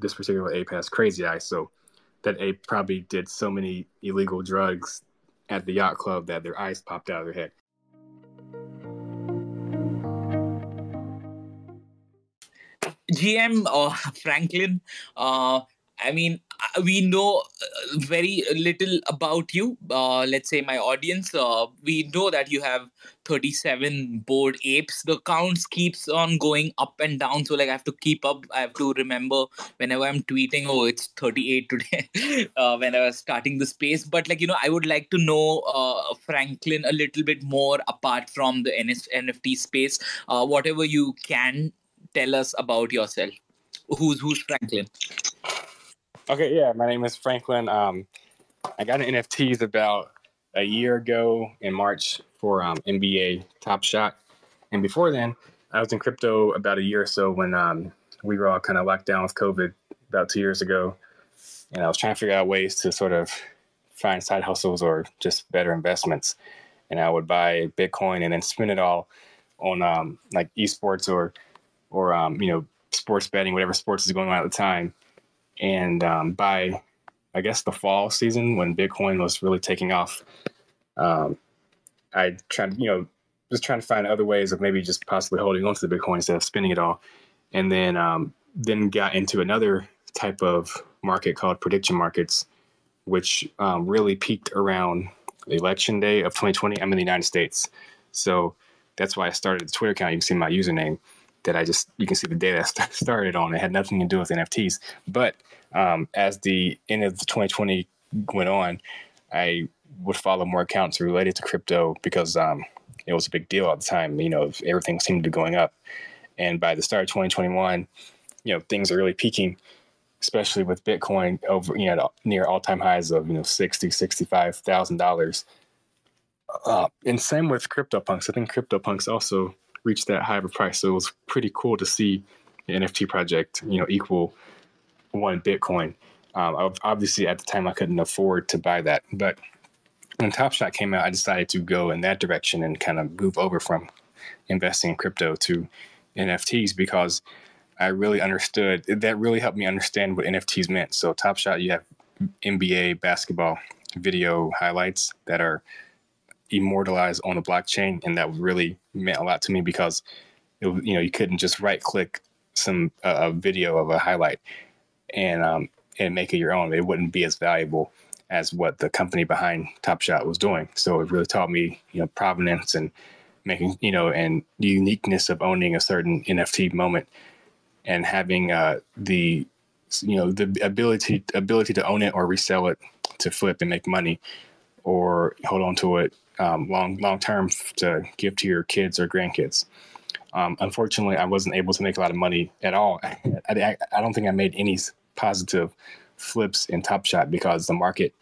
this particular ape has crazy eyes. So that ape probably did so many illegal drugs at the yacht club that their eyes popped out of their head. GM uh, Franklin, uh, I mean, uh, we know uh, very little about you. Uh, let's say my audience, uh, we know that you have 37 bored apes. The counts keeps on going up and down. So like I have to keep up. I have to remember whenever I'm tweeting, oh, it's 38 today uh, when I was starting the space. But like, you know, I would like to know uh, Franklin a little bit more apart from the NS- NFT space. whatever you can tell us about yourself. Who's who's Franklin? Okay, yeah, my name is Franklin. Um, I got an NFTs about a year ago in March for um, NBA Top Shot, and before then, I was in crypto about a year or so when um, we were all kind of locked down with COVID about two years ago, and I was trying to figure out ways to sort of find side hustles or just better investments. And I would buy Bitcoin and then spend it all on um, like esports or or um, you know sports betting, whatever sports is going on at the time and um, by, I guess, the fall season when Bitcoin was really taking off, um, I tried, you know, just trying to find other ways of maybe just possibly holding on to the Bitcoin instead of spending it all. And then, um, then got into another type of market called prediction markets, which um, really peaked around election day of 2020. I'm in the United States. So that's why I started the Twitter account. You can see my username that I just you can see the day that started on. It had nothing to do with NFTs. But um, as the end of the 2020 went on, I would follow more accounts related to crypto because um, it was a big deal at the time. You know, everything seemed to be going up, and by the start of 2021, you know, things are really peaking. Especially with Bitcoin over, you know, near all-time highs of you know sixty, sixty-five thousand dollars. Uh, and same with CryptoPunks. I think CryptoPunks also reached that high of a price. So it was pretty cool to see the NFT project, you know, equal one Bitcoin. Um, obviously, at the time, I couldn't afford to buy that. But when Top Shot came out, I decided to go in that direction and kind of move over from investing in crypto to NFTs because I really understood that really helped me understand what NFTs meant. So, Top Shot, you have NBA basketball video highlights that are immortalized on the blockchain, and that really meant a lot to me because it, you know you couldn't just right click some uh, a video of a highlight and um, and make it your own. It wouldn't be as valuable as what the company behind Top Shot was doing. So it really taught me you know provenance and making you know and the uniqueness of owning a certain NFT moment and having uh, the you know the ability ability to own it or resell it to flip and make money or hold on to it um, long long term to give to your kids or grandkids. Um, unfortunately, I wasn't able to make a lot of money at all. I, I, I don't think I made any positive flips in Top Shot because the market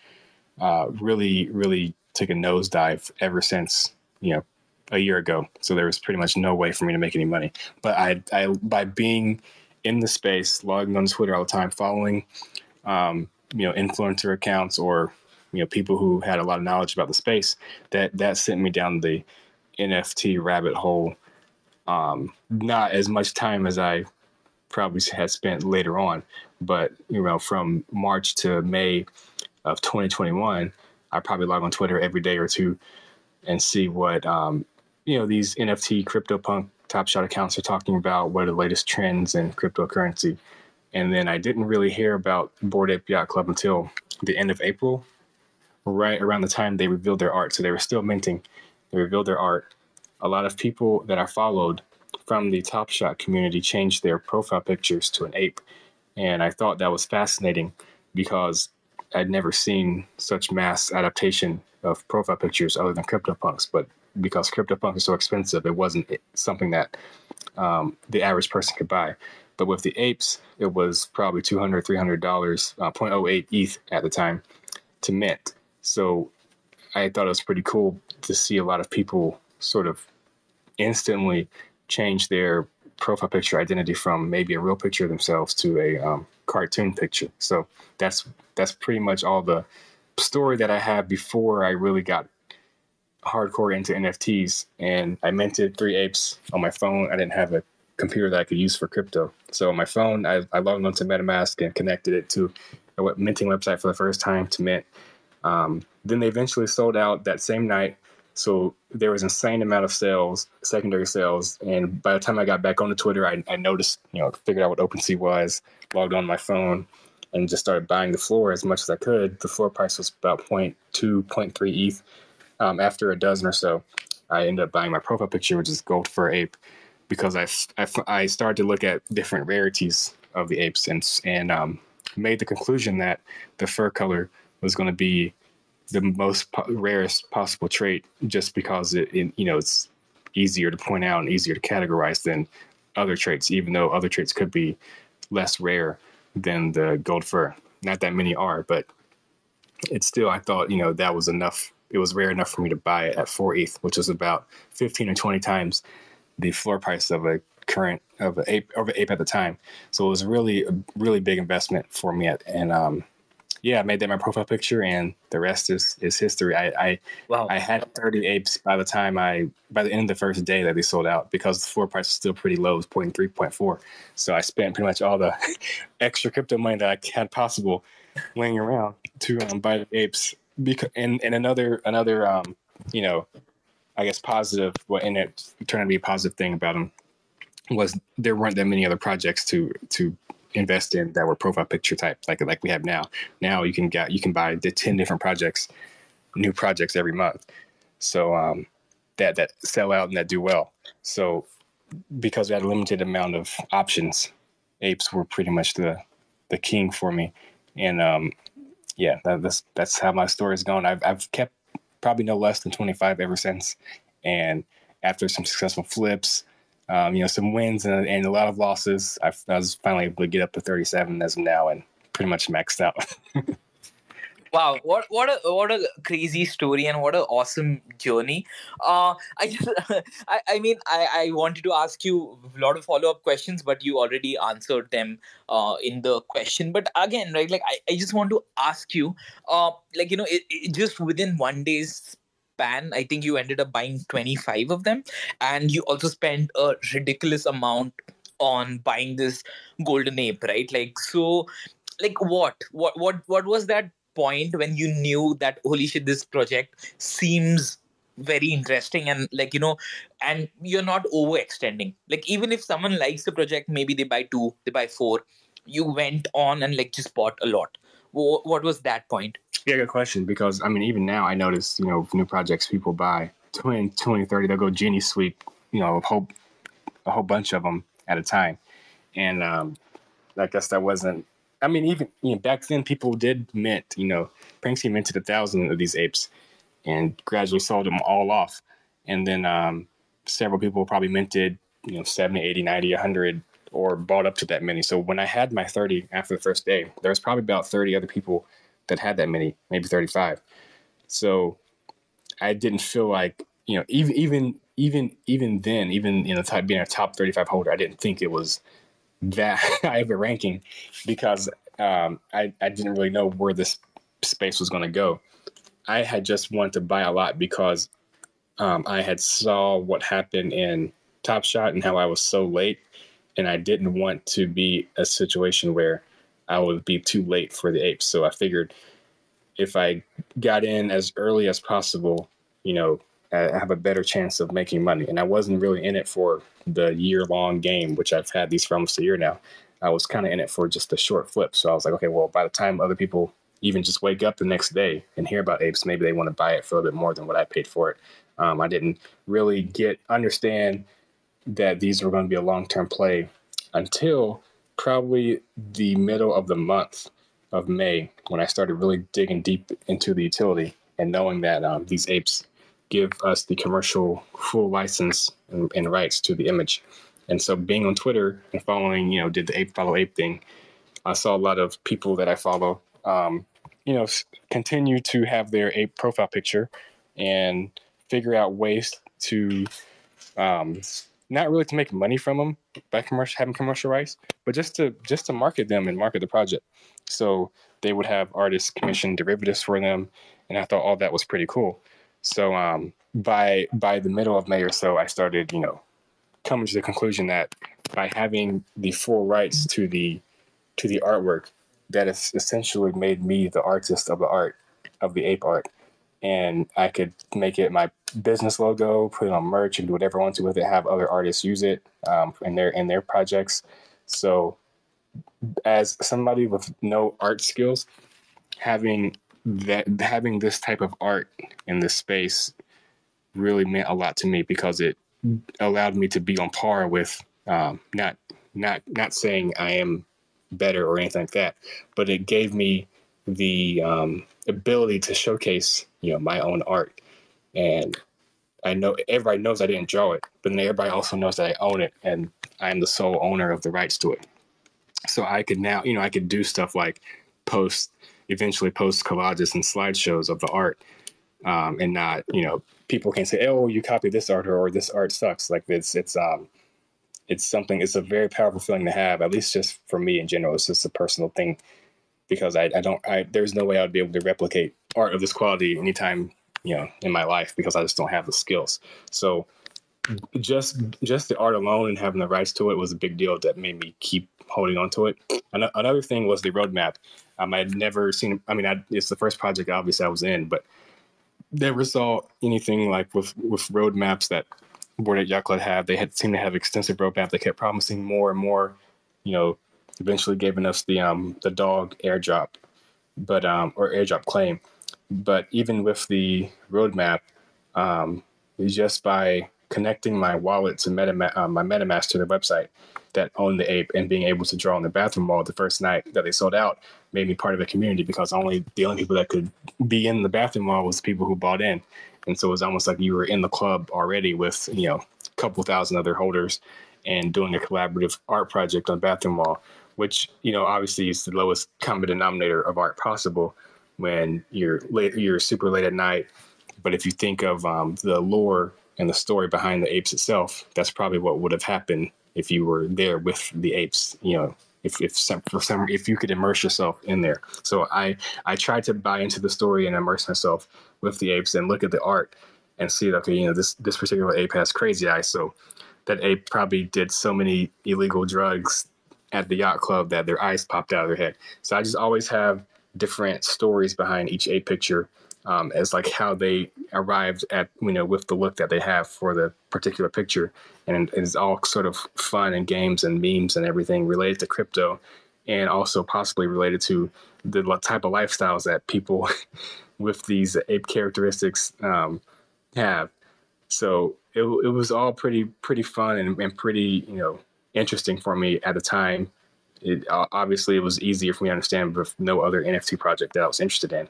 uh, really, really took a nosedive ever since you know a year ago. So there was pretty much no way for me to make any money. But I, I by being in the space, logging on Twitter all the time, following um, you know influencer accounts or you know people who had a lot of knowledge about the space that that sent me down the nft rabbit hole um, not as much time as i probably had spent later on but you know from march to may of 2021 i probably log on twitter every day or two and see what um, you know these nft CryptoPunk top shot accounts are talking about what are the latest trends in cryptocurrency. And then i didn't really hear about bored ape yacht club until the end of april right around the time they revealed their art. So they were still minting. They revealed their art. A lot of people that I followed from the Top Shot community changed their profile pictures to an ape. And I thought that was fascinating because I'd never seen such mass adaptation of profile pictures other than CryptoPunks. But because CryptoPunks is so expensive, it wasn't something that um, the average person could buy. But with the apes, it was probably $200, $300, uh, 0.08 ETH at the time to mint. So I thought it was pretty cool to see a lot of people sort of instantly change their profile picture identity from maybe a real picture of themselves to a um, cartoon picture. So that's that's pretty much all the story that I had before I really got hardcore into NFTs. And I minted three apes on my phone. I didn't have a computer that I could use for crypto. So on my phone, I, I logged onto MetaMask and connected it to a minting website for the first time to mint. Um, then they eventually sold out that same night. So there was insane amount of sales, secondary sales, and by the time I got back on the Twitter, I, I noticed, you know, figured out what OpenSea was, logged on my phone, and just started buying the floor as much as I could. The floor price was about 0.2, 0.3 ETH. Um, after a dozen or so, I ended up buying my profile picture, which is gold fur ape, because I, I, I started to look at different rarities of the apes and, and um, made the conclusion that the fur color was going to be the most po- rarest possible trait just because it, it, you know it's easier to point out and easier to categorize than other traits even though other traits could be less rare than the gold fur not that many are but it's still i thought you know that was enough it was rare enough for me to buy it at 4 ETH, which is about 15 or 20 times the floor price of a current of an ape of an ape at the time. So it was really a really big investment for me. At, and um, yeah, I made that my profile picture, and the rest is is history. I I, wow. I had 30 apes by the time I by the end of the first day that they sold out because the floor price was still pretty low, it was 0.3, 0.4. So I spent pretty much all the extra crypto money that I had possible laying around to um, buy the apes because and, and another another um you know i guess positive what in it turned to be a positive thing about them was there weren't that many other projects to to invest in that were profile picture type like like we have now. Now you can get you can buy the 10 different projects new projects every month. So um that that sell out and that do well. So because we had a limited amount of options apes were pretty much the the king for me. And um yeah, that, that's that's how my story's gone. I've I've kept probably no less than 25 ever since, and after some successful flips, um, you know, some wins and, and a lot of losses, I've, I was finally able to get up to 37 as of now, and pretty much maxed out. wow what what a what a crazy story and what an awesome journey. Uh i just I, I mean i i wanted to ask you a lot of follow-up questions but you already answered them uh in the question. But again right like i, I just want to ask you uh like you know it, it just within one day's span i think you ended up buying 25 of them. And you also spent a ridiculous amount on buying this golden ape right? Like so like what? What what what was that point when you knew that holy shit this project seems very interesting and like you know and you're not overextending? Like even if someone likes the project maybe they buy two they buy four you went on and like just bought a lot what was that point yeah good question because i mean even now i notice you know new projects people buy 20 20 30 they'll go genie sweep you know a whole a whole bunch of them at a time and um i guess that wasn't I mean, even you know, back then, people did mint. You know, Pranksy minted a thousand of these apes, and gradually sold them all off. And then um, several people probably minted, you know, 70, 80, 90, 100, or bought up to that many. So when I had my 30 after the first day, there was probably about 30 other people that had that many, maybe 35. So I didn't feel like, you know, even even even even then, even you know, being a top 35 holder, I didn't think it was that high of a ranking because um, I, I didn't really know where this space was going to go. I had just wanted to buy a lot because um, I had saw what happened in Top Shot and how I was so late, and I didn't want to be a situation where I would be too late for the apes. So I figured if I got in as early as possible, you know, I have a better chance of making money. And I wasn't really in it for the year long game, which I've had these for almost a year now. I was kind of in it for just a short flip. So I was like, okay, well, by the time other people even just wake up the next day and hear about apes, maybe they want to buy it for a little bit more than what I paid for it. Um, I didn't really get understand that these were going to be a long term play until probably the middle of the month of May when I started really digging deep into the utility and knowing that um, these apes give us the commercial full license and, and, rights to the image. And so being on Twitter and following, you know, did the ape follow ape thing, I saw a lot of people that I follow, um, you know, continue to have their ape profile picture and figure out ways to um, not really to make money from them by commercial having commercial rights, but just to just to market them and market the project. So they would have artists commission derivatives for them, and I thought all that was pretty cool. So um, by by the middle of May or so, I started, you know, coming to the conclusion that by having the full rights to the to the artwork, that has essentially made me the artist of the art of the ape art, and I could make it my business logo, put it on merch, and do whatever I want to with it. Have other artists use it um, in their in their projects. So, as somebody with no art skills, having that having this type of art in this space really meant a lot to me because it allowed me to be on par with um, not not not saying I am better or anything like that, but it gave me the um, ability to showcase you know my own art, and I know everybody knows I didn't draw it, but then everybody also knows that I own it, and I am the sole owner of the rights to it. So I could now you know I could do stuff like post eventually post collages and slideshows of the art um, and not you know people can say oh you copied this art or this art sucks. Like it's it's um it's something it's a very powerful feeling to have at least just for me in general. It's just a personal thing because i, I don't i there's no way i'd be able to replicate art of this quality anytime you know in my life because i just don't have the skills so just just the art alone and having the rights to it was a big deal that made me keep holding on to it another thing was the roadmap um, I'd never seen. I mean, I, it's the first project obviously I was in, but never saw anything like with with roadmaps that Ape Yacht Club had. They had seemed to have extensive roadmap. They kept promising more and more. You know, eventually giving us the um the dog airdrop, but um or airdrop claim. But even with the roadmap, um, just by connecting my wallet to uh, my MetaMask to their website that owned the ape and being able to draw on the bathroom wall the first night that they sold out made me part of the community because only the only people that could be in the bathroom wall was the people who bought in. And so it was almost like you were in the club already with, you know, a couple thousand other holders and doing a collaborative art project on bathroom wall, which, you know, obviously is the lowest common denominator of art possible when you're late, you're super late at night. But if you think of um, the lore and the story behind the apes itself, that's probably what would have happened if you were there with the apes, you know, if if some, for some if you could immerse yourself in there. So I I tried to buy into the story and immerse myself with the apes and look at the art and see okay, you know, this this particular ape has crazy eyes, so that ape probably did so many illegal drugs at the yacht club that their eyes popped out of their head. So I just always have different stories behind each ape picture um, as like how they arrived at you know with the look that they have for the particular picture. And it's all sort of fun and games and memes and everything related to crypto and also possibly related to the type of lifestyles that people with these ape characteristics um, have. So it, it was all pretty pretty fun and, and pretty you know interesting for me at the time it obviously it was easier for me to understand with no other nft project that i was interested in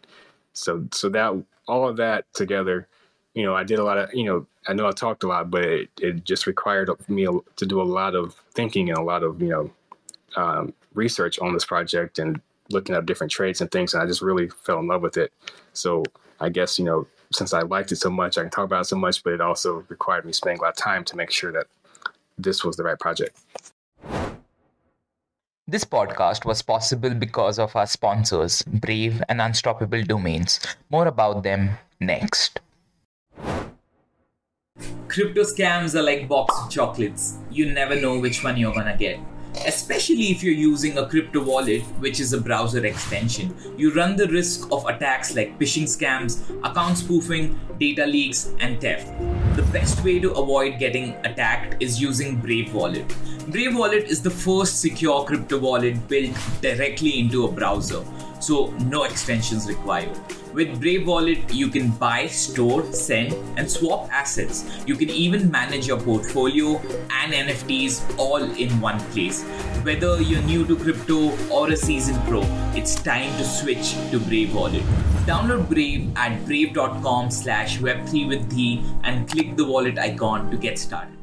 so so that all of that together, you know, I did a lot of you know I know I talked a lot, but it, it just required me to do a lot of thinking and a lot of you know um, research on this project and looking at different traits and things, and I just really fell in love with it. So I guess you know since I liked it so much, I can talk about it so much, but it also required me spending a lot of time to make sure that this was the right project. This podcast was possible because of our sponsors, Brave and Unstoppable Domains. More about them next. Crypto scams are like box of chocolates. You never know which one you're gonna get especially if you're using a crypto wallet, which is a browser extension. You run the risk of attacks like phishing scams, account spoofing, data leaks, and theft. The best way to avoid getting attacked is using Brave Wallet. Brave Wallet is the first secure crypto wallet built directly into a browser, so no extensions required. With Brave Wallet, you can buy, store, send, and swap assets. You can even manage your portfolio and NFTs all in one place. Whether you're new to crypto or a seasoned pro, it's time to switch to Brave Wallet. Download Brave at brave.com slash web3 with Dhee and click the wallet icon to get started.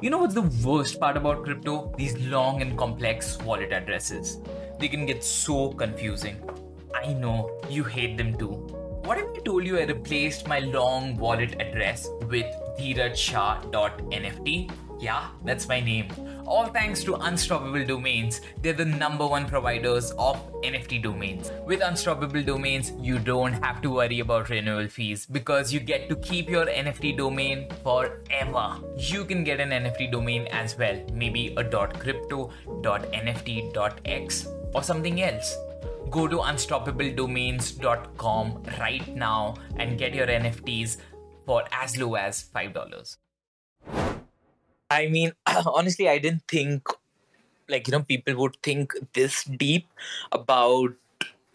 You know what's the worst part about crypto? These long and complex wallet addresses. They can get so confusing. I know you hate them too. What if I told you I replaced my long wallet address with dheerajshah.nft? Yeah, that's my name. All thanks to Unstoppable Domains. They're the number one providers of NFT domains. With Unstoppable Domains, you don't have to worry about renewal fees because you get to keep your NFT domain forever. You can get an NFT domain as well, maybe a .crypto, .nft, .x or something else. Go to unstoppabledomains.com right now and get your NFTs for as low as $5. I mean, honestly, I didn't think like you know people would think this deep about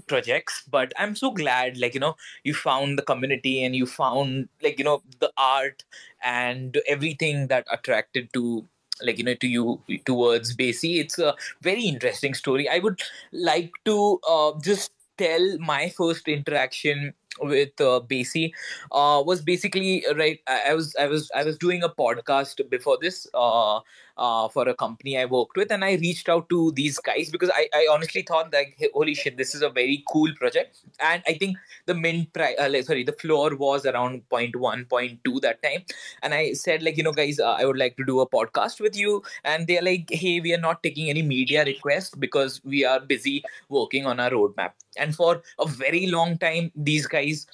projects but i'm so glad like you know you found the community and you found like you know the art and everything that attracted to like you know to you towards BAYC. It's a very interesting story. I would like to uh, just tell my first interaction with uh, BAYC uh, was basically right. I was I was I was doing a podcast before this uh, uh, for a company I worked with, and I reached out to these guys because I, I honestly thought that hey, holy shit, this is a very cool project, and I think the mint price, uh, like, sorry, the floor was around 0.1, 0.2 that time, and I said like you know guys, uh, I would like to do a podcast with you, and they're like, hey, we are not taking any media request because we are busy working on our roadmap, and for a very long time, these guys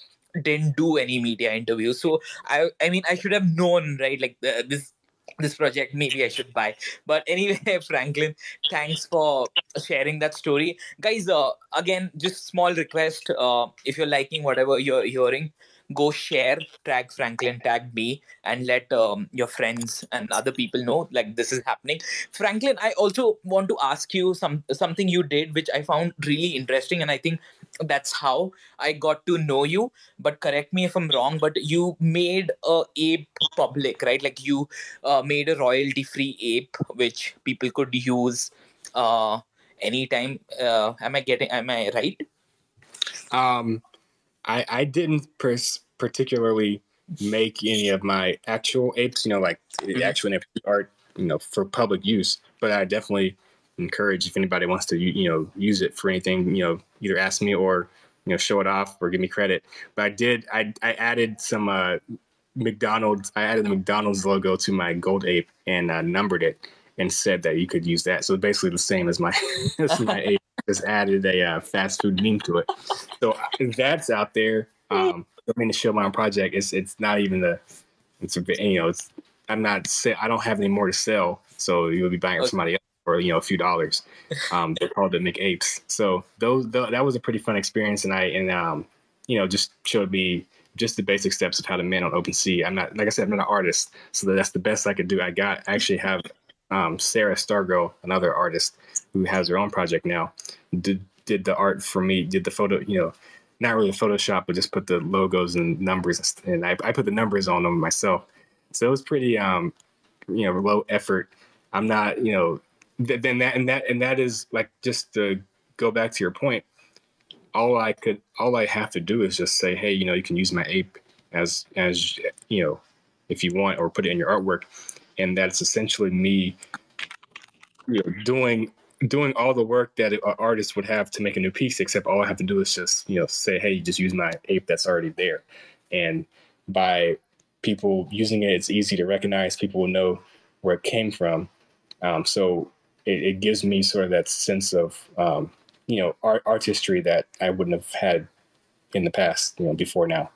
didn't do any media interviews. So i i mean i should have known right? Like this this project maybe i should buy. But anyway franklin thanks for sharing that story. Guys uh, again just small request uh, if you're liking whatever you're hearing go share tag franklin tag me and let um, your friends and other people know like this is happening. Franklin i also want to ask you some something you did which i found really interesting and i think that's how i got to know you. But correct me if i'm wrong but you made a ape public right? Like you uh, made a royalty free ape which people could use uh anytime uh, am i getting am i right? Um i i didn't pers- particularly make any of my actual apes you know like the Mhm. actual NFT art you know for public use but i definitely encourage if anybody wants to you you know use it for anything you know either ask me or you know show it off or give me credit but i did i i added some uh mcdonald's i added the mcdonald's logo to my gold ape and uh, numbered it and said that you could use that so basically the same as my as my ape just added a uh, fast food meme to it so that's out there um i mean to show my own project it's it's not even the it's a bit you know it's i'm not i don't have any more to sell so you'll be buying from Okay. somebody else for you know a few dollars um they're called the mcapes so those tho- that was a pretty fun experience and i and um you know just showed me just the basic steps of how to mint on OpenSea. I'm not, like I said, I'm not an artist, so that's the best I could do. I got I actually have um, Sarah Stargirl, another artist who has her own project now, did did the art for me, did the photo, you know, not really Photoshop, but just put the logos and numbers, and I, I put the numbers on them myself. So it was pretty, um, you know, low effort. I'm not, you know, th- then that and that and that is like just to go back to your point. All I could, all I have to do is just say, hey, you know, you can use my ape as as you know, if you want, or put it in your artwork, and that's essentially me, you know, doing doing all the work that an artist would have to make a new piece. Except all I have to do is just you know say, hey, just use my ape that's already there, and by people using it, it's easy to recognize. People will know where it came from. Um, so it, it gives me sort of that sense of um, you know art artistry that I wouldn't have had in the past, you know, before now.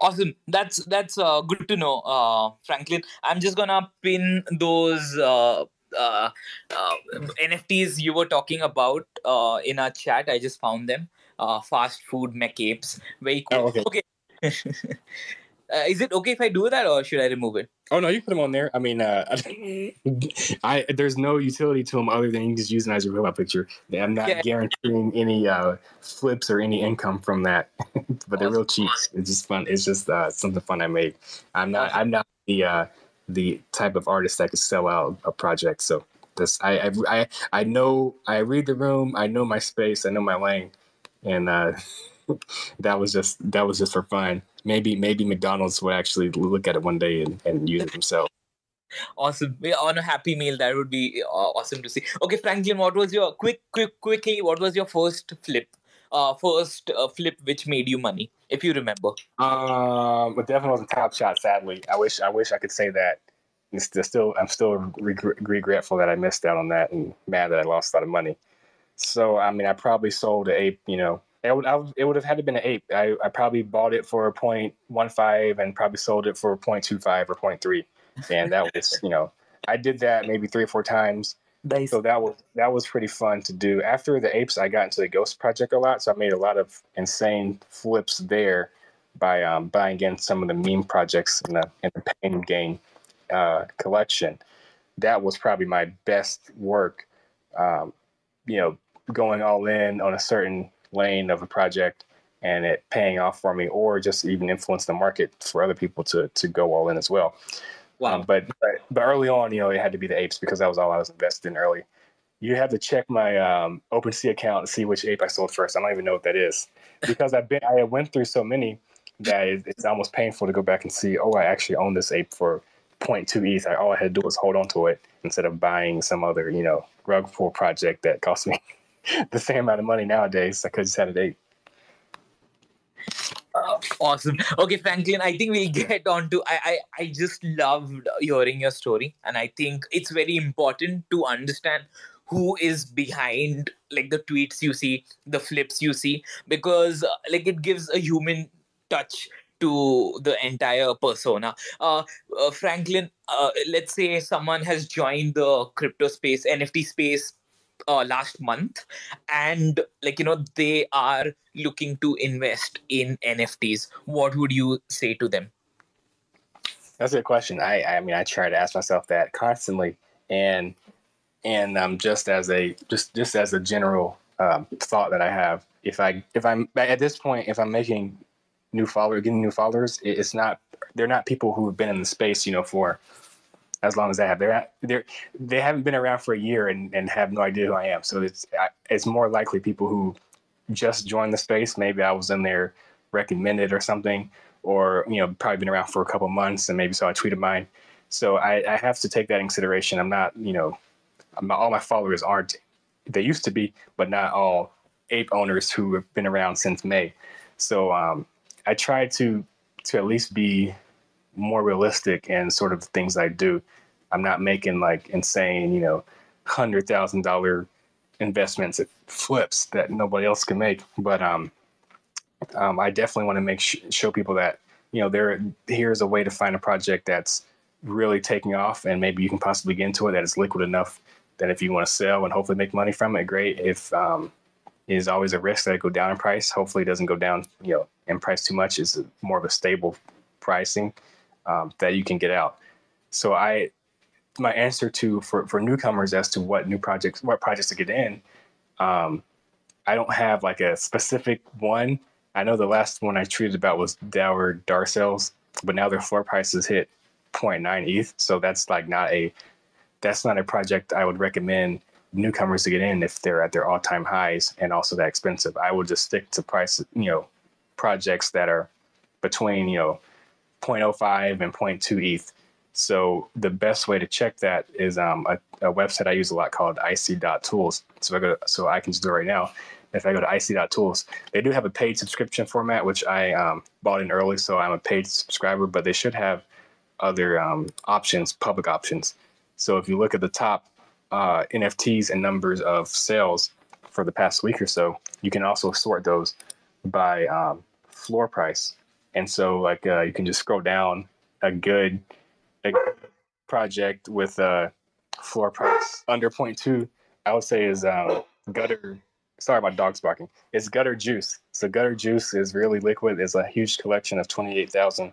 Awesome. That's that's uh, good to know, uh, Franklin. I'm just gonna pin those uh, uh, uh, NFTs you were talking about uh, in our chat. I just found them. Uh, fast food McApes. Very cool. Oh, okay. okay. uh, is it okay if I do that, or should I remove it? Oh no, you put them on there. I mean, uh, I there's no utility to them other than you can just use them as your profile picture. I'm not Yeah. guaranteeing any uh, flips or any income from that, but they're real cheap. It's just fun. It's just uh, something fun I made. I'm not. I'm not the uh, the type of artist that could sell out a project. So this, I, I, I, I know. I read the room. I know my space. I know my lane, and uh, that was just that was just for fun. Maybe maybe McDonald's would actually look at it one day and, and use it themselves. Awesome. On a happy meal. That would be uh, awesome to see. Okay, Franklin, what was your quick, quick, quickly? What was your first flip? Uh, first uh, flip which made you money, if you remember. Um, but definitely wasn't Top Shot. Sadly, I wish I wish I could say that. it's still I'm still regretful that I missed out on that and mad that I lost a lot of money. So I mean, I probably sold a. You know, it would I, it would have had to been an ape. I, I probably bought it for a point one five and probably sold it for 0.25 or 0.3. and that was you know I did that maybe three or four times. Nice. So that was that was pretty fun to do. After the apes, I got into the ghost project a lot, so I made a lot of insane flips there by um, buying in some of the meme projects in the in the pain game uh, collection. That was probably my best work. Um, you know, going all in on a certain lane of a project and it paying off for me, or just even influence the market for other people to to go all in as well. Wow. Um, but, but but early on, you know, it had to be the apes because that was all I was invested in early. You have to check my um, OpenSea account to see which ape I sold first. I don't even know what that is because I've been I went through so many that it's almost painful to go back and see. Oh, I actually own this ape for 0.2 ETH. I, all I had to do was hold on to it instead of buying some other you know rug pull project that cost me the same amount of money nowadays. I could had an ape. Uh, awesome. Okay, Franklin, I think we'll get on to I, I I just loved hearing your story and I think it's very important to understand who is behind like the tweets you see, the flips you see because uh, like it gives a human touch to the entire persona. Uh, uh Franklin, uh, let's say someone has joined the crypto space, NFT space uh, last month and like you know they are looking to invest in nfts what would you say to them? That's a good question. I i mean i try to ask myself that constantly and and um just as a just just as a general um, thought that i have if i if i'm at this point if i'm making new followers getting new followers it's not they're not people who have been in the space you know for as long as I have. They're they're they haven't been around for a year and, and have no idea who I am. So it's it's more likely people who just joined the space. Maybe I was in there recommended or something, or you know probably been around for a couple months and maybe saw a tweet of mine. So I, I have to take that in consideration. I'm not you know I'm, all my followers aren't they used to be, but not all ape owners who have been around since May. So um, I try to to at least be more realistic in sort of the things I do. I'm not making like insane, you know, hundred thousand dollar investments at flips that nobody else can make. But um, um, I definitely want to make sh- show people that you know there here's a way to find a project that's really taking off, and maybe you can possibly get into it that is liquid enough that if you want to sell and hopefully make money from it, great. If um, is always a risk that it go down in price. Hopefully, it doesn't go down, you know, in price too much. Is more of a stable pricing um, that you can get out. So I, my answer to for, for newcomers as to what new projects, what projects to get in, um, I don't have like a specific one. I know the last one I tweeted about was Dour Darcels, but now their floor prices hit 0.9 ETH. So that's like not a, that's not a project I would recommend newcomers to get in if they're at their all time highs and also that expensive. I would just stick to price, you know, projects that are between, you know, 0.05 and 0.2 ETH. So the best way to check that is um, a, a, website I use a lot called icy.tools. So I go to, so I can just do it right now. If I go to icy.tools, they do have a paid subscription format, which I um, bought in early, so I'm a paid subscriber. But they should have other um, options, public options. So if you look at the top uh, NFTs and numbers of sales for the past week or so, you can also sort those by um, floor price. And so like uh, you can just scroll down a good, a project with a floor price under two. I would say is um, gutter. Sorry, my dog's barking. It's gutter juice. So gutter juice is really liquid. It's a huge collection of 28,000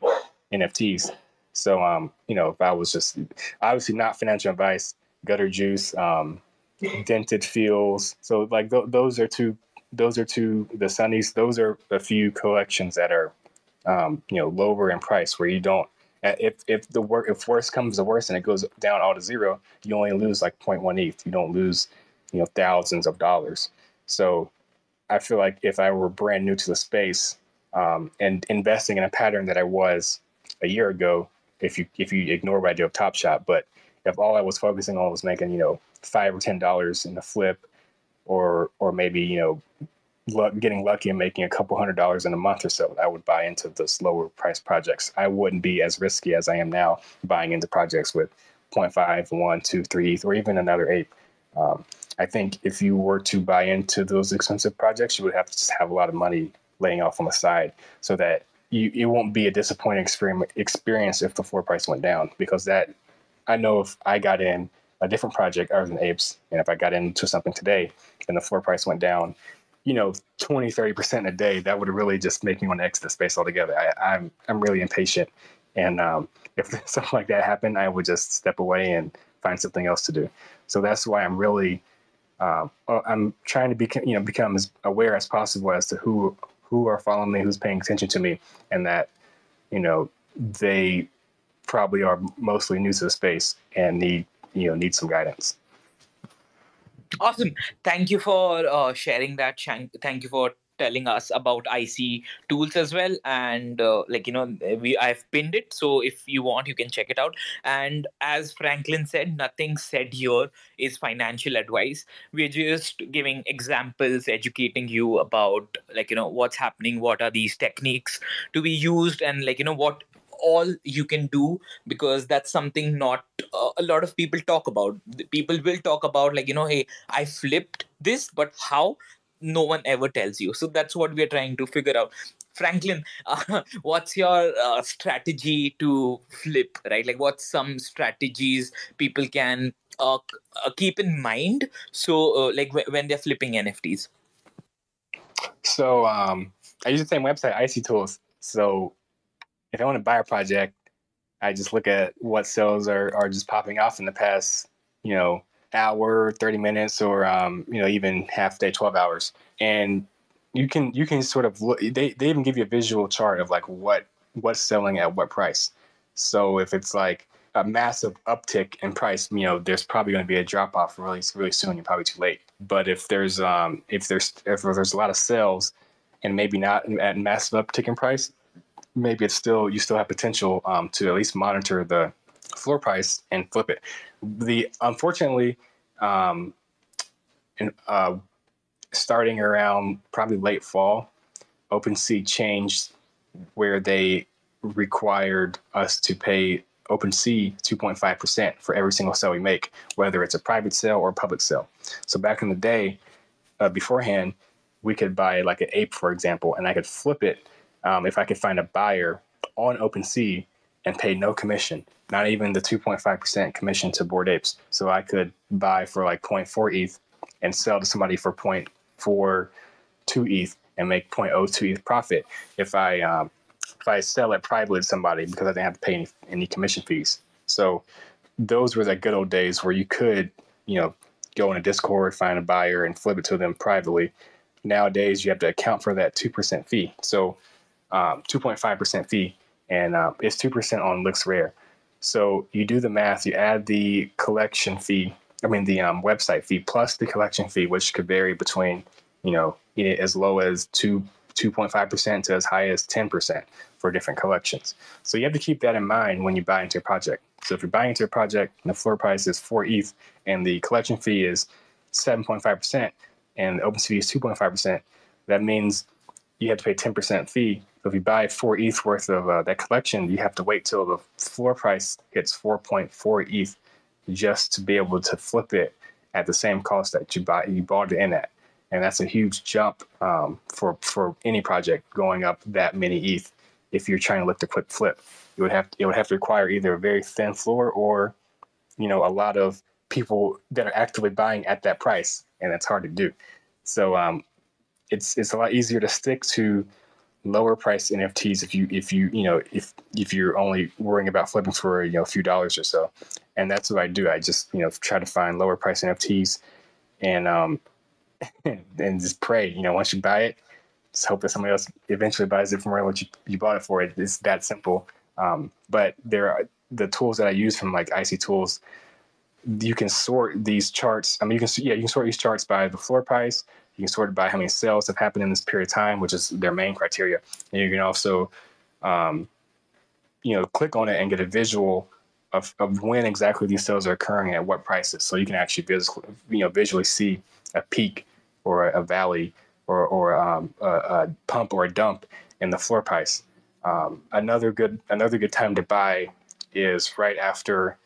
NFTs. So um, you know, if I was just obviously not financial advice, gutter juice, um, dented feels. So like th- those are two. Those are two. The sunnies. Those are a few collections that are um, you know lower in price where you don't if if the work if worse comes to worst and it goes down all to zero you only lose like 0.1 ETH you don't lose you know thousands of dollars. So I feel like if I were brand new to the space um, and investing in a pattern that I was a year ago if you if you ignore what I do of Top Shot but if all I was focusing on was making you know five or ten dollars in a flip or or maybe you know luck, getting lucky and making a couple hundred dollars in a month or so, I would buy into those lower price projects. I wouldn't be as risky as I am now buying into projects with 0.5, 1, 2, 3 or even another ape. Um, I think if you were to buy into those expensive projects, you would have to just have a lot of money laying off on the side so that you, it won't be a disappointing experience if the floor price went down because that I know if I got in a different project other than apes and if I got into something today and the floor price went down, you know, 20, 30% a day, that would really just make me want to exit the space altogether. I, I'm, I'm really impatient. And um, if something like that happened, I would just step away and find something else to do. So that's why I'm really, uh, I'm trying to become, you know, become as aware as possible as to who who are following me, who's paying attention to me, and that, you know, they probably are mostly new to the space and need, you know, need some guidance. Awesome. Thank you for uh, sharing that. Thank you for telling us about icy tools as well. And uh, like you know, we I've pinned it, so if you want, you can check it out. And as Franklin said, nothing said here is financial advice. We're just giving examples, educating you about like you know what's happening, what are these techniques to be used, and like you know what all you can do because that's something not uh, a lot of people talk about. People will talk about like you know hey i flipped this but how? No one ever tells you. So that's what we're trying to figure out. Franklin uh, what's your uh, strategy to flip right? Like what's some strategies people can uh, uh keep in mind? So uh, like w- when they're flipping nfts so um, i use the same website icy tools. So if i want to buy a project i just look at what sales are, are just popping off in the past you know hour, 30 minutes, or um, you know even half day, 12 hours, and you can you can sort of look. They they even give you a visual chart of like what what's selling at what price. So if it's like a massive uptick in price, you know, there's probably going to be a drop off really really soon. You're probably too late. But if there's um if there's if there's a lot of sales and maybe not at massive uptick in price, maybe it's still you still have potential um, to at least monitor the floor price and flip it. The unfortunately, um, in, uh, starting around probably late fall, OpenSea changed where they required us to pay OpenSea 2.5% for every single sale we make, whether it's a private sale or a public sale. So back in the day, uh, beforehand, we could buy like an ape, for example, and I could flip it um, if I could find a buyer on OpenSea and pay no commission, not even the 2.5% commission to Bored Apes. So I could buy for like 0.4 ETH and sell to somebody for 0.42 ETH and make 0.02 ETH profit if I um, if I sell it privately to somebody because I didn't have to pay any, any commission fees. So those were the good old days where you could, you know, go in a Discord, find a buyer, and flip it to them privately. Nowadays, you have to account for that 2% fee. So, um, 2.5% fee and uh, it's 2% on LooksRare. So you do the math, you add the collection fee, I mean, the um, website fee plus the collection fee, which could vary between, you know, as low as 2, 2.5% to as high as 10% for different collections. So you have to keep that in mind when you buy into a project. So if you're buying into a project and the floor price is 4 ETH and the collection fee is 7.5% and the open fee is 2.5%, that means you have to pay 10% fee so if you buy four ETH worth of uh, that collection, you have to wait till the floor price hits 4.4 ETH just to be able to flip it at the same cost that you buy you bought it in at, and that's a huge jump um, for for any project going up that many ETH. If you're trying to lift a quick flip, it would have to, it would have to require either a very thin floor or, you know, a lot of people that are actively buying at that price, and it's hard to do. So um, it's it's a lot easier to stick to lower price NFTs if you if you you know if if you're only worrying about flipping for you know a few dollars or so, and that's what I do. I just you know try to find lower price NFTs, and um and just pray. You know, once you buy it, just hope that somebody else eventually buys it from where you, you bought it for. It, it's that simple. Um, but there are the tools that I use from like icy tools. You can sort these charts. I mean, you can yeah, you can sort these charts by the floor price, you can sort it by how many sales have happened in this period of time, which is their main criteria. And you can also, um, you know, click on it and get a visual of, of when exactly these sales are occurring at what prices. So you can actually you know, visually see a peak or a, a valley or or um, a, a, pump or a dump in the floor price. Um, another good another good time to buy is right after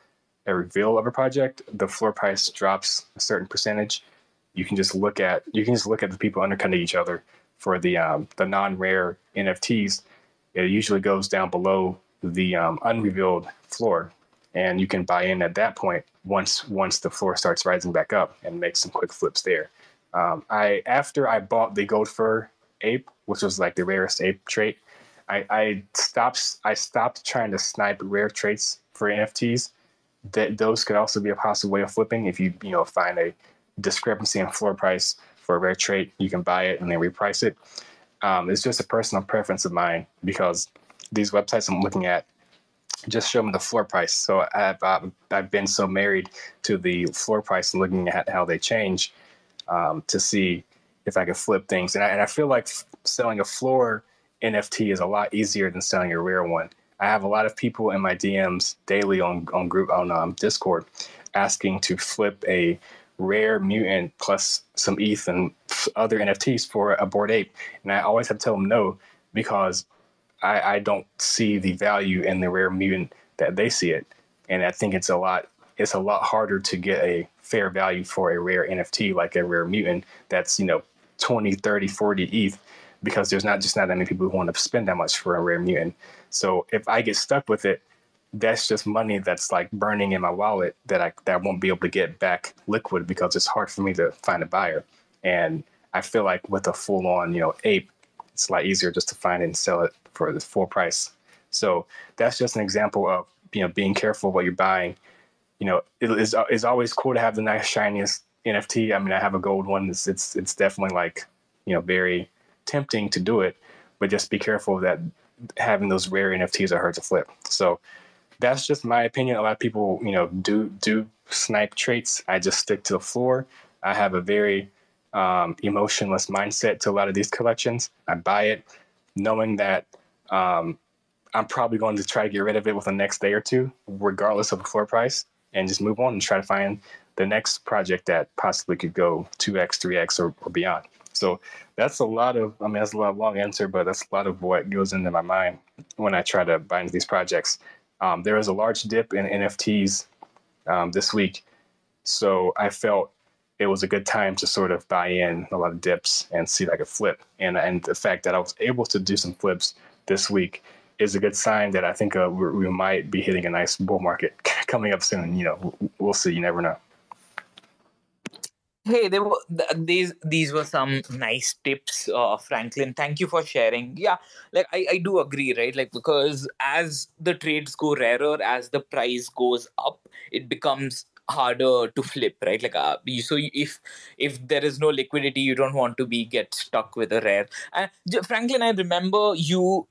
a reveal of a project. The floor price drops a certain percentage. You can just look at you can just look at the people undercutting each other for the um, the non rare NFTs. It usually goes down below the um, unrevealed floor, and you can buy in at that point once once the floor starts rising back up and make some quick flips there. Um, I after I bought the gold fur ape, which was like the rarest ape trait, I, I stopped I stopped trying to snipe rare traits for NFTs. That those could also be a possible way of flipping if you you know find a discrepancy in floor price for a rare trait, you can buy it and then reprice it. Um, it's just a personal preference of mine because these websites I'm looking at just show me the floor price. So I've, I've, I've been so married to the floor price and looking at how they change um, to see if I can flip things. And I, and I feel like selling a floor NFT is a lot easier than selling a rare one. I have a lot of people in my DMs daily on on group on um, Discord asking to flip a rare mutant plus some ETH and other NFTs for a Bored Ape, and I always have to tell them no because I, I don't see the value in the rare mutant that they see it, and I think it's a lot it's a lot harder to get a fair value for a rare NFT like a rare mutant that's you know 20 30 40 ETH because there's not just not that many people who want to spend that much for a rare mutant. So if I get stuck with it, that's just money that's like burning in my wallet that I that I won't be able to get back liquid because it's hard for me to find a buyer. And I feel like with a full on, you know, ape, it's a lot easier just to find and sell it for the full price. So that's just an example of you know being careful what you're buying. You know, it is it's always cool to have the nice shiniest NFT. I mean, I have a gold one. It's it's it's definitely like you know very tempting to do it, but just be careful that having those rare NFTs are hard to flip. So that's just my opinion. A lot of people, you know, do do snipe traits. I just stick to the floor. I have a very um, emotionless mindset to a lot of these collections. I buy it knowing that um, I'm probably going to try to get rid of it within the next day or two, regardless of the floor price, and just move on and try to find the next project that possibly could go 2x, 3x, or, or beyond. So that's a lot of, I mean, that's a lot of long answer, but that's a lot of what goes into my mind when I try to buy into these projects. Um, there was a large dip in NFTs um, this week, so I felt it was a good time to sort of buy in a lot of dips and see I could flip. And and the fact that I was able to do some flips this week is a good sign that I think uh, we might be hitting a nice bull market coming up soon. You know, we'll see. You never know hey they were these these were some nice tips uh, franklin. Thank you for sharing. Yeah like I, I do agree right? Like because as the trades go rarer as the price goes up it becomes harder to flip right? Like uh, so if if there is no liquidity you don't want to be get stuck with a rare. And franklin i remember you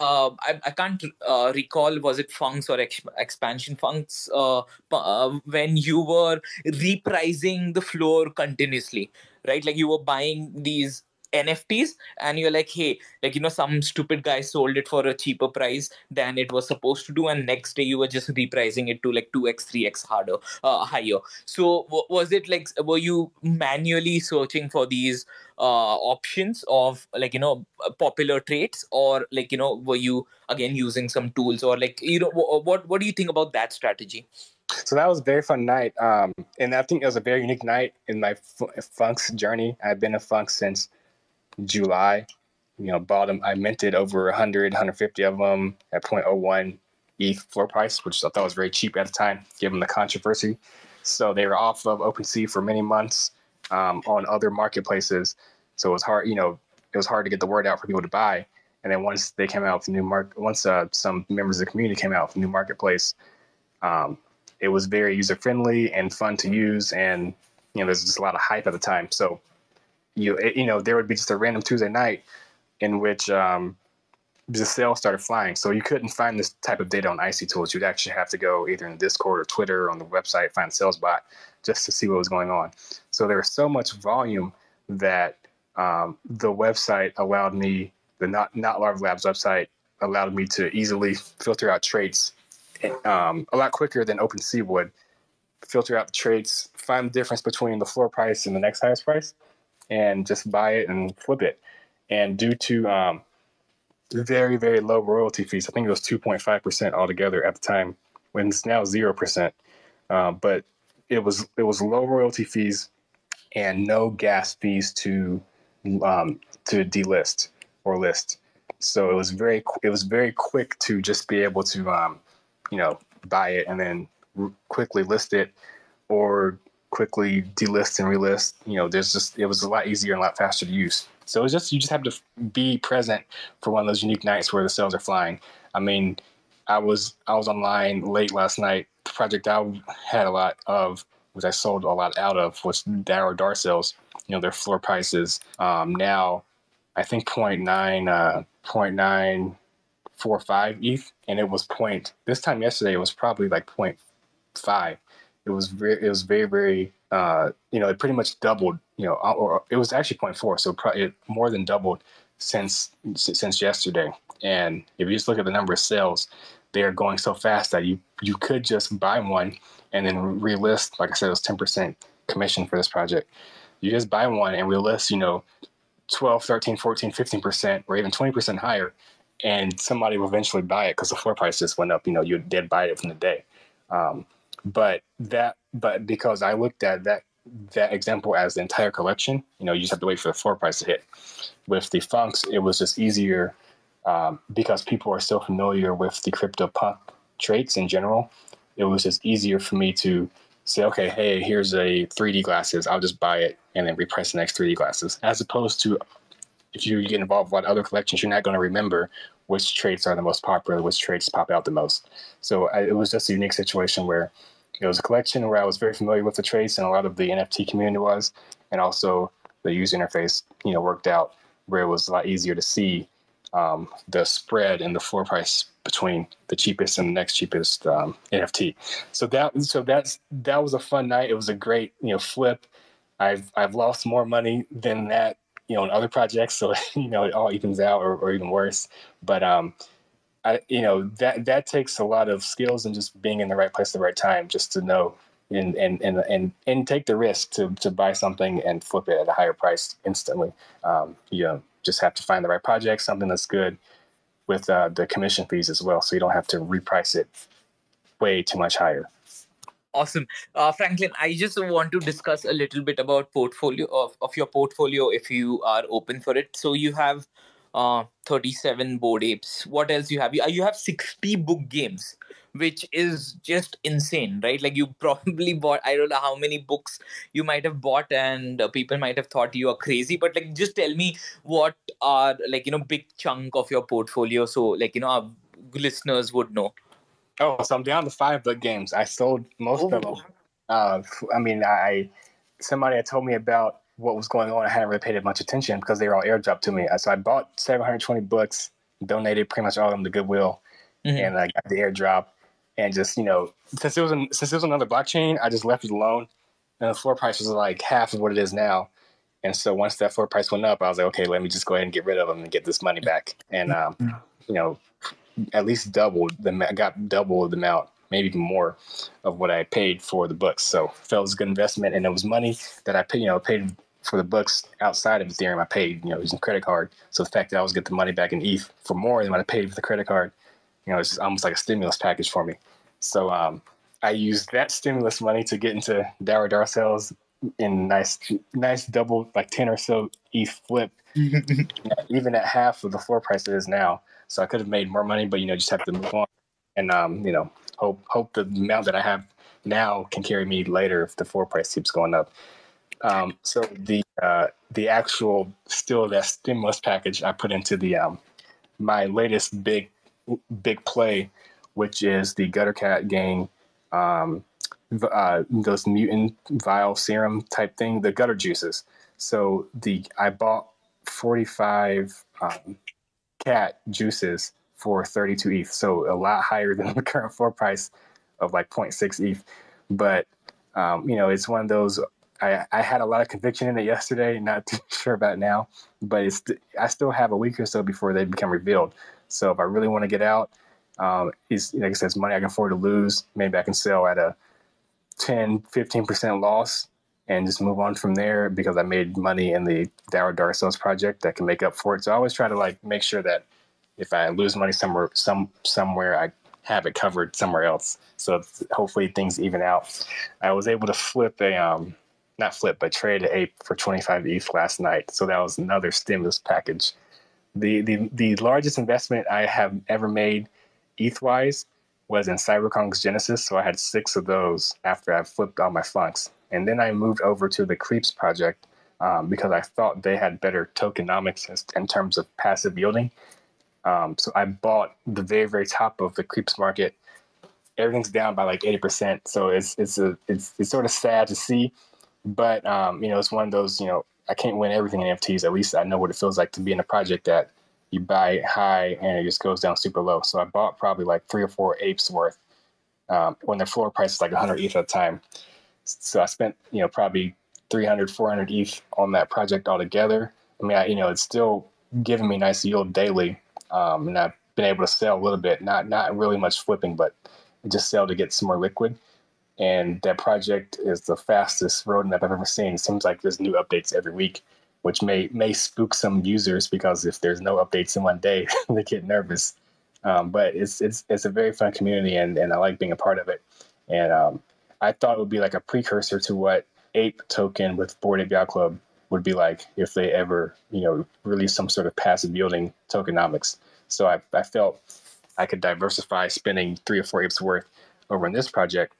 uh, I, I can't uh, recall was it Phunks or ex- expansion Phunks uh, uh, when you were repricing the floor continuously right? Like you were buying these NFTs and you're like, hey, like you know, some stupid guy sold it for a cheaper price than it was supposed to do, and next day you were just repricing it to like two x, three x harder, uh, higher. So w- was it like were you manually searching for these uh, options of like you know popular traits, or like you know were you again using some tools, or like you know w- what what do you think about that strategy? So that was a very fun night, um, and I think it was a very unique night in my f- Phunks journey. I've been a Phunk since July. You know, bought them. I minted over 100, 150 of them at 0.01 ETH floor price, which I thought was very cheap at the time, given the controversy. So they were off of OpenSea for many months um, on other marketplaces. So it was hard, you know, it was hard to get the word out for people to buy. And then once they came out with new market, once uh, some members of the community came out with new marketplace, um, it was very user friendly and fun to use. And you know, there's just a lot of hype at the time. So you you know there would be just a random Tuesday night in which um, the sales started flying. So you couldn't find this type of data on Icy Tools. You'd actually have to go either in Discord or Twitter or on the website, find sales bot just to see what was going on. So there was so much volume that um, the website allowed me, the not not Larva Labs website allowed me to easily filter out traits um, a lot quicker than OpenSea would. Filter out the traits, find the difference between the floor price and the next highest price, and just buy it and flip it. And due to um, very very low royalty fees, I think it was 2.5 percent altogether at the time, when it's now zero percent. Uh, but it was it was low royalty fees and no gas fees to um, to delist or list. So it was very it was very quick to just be able to um, you know buy it and then quickly list it or quickly delist and relist. You know, there's just it was a lot easier and a lot faster to use. So it's just you just have to be present for one of those unique nights where the sales are flying. I mean, I was I was online late last night. The project I had a lot of, which I sold a lot out of, was Dour Darcels. You know, their floor prices um, now, I think 0.9, uh, 0.945 ETH, and it was point. This time yesterday, it was probably like 0.5. It was very, it was very, very. Uh, you know, it pretty much doubled. You know, or it was actually 0.4, so it more than doubled since since yesterday. And if you just look at the number of sales, they are going so fast that you you could just buy one and then relist. Like I said, it was ten percent commission for this project. You just buy one and relist, you know, 12, 13, 14, 15 percent, or even twenty percent higher, and somebody will eventually buy it because the floor price just went up. You know, you did buy it from the day. Um, but that, but because I looked at that that example as the entire collection, you know, you just have to wait for the floor price to hit. With the Phunks, it was just easier um, because people are so familiar with the CryptoPunk traits in general. It was just easier for me to say, okay, hey, here's a 3D glasses. I'll just buy it and then reprice the next 3D glasses. As opposed to if you get involved with other collections, you're not going to remember which traits are the most popular, which traits pop out the most. So I, it was just a unique situation where it was a collection where I was very familiar with the traits and a lot of the NFT community was, and also the user interface, you know, worked out where it was a lot easier to see um, the spread and the floor price between the cheapest and the next cheapest um, NFT. So that so that's that was a fun night. It was a great you know flip. I've I've lost more money than that you know in other projects, so you know it all evens out or, or even worse. But um, I you know that that takes a lot of skills and just being in the right place at the right time just to know and and and and, and take the risk to to buy something and flip it at a higher price instantly. Um, you know, just have to find the right project, something that's good with uh, the commission fees as well, so you don't have to reprice it way too much higher. Awesome, uh, Franklin. I just want to discuss a little bit about portfolio of, of your portfolio, if you are open for it. So you have uh, 37 bored apes. What else you have? You, you have 60 book games which is just insane, right? Like you probably bought, I don't know how many books you might have bought, and uh, people might have thought you are crazy. But like, just tell me what are like you know big chunk of your portfolio, so like you know our listeners would know. Oh, so I'm down to five book games. I sold most oh. of them. Uh, I mean, I somebody had told me about what was going on. I hadn't really paid much attention because they were all airdropped to me. So I bought 720 books, donated pretty much all of them to Goodwill, mm-hmm. and I got the airdrop and just you know since it was an, since it was another blockchain, I just left it alone, and the floor price was like half of what it is now. And so once that floor price went up, I was like, okay, let me just go ahead and get rid of them and get this money back. And um, you know, at least doubled the I got double the amount, maybe even more, of what I paid for the books. So felt it was a good investment, and it was money that I paid. You know, paid for the books outside of Ethereum. I paid, you know, using credit card. So the fact that I was get the money back in ETH for more than what I paid for the credit card you know, it's almost like a stimulus package for me. So um, I used that stimulus money to get into Dour Darcels in nice, nice double, like 10 or so ETH flip, even at half of the floor price it is now. So I could have made more money, but, you know, just have to move on and, um, you know, hope, hope the amount that I have now can carry me later if the floor price keeps going up. Um, so the, uh, the actual still that stimulus package I put into the, um, my latest big big play, which is the Gutter Cat gang, um, uh, those mutant vial serum type thing, the gutter juices. So the I bought 45 um, cat juices for 32 ETH, so a lot higher than the current floor price of like 0.6 ETH. But um, you know, it's one of those. I, I had a lot of conviction in it yesterday, not too sure about now, but it's I still have a week or so before they become revealed. So if I really want to get out, um, is like I said, it's money I can afford to lose. Maybe I can sell at a 10, 15% loss and just move on from there because I made money in the Dour Darcels project that can make up for it. So I always try to like make sure that if I lose money somewhere, some somewhere, I have it covered somewhere else. So hopefully things even out. I was able to flip a um, not flip, but trade an ape for 25 ETH last night. So that was another stimulus package. The the the largest investment I have ever made ETH wise was in CyberKongz Genesis. So I had six of those after I flipped all my funks. And then I moved over to the Creepz project um, because I thought they had better tokenomics in terms of passive yielding. Um, so I bought the very, very top of the Creepz market. Everything's down by like 80%. So it's, it's, a, it's, it's sort of sad to see. But, um, you know, it's one of those, you know, I can't win everything in NFTs. At least I know what it feels like to be in a project that you buy high and it just goes down super low. So I bought probably like three or four apes worth um, when their floor price is like 100 ETH at the time. So I spent, you know, probably 300, 400 ETH on that project altogether. I mean, I, you know, it's still giving me nice yield daily. Um, and I've been able to sell a little bit, not, not really much flipping, but just sell to get some more liquid. And that project is the fastest roadmap I've ever seen. It seems like there's new updates every week, which may may spook some users because if there's no updates in one day, they get nervous. Um, but it's it's it's a very fun community, and, and I like being a part of it. And um, I thought it would be like a precursor to what Ape Token with Bored Ape Yacht Club would be like if they ever, you know, release some sort of passive yielding tokenomics. So I, I felt I could diversify spending three or four apes worth over in this project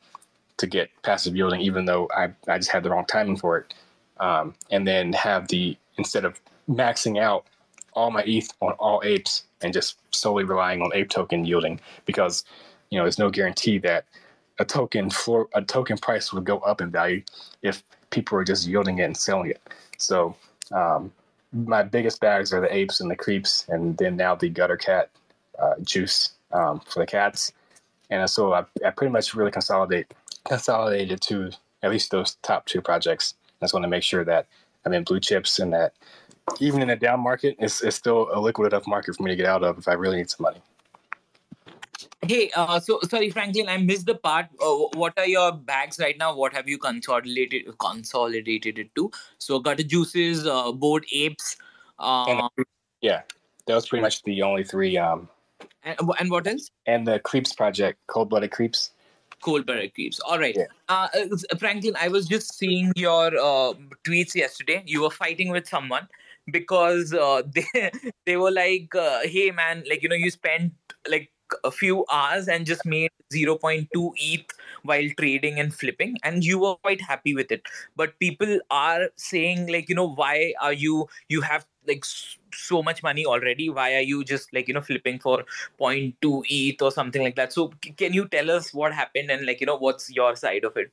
to get passive yielding, even though I, I just had the wrong timing for it. Um, and then have the, instead of maxing out all my ETH on all apes and just solely relying on ape token yielding, because, you know, there's no guarantee that a token floor a token price would go up in value if people are just yielding it and selling it. So um, my biggest bags are the apes and the creeps, and then now the gutter cat uh, juice um, for the cats. And so I, I pretty much really consolidate consolidated to at least those top two projects. I just want to make sure that I'm in blue chips and that even in a down market, it's, it's still a liquid enough market for me to get out of if I really need some money. Hey, uh, so sorry, Franklin, I missed the part. Uh, what are your bags right now? What have you consolidated consolidated it to? So, gutter juices, uh, bored apes. Uh, yeah, that was pretty much the only three. Um, and, and what else? And the Creepz project, Cold Blooded Creepz. Cold Blooded Creepz. All right, yeah. Uh, uh, Franklin. I was just seeing your uh, tweets yesterday. You were fighting with someone because uh, they they were like, uh, "Hey, man, like you know, you spent like a few hours and just made 0.2 ETH while trading and flipping, and you were quite happy with it. But people are saying, like, you know, why are you, you have like so much money already? Why are you just like, you know, flipping for 0.2 ETH or something like that? So, can you tell us what happened and, like, you know, what's your side of it?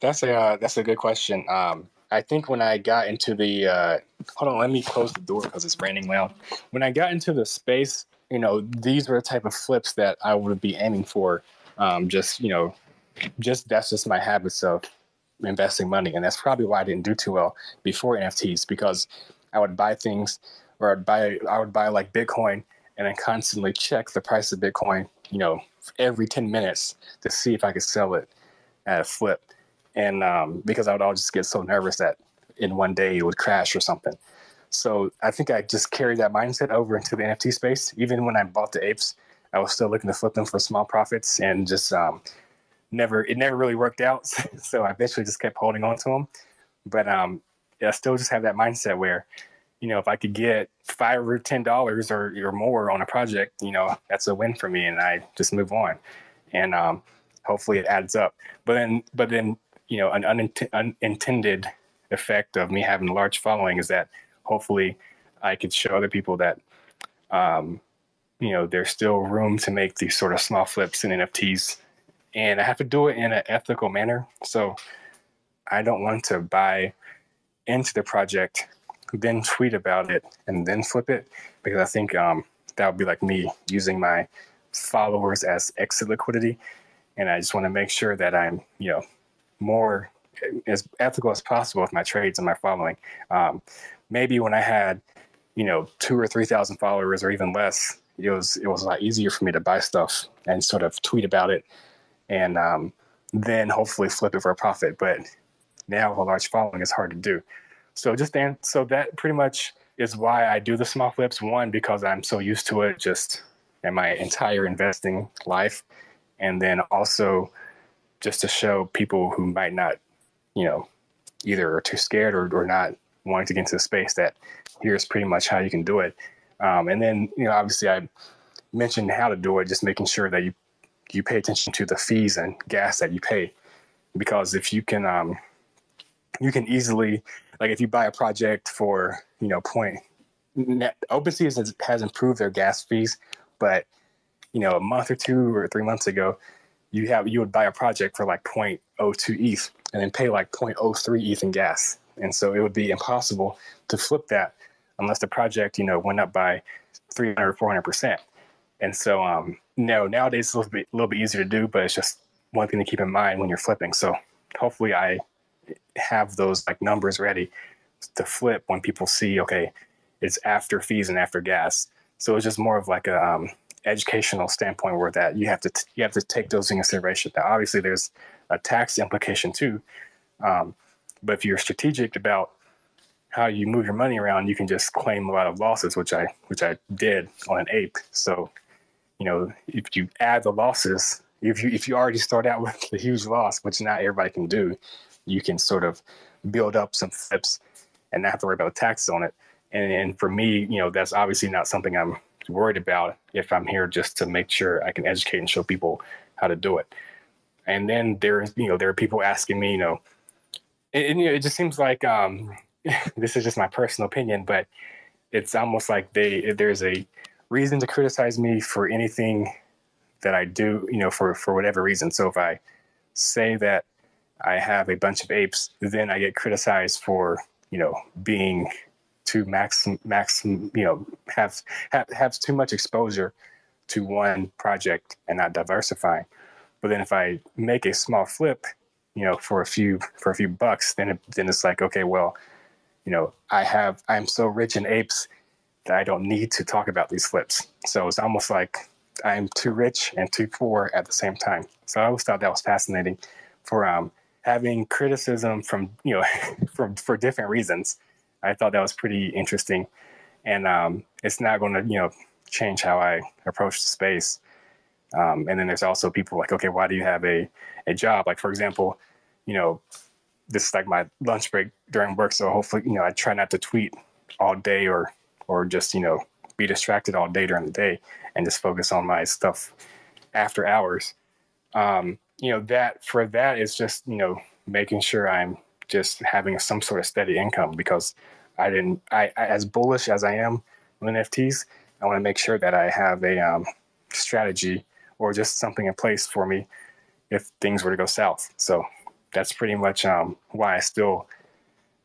That's a, uh, that's a good question. Um, I think when I got into the uh, hold on, let me close the door because it's raining loud. When I got into the space, you know, these were the type of flips that I would be aiming for. Um, just, you know, just that's just my habits of investing money. And that's probably why I didn't do too well before NFTs because I would buy things or I'd buy, I would buy like Bitcoin and then constantly check the price of Bitcoin, you know, every 10 minutes to see if I could sell it at a flip. And um, because I would all just get so nervous that in one day it would crash or something. So I think I just carried that mindset over into the NFT space. Even when I bought the apes, I was still looking to flip them for small profits and just um, never, it never really worked out. so I eventually just kept holding on to them. But um, I still just have that mindset where, you know, if I could get five or ten dollars or, or more on a project, you know, that's a win for me, and I just move on, and um, hopefully it adds up. But then, but then, you know, an unintended effect of me having a large following is that hopefully I could show other people that, um, you know, there's still room to make these sort of small flips in NFTs. And I have to do it in an ethical manner. So I don't want to buy into the project, then tweet about it, and then flip it, because I think um, that would be like me using my followers as exit liquidity. And I just want to make sure that I'm, you know, more as ethical as possible with my trades and my following. Um, maybe when I had, you know, two or three thousand followers or even less, it was it was a lot easier for me to buy stuff and sort of tweet about it, and um, then hopefully flip it for a profit. But now with a large following it's hard to do. So just then, so that pretty much is why I do the small flips. One, because I'm so used to it just in my entire investing life. And then also just to show people who might not, you know, either are too scared or, or not wanting to get into the space that here's pretty much how you can do it. Um, and then, you know, obviously I mentioned how to do it, just making sure that you, you pay attention to the fees and gas that you pay. Because if you can, um, you can easily, like if you buy a project for, you know, point, OpenSea has, has improved their gas fees, but, you know, a month or two or three months ago, you have you would buy a project for like 0.02 ETH and then pay like 0.03 ETH in gas. And so it would be impossible to flip that unless the project, you know, went up by 300 or 400%. And so, um, no, nowadays it's a little bit, a little bit easier to do, but it's just one thing to keep in mind when you're flipping. So hopefully I have those like numbers ready to flip when people see, okay, it's after fees and after gas. So it's just more of like a, um, educational standpoint where that you have to t- you have to take those in consideration. Now, obviously, there's a tax implication too, um, but if you're strategic about how you move your money around, you can just claim a lot of losses, which I which I did on an ape. So, you know, if you add the losses, if you if you already start out with a huge loss, which not everybody can do, you can sort of build up some flips and not have to worry about taxes on it. And, and for me, you know, that's obviously not something I'm worried about if I'm here just to make sure I can educate and show people how to do it. And then there's, you know, there are people asking me, you know, and, and you know, it just seems like um, this is just my personal opinion, but it's almost like they there's a reason to criticize me for anything that I do, you know, for for whatever reason. So if I say that I have a bunch of apes, then I get criticized for, you know, being to max max you know have have have too much exposure to one project and not diversifying. But then if I make a small flip, you know, for a few for a few bucks, then it, then it's like okay, well, you know, I have I'm so rich in apes that I don't need to talk about these flips. So it's almost like I'm too rich and too poor at the same time. So I always thought that was fascinating for um, having criticism from you know from for different reasons I thought that was pretty interesting, and um, it's not going to you know change how I approach the space. Um, and then there's also people like, okay, why do you have a a job? Like for example, you know, this is like my lunch break during work, so hopefully you know I try not to tweet all day or or just you know be distracted all day during the day and just focus on my stuff after hours. Um, you know that for that is just you know making sure I'm just having some sort of steady income because I didn't. I, I as bullish as I am on NFTs, I want to make sure that I have a um, strategy or just something in place for me if things were to go south. So that's pretty much um, why I still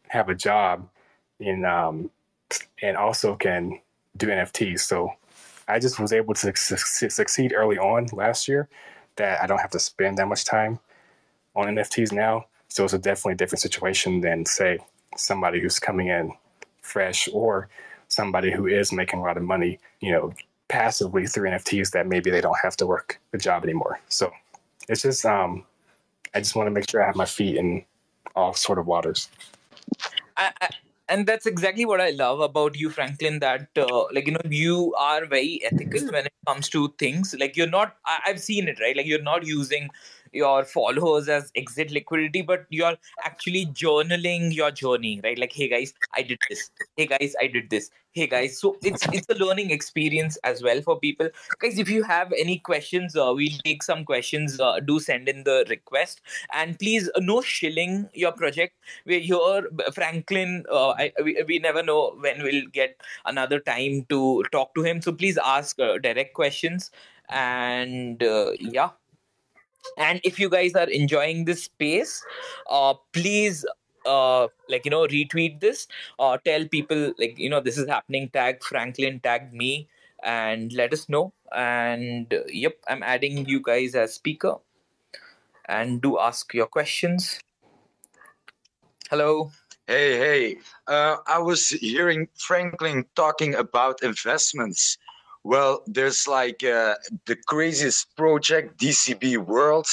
have a job in um, and also can do NFTs. So I just was able to su- succeed early on last year that I don't have to spend that much time on NFTs now. So it's a definitely different situation than say somebody who's coming in fresh or somebody who is making a lot of money, you know, passively through NFTs that maybe they don't have to work a job anymore. So it's just um I just want to make sure I have my feet in all sort of waters. I, I, and that's exactly what I love about you, Franklin. That uh, like you know you are very ethical when it comes to things. Like you're not. I, I've seen it right. Like you're not using your followers as exit liquidity, but you're actually journaling your journey, right? Like, hey guys, I did this. Hey guys, I did this. Hey guys, so it's it's a learning experience as well for people. Guys, if you have any questions, uh, we'll take some questions. Uh, do send in the request, and please, uh, no shilling your project. We're here, Franklin. Uh, I, we, we never know when we'll get another time to talk to him. So please ask uh, direct questions, and uh, yeah and if you guys are enjoying this space uh please uh like you know retweet this. Uh tell people like you know this is happening. Tag franklin tag me and let us know. And uh, yep i'm adding you guys as speaker. And do ask your questions. Hello. Hey hey. Uh, i was hearing franklin talking about investments well, there's like uh, the craziest project, DCB World.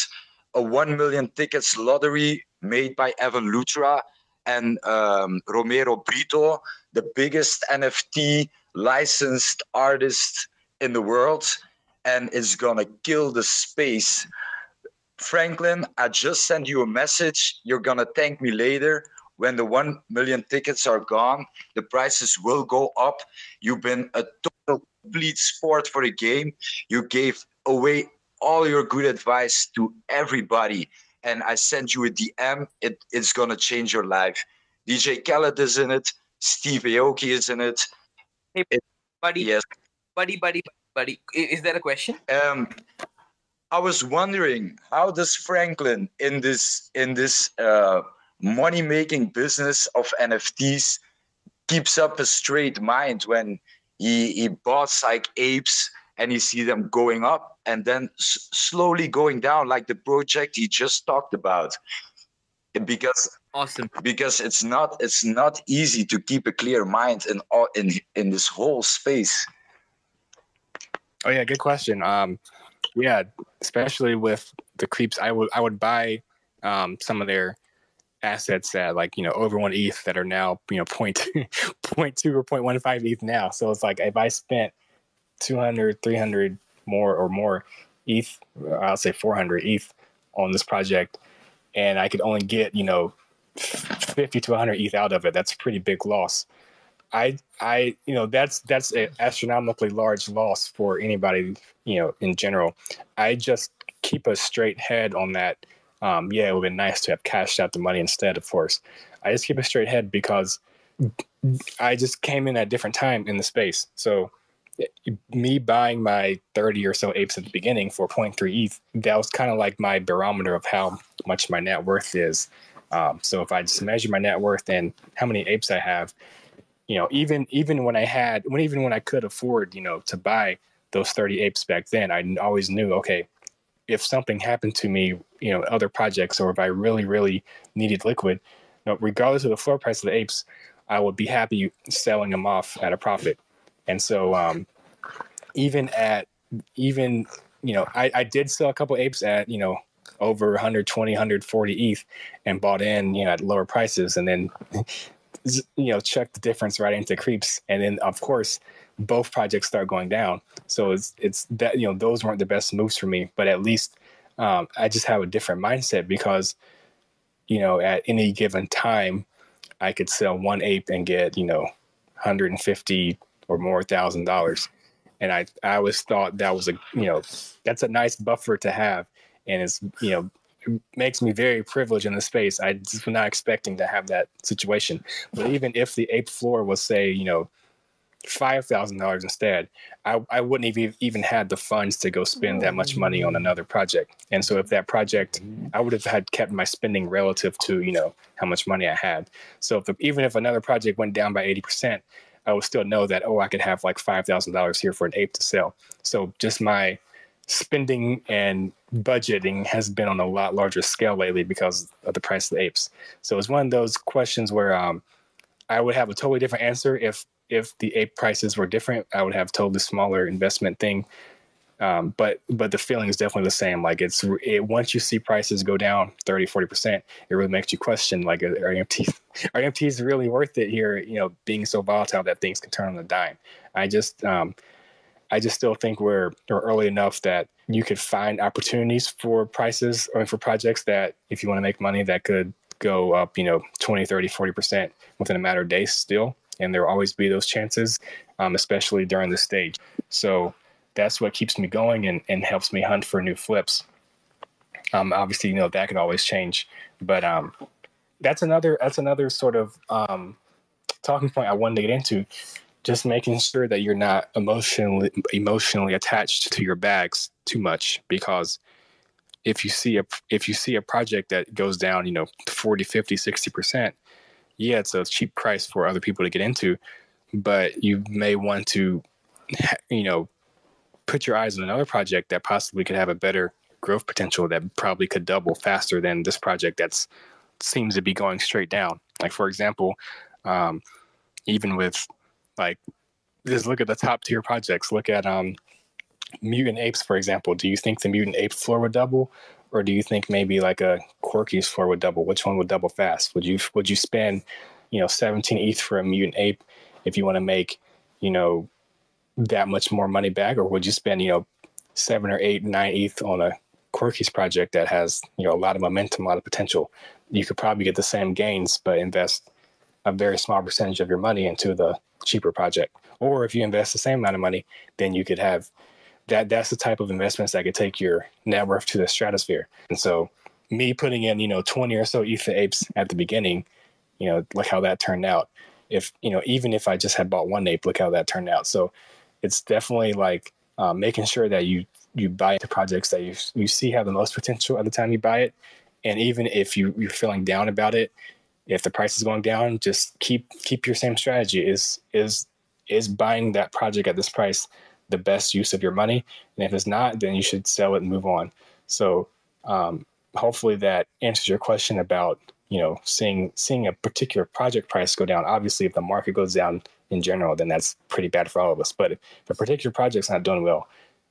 a 1 million tickets lottery made by Evan Luthra and um, Romero Britto, the biggest NFT licensed artist in the world, and it's gonna kill the space. Franklin, I just sent you a message. You're gonna thank me later. When the 1 million tickets are gone, the prices will go up. You've been a total complete sport for the game. You gave away all your good advice to everybody. And I sent you a DM. It, it's gonna change your life. DJ Khaled is in it. Steve Aoki is in it. Hey, buddy, Yes. buddy, buddy, buddy. Is there a question? Um, I was wondering how does Franklin in this in this uh, money making business of NFTs keeps up a straight mind when he he bought like apes and you see them going up and then s- slowly going down like the project he just talked about because Awesome. because it's not it's not easy to keep a clear mind in all in in this whole space Oh yeah, good question. Um, yeah, especially with the creeps, I would I would buy um, some of their assets at like you know over one ETH that are now you know point point two or point one five ETH now. So it's like if I spent 200, 300 more or more ETH, I'll say 400 ETH on this project, and I could only get you know 50 to 100 ETH out of it. That's a pretty big loss. I I you know that's that's an astronomically large loss for anybody you know in general. I just keep a straight head on that. Um, yeah, it would have been nice to have cashed out the money instead, of course. I just keep a straight head because I just came in at a different time in the space. So me buying my 30 or so apes at the beginning for 0.3 ETH, that was kind of like my barometer of how much my net worth is. Um, so if I just measure my net worth and how many apes I have, you know, even even when I had when even when I could afford, you know, to buy those 30 apes back then, I always knew, okay, if something happened to me, you know, other projects, or if I really, really needed liquid, you know, regardless of the floor price of the apes, I would be happy selling them off at a profit. And so, um, even at even you know, I, I did sell a couple apes at you know over 120, 140 ETH, and bought in you know at lower prices, and then you know chuck the difference right into creeps, and then of course both projects start going down. So it's it's that you know those weren't the best moves for me, but at least um, I just have a different mindset because you know at any given time I could sell one ape and get you know 150 or more thousand dollars, and I I always thought that was a you know that's a nice buffer to have, and it's you know it makes me very privileged in the space. I just was not expecting to have that situation, but even if the ape floor was say you know five thousand dollars instead, I, I wouldn't have even had the funds to go spend that much money on another project. And so if that project, I would have had kept my spending relative to you know how much money I had. So if the, even if another project went down by eighty percent, I would still know that oh I could have like five thousand dollars here for an ape to sell. So just my spending and budgeting has been on a lot larger scale lately because of the price of the apes. So it's one of those questions where um, I would have a totally different answer if if the ape prices were different. I would have totally smaller investment thing. Um, but but the feeling is definitely the same. Like it's it, once you see prices go down 30, 40 percent, it really makes you question like are NFTs are NFTs really worth it here? You know, being so volatile that things can turn on a dime. I just um, I just still think we're, we're early enough that you could find opportunities for prices or for projects that if you want to make money that could go up, you know, 20, 30, 40% within a matter of days still. And there will always be those chances, um, especially during this stage. So that's what keeps me going and, and helps me hunt for new flips. Um, obviously, you know, that could always change, but um, that's another, that's another sort of um, talking point I wanted to get into just making sure that you're not emotionally emotionally attached to your bags too much because if you see a if you see a project that goes down you know 40 50 60% yeah it's a cheap price for other people to get into but you may want to you know put your eyes on another project that possibly could have a better growth potential that probably could double faster than this project that's seems to be going straight down. Like for example um, even with like just look at the top tier projects. Look at um mutant apes for example. Do you think the mutant ape floor would double or do you think maybe like a Quirkies floor would double? Which one would double fast? Would you would you spend, you know, 17 ETH for a mutant ape if you want to make, you know, that much more money back, or would you spend, you know, seven or eight, nine ETH on a Quirkies project that has, you know, a lot of momentum, a lot of potential? You could probably get the same gains, but invest a very small percentage of your money into the cheaper project. Or if you invest the same amount of money, then you could have that that's the type of investments that could take your net worth to the stratosphere. And so me putting in, you know, 20 or so ether apes at the beginning, you know, look how that turned out. If, you know, even if I just had bought one ape, look how that turned out. So it's definitely like um, making sure that you, you buy into projects that you, you see have the most potential at the time you buy it. And even if you, you're feeling down about it, if the price is going down, just keep, keep your same strategy is, is, is buying that project at this price the best use of your money. And if it's not, then you should sell it and move on. So um, hopefully that answers your question about you know seeing seeing a particular project price go down. Obviously, if the market goes down in general, then that's pretty bad for all of us. But if a particular project's not doing well,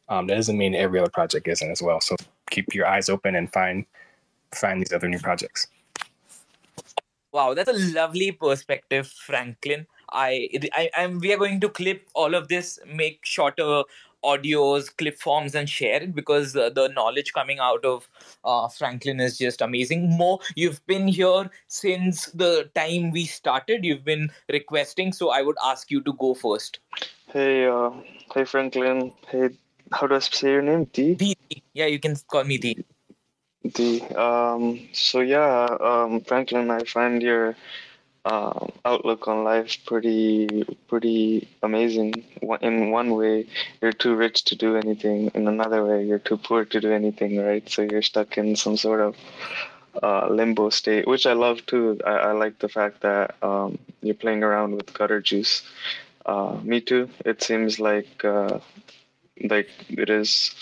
um, that doesn't mean every other project isn't as well. So keep your eyes open and find find these other new projects. Wow, that's a lovely perspective, Franklin. I, I I'm we are going to clip all of this, make shorter audios, clip forms, and share it because uh, the knowledge coming out of uh, Franklin is just amazing. Mo, you've been here since the time we started. You've been requesting, so I would ask you to go first. Hey, uh, hey Franklin. Hey, how do I say your name? D. D. Yeah, you can call me D. D. Um. So yeah, um, Franklin, I find your uh, outlook on life pretty pretty amazing. In one way, you're too rich to do anything. In another way, you're too poor to do anything. Right? So you're stuck in some sort of uh, limbo state, which I love too. I, I like the fact that um, you're playing around with gutter juice. Uh, me too. It seems like uh, like it is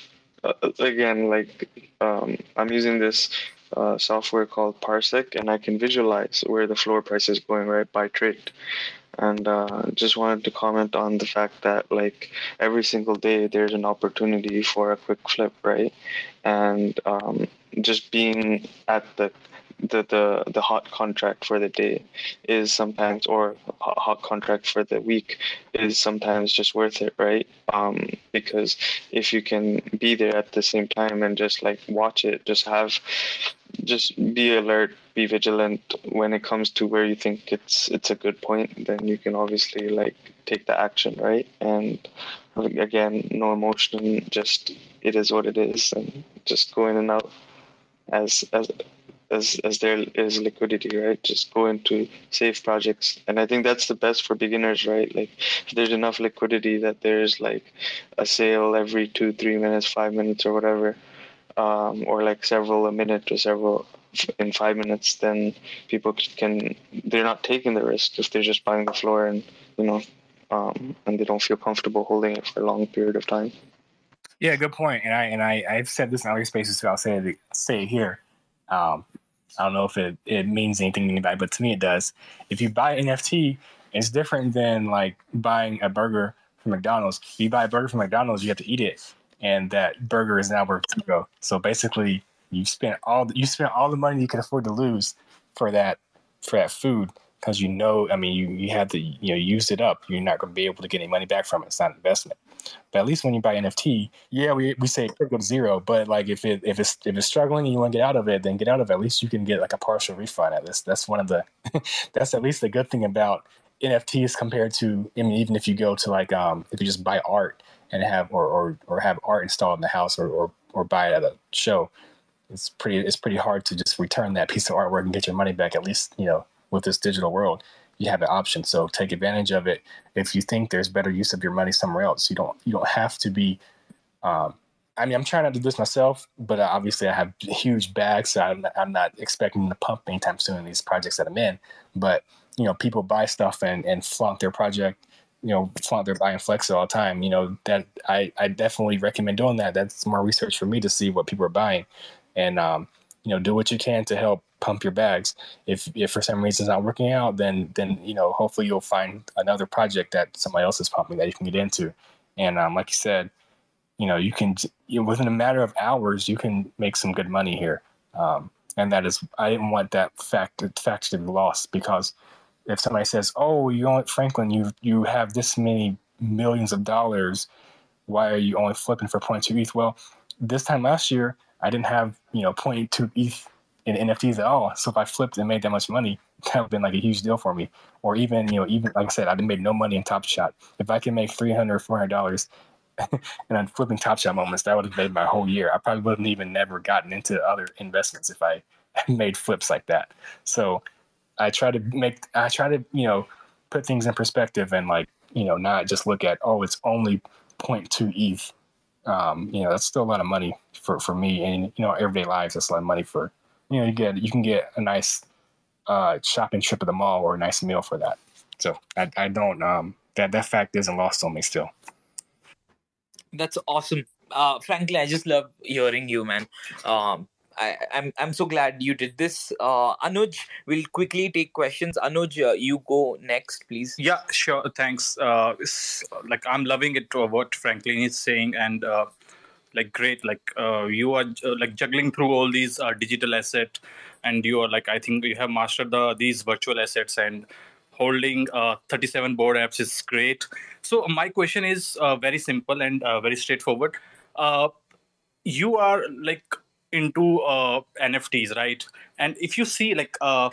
uh, again like um, I'm using this uh, software called Parsec, and I can visualize where the floor price is going right by trade. And uh, just wanted to comment on the fact that like every single day there's an opportunity for a quick flip, right? And um, just being at the the, the the hot contract for the day is sometimes or hot contract for the week is sometimes just worth it right um because if you can be there at the same time and just like watch it just have just be alert, be vigilant when it comes to where you think it's it's a good point. Then you can obviously like take the action, right? And again, no emotion, just it is what it is, and just go in and out as as as as there is liquidity, right? Just go into safe projects, and I think that's the best for beginners, right? Like if there's enough liquidity that there's like a sale every two, three minutes, five minutes, or whatever um, or like several a minute or several in five minutes, then people can they're not taking the risk if they're just buying the floor and you know um, and they don't feel comfortable holding it for a long period of time. Yeah, good point. And I and I I've said this in other spaces, so I'll say it say it here. Um, I don't know if it, it means anything to anybody, but to me it does. If you buy NFT, it's different than like buying a burger from McDonald's. If you buy a burger from McDonald's, you have to eat it and that burger is now worth zero. So basically, you spent all the, you spent all the money you could afford to lose for that for that food because you know, I mean, you you had to you know use it up. You're not going to be able to get any money back from it. It's not an investment. But at least when you buy NFT, yeah, we, we say zero. But like if it if it's if it's struggling and you want to get out of it, then get out of it. At least you can get like a partial refund at least That's one of the that's at least the good thing about NFTs compared to I mean even if you go to like um if you just buy art and have or, or, or have art installed in the house or, or, or buy it at a show, it's pretty it's pretty hard to just return that piece of artwork and get your money back. At least you know with this digital world, you have an option. So take advantage of it. If you think there's better use of your money somewhere else, you don't you don't have to be. Um, I mean, I'm trying not to do this myself, but obviously I have huge bags, so I'm not, I'm not expecting to pump anytime soon in these projects that I'm in. But you know, people buy stuff and and flaunt their project you know flaunt their buying flex all the time you know that i i definitely recommend doing that. That's more research for me to see what people are buying. And um you know do what you can to help pump your bags. If if for some reason it's not working out then then you know hopefully you'll find another project that somebody else is pumping that you can get into. And um like you said you know, you can you know, within a matter of hours, you can make some good money here. Um, and that is, I didn't want that fact fact to be lost because if somebody says, "Oh, you own Franklin, you you have this many millions of dollars, why are you only flipping for 0.2 ETH?" Well, this time last year, I didn't have you know 0.2 ETH in NFTs at all. So if I flipped and made that much money, that would have been like a huge deal for me. Or even you know, even like I said, I've made no money in Top Shot. If I can make 300 or 400 dollars and I'm flipping Top Shot moments, that would have made my whole year. I probably wouldn't even never gotten into other investments if I made flips like that. So I try to make, I try to, you know, put things in perspective and like, you know, not just look at, oh, it's only 0.2 ETH. Um, you know, that's still a lot of money for, for me and, you know, everyday lives. That's a lot of money for, you know, you get, you can get a nice uh, shopping trip at the mall or a nice meal for that. So I, I don't, um, that, that fact isn't lost on me still. That's awesome. Uh, frankly, I just love hearing you, man. Um, I, I'm I'm so glad you did this. Uh, Anuj, we'll quickly take questions. Anuj, uh, you go next, please. Yeah, sure. Thanks. Uh, like I'm loving it uh, what Franklin is saying, and uh, like great. Like uh, you are like juggling through all these digital asset, and you are like I think you have mastered the these virtual assets and holding uh, 37 Bored Apes is great. So my question is very simple and very straightforward. You are like into uh, NFTs, right? And if you see like uh,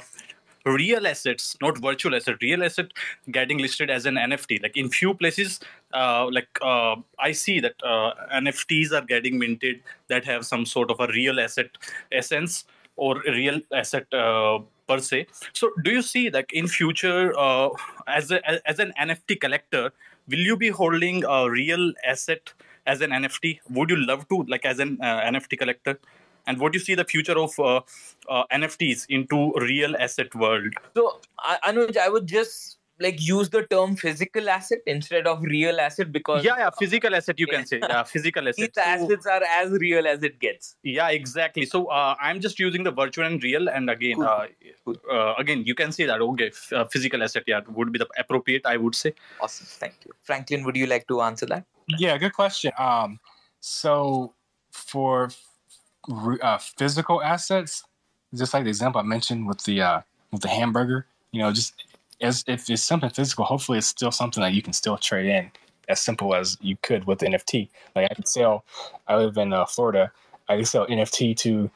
real assets, not virtual asset, real asset getting listed as an NFT, like in few places, like I see that NFTs are getting minted that have some sort of a real asset essence or real asset per se. So, do you see like in future uh, as a, as an NFT collector, will you be holding a real asset as an NFT? Would you love to like as an uh, NFT collector? And what do you see the future of uh, uh NFTs into real asset world? So, Anuj, I would just like use the term physical asset instead of real asset because yeah yeah physical asset you can say. Yeah physical asset these assets. Are as real as it gets. Yeah exactly. So uh, i'm just using the virtual and real and again uh, uh, again you can say that okay uh, physical asset yeah would be the appropriate i would say. Awesome. Thank you. Franklin would you like to answer that? Yeah good question. Um so for uh, physical assets just like the example i mentioned with the uh with the hamburger you know just as if it's something physical, hopefully it's still something that you can still trade in as simple as you could with NFT. Like I could sell, I live in uh, Florida, I could sell NFT to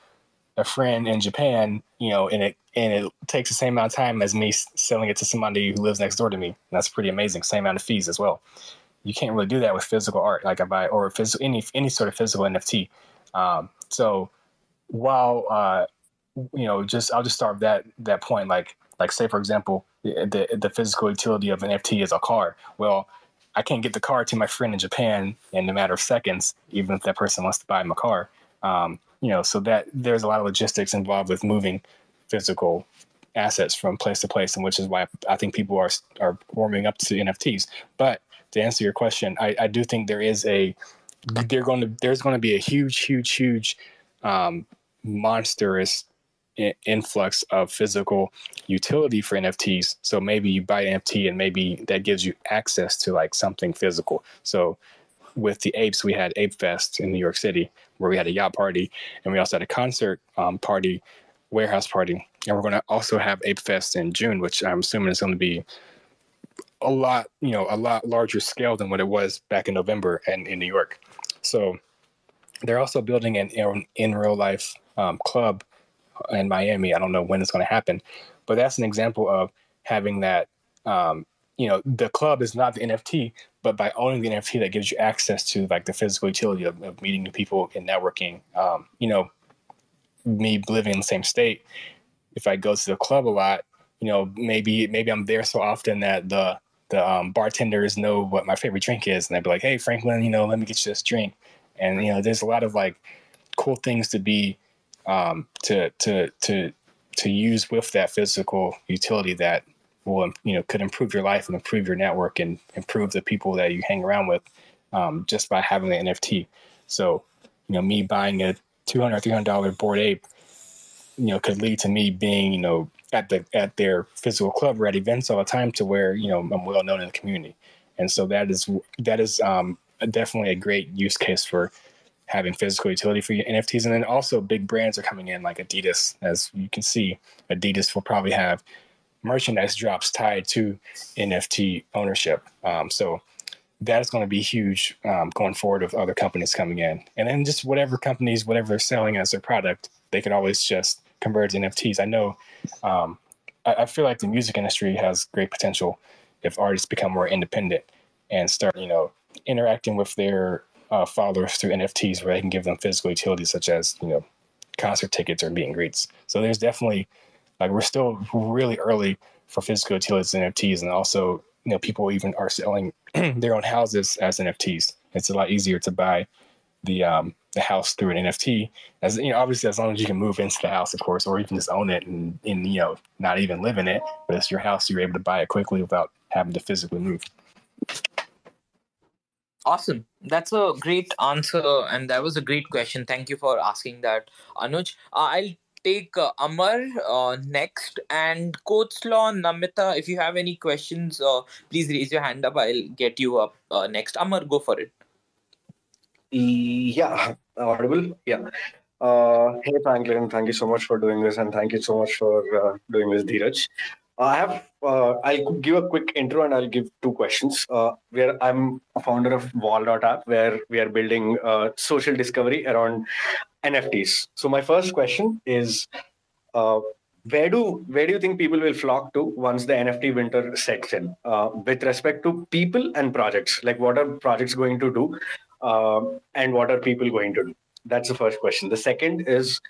a friend in Japan, you know, and it and it takes the same amount of time as me selling it to somebody who lives next door to me. And that's pretty amazing. Same amount of fees as well. You can't really do that with physical art, like I buy or physical any any sort of physical NFT. Um, so while uh, you know, just I'll just start that that point. Like like say for example, the the physical utility of an NFT is a car. Well, I can't get the car to my friend in Japan in a matter of seconds, even if that person wants to buy my car. Um, you know, so that there's a lot of logistics involved with moving physical assets from place to place, and which is why I think people are are warming up to NFTs. But to answer your question, I, I do think there is a they're going to there's going to be a huge, huge, huge um, monstrous influx of physical utility for NFTs. So maybe you buy an NFT and maybe that gives you access to like something physical. So with the apes, we had Ape Fest in New York City where we had a yacht party and we also had a concert um, party, warehouse party. And we're going to also have Ape Fest in June, which I'm assuming is going to be a lot, you know, a lot larger scale than what it was back in November and in New York. So they're also building an in, in real life um, club in Miami. I don't know when it's going to happen, but that's an example of having that. Um, you know, the club is not the NFT, but by owning the NFT, that gives you access to like the physical utility of, of meeting new people and networking. Um, you know, me living in the same state, if I go to the club a lot, you know, maybe maybe I'm there so often that the the um, bartenders know what my favorite drink is, and they'd be like, "Hey, Franklin, you know, let me get you this drink." And you know, there's a lot of like cool things to be um, to to to to use with that physical utility that will you know could improve your life and improve your network and improve the people that you hang around with um, just by having the NFT. So you know me buying a two hundred three hundred dollar Bored Ape, you know, could lead to me being you know at the at their physical club or at events all the time to where you know I'm well known in the community. And so that is that is um, definitely a great use case for having physical utility for your NFTs. And then also big brands are coming in like Adidas. As you can see, Adidas will probably have merchandise drops tied to NFT ownership. Um, so that's going to be huge um, going forward with other companies coming in. And then just whatever companies, whatever they're selling as their product, they could always just convert to NFTs. I know, um, I, I, feel like the music industry has great potential if artists become more independent and start, you know, interacting with their uh, followers through NFTs where they can give them physical utilities such as, you know, concert tickets or meet and greets. So there's definitely, like, we're still really early for physical utilities and NFTs and also you know people even are selling their own houses as NFTs. It's a lot easier to buy the um, the house through an NFT. As you know, obviously, as long as you can move into the house, of course, or even just own it and, and you know not even live in it, but it's your house, you're able to buy it quickly without having to physically move. Awesome. That's a great answer, and that was a great question. Thank you for asking that, Anuj. Uh, I'll take uh, Amar uh, next and Coach Law Namita. If you have any questions, uh, please raise your hand up. I'll get you up uh, next. Amar, go for it. Yeah, audible. Yeah. Uh, hey Franklin, thank you so much for doing this, and thank you so much for uh, doing this, Dheeraj. I have. Uh, I'll give a quick intro, and I'll give two questions. Uh, where I'm a founder of Wall.app, where we are building uh, social discovery around NFTs. So my first question is, uh, where do where do you think people will flock to once the NFT winter sets in? Uh, with respect to people and projects, like what are projects going to do, uh, and what are people going to do? That's the first question. The second is,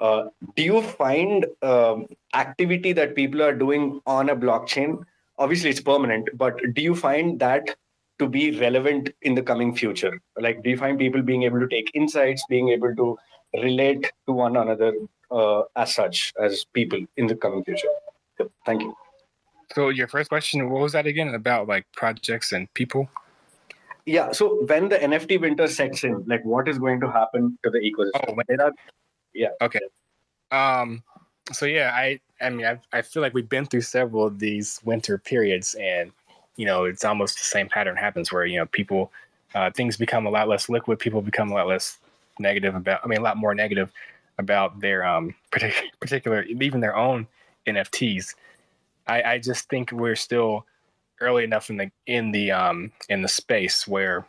uh, do you find um, activity that people are doing on a blockchain? Obviously, it's permanent, but do you find that to be relevant in the coming future? Like, do you find people being able to take insights, being able to relate to one another uh, as such as people in the coming future? Yep. Thank you. So, your first question, what was that again about like projects and people? Yeah. So, when the NFT winter sets in, like, what is going to happen to the ecosystem? Oh, are, yeah. Okay. Um. So yeah, I I mean I I feel like we've been through several of these winter periods, and you know, it's almost the same pattern happens where, you know, people, uh, things become a lot less liquid. People become a lot less negative about, I mean, a lot more negative about their um, particular, particular even their own NFTs. I, I just think we're still early enough in the in the um, in the space where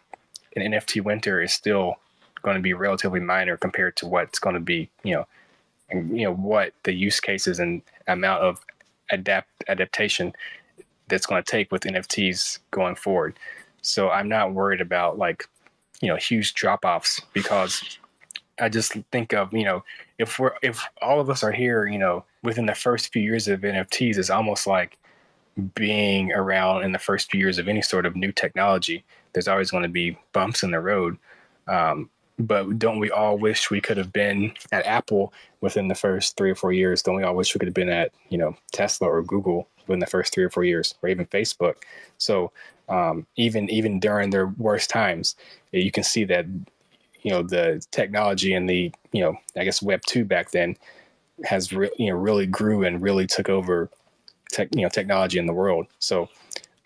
an NFT winter is still going to be relatively minor compared to what's going to be, you know, you know what the use cases and amount of adapt adaptation that's going to take with NFTs going forward. So I'm not worried about like, you know, huge drop offs because I just think of, you know, if we're, if all of us are here, you know, within the first few years of NFTs, it's almost like being around in the first few years of any sort of new technology. There's always going to be bumps in the road. Um, but don't we all wish we could have been at Apple within the first three or four years? Don't we all wish we could have been at, you know, Tesla or Google within the first three or four years, or even Facebook. So um, even even during their worst times, you can see that you know the technology and the you know I guess Web two back then has re- you know really grew and really took over tech you know technology in the world. So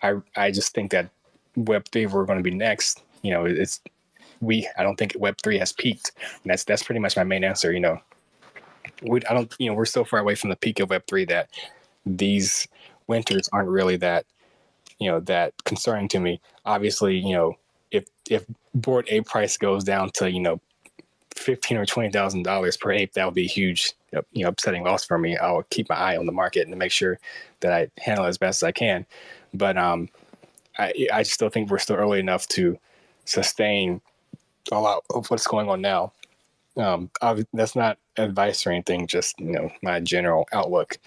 I I just think that Web three we're going to be next. You know it's we I don't think Web three has peaked. And that's that's pretty much my main answer. You know, we I don't you know we're so far away from the peak of Web three that these winters aren't really that you know that concerning to me. Obviously, you know if if Bored Ape price goes down to you know fifteen or twenty thousand dollars per ape, that would be huge you know upsetting loss for me. I'll keep my eye on the market and make sure that I handle it as best as I can. But um, I I still think we're still early enough to sustain a lot of what's going on now. Um, that's not advice or anything, just you know my general outlook.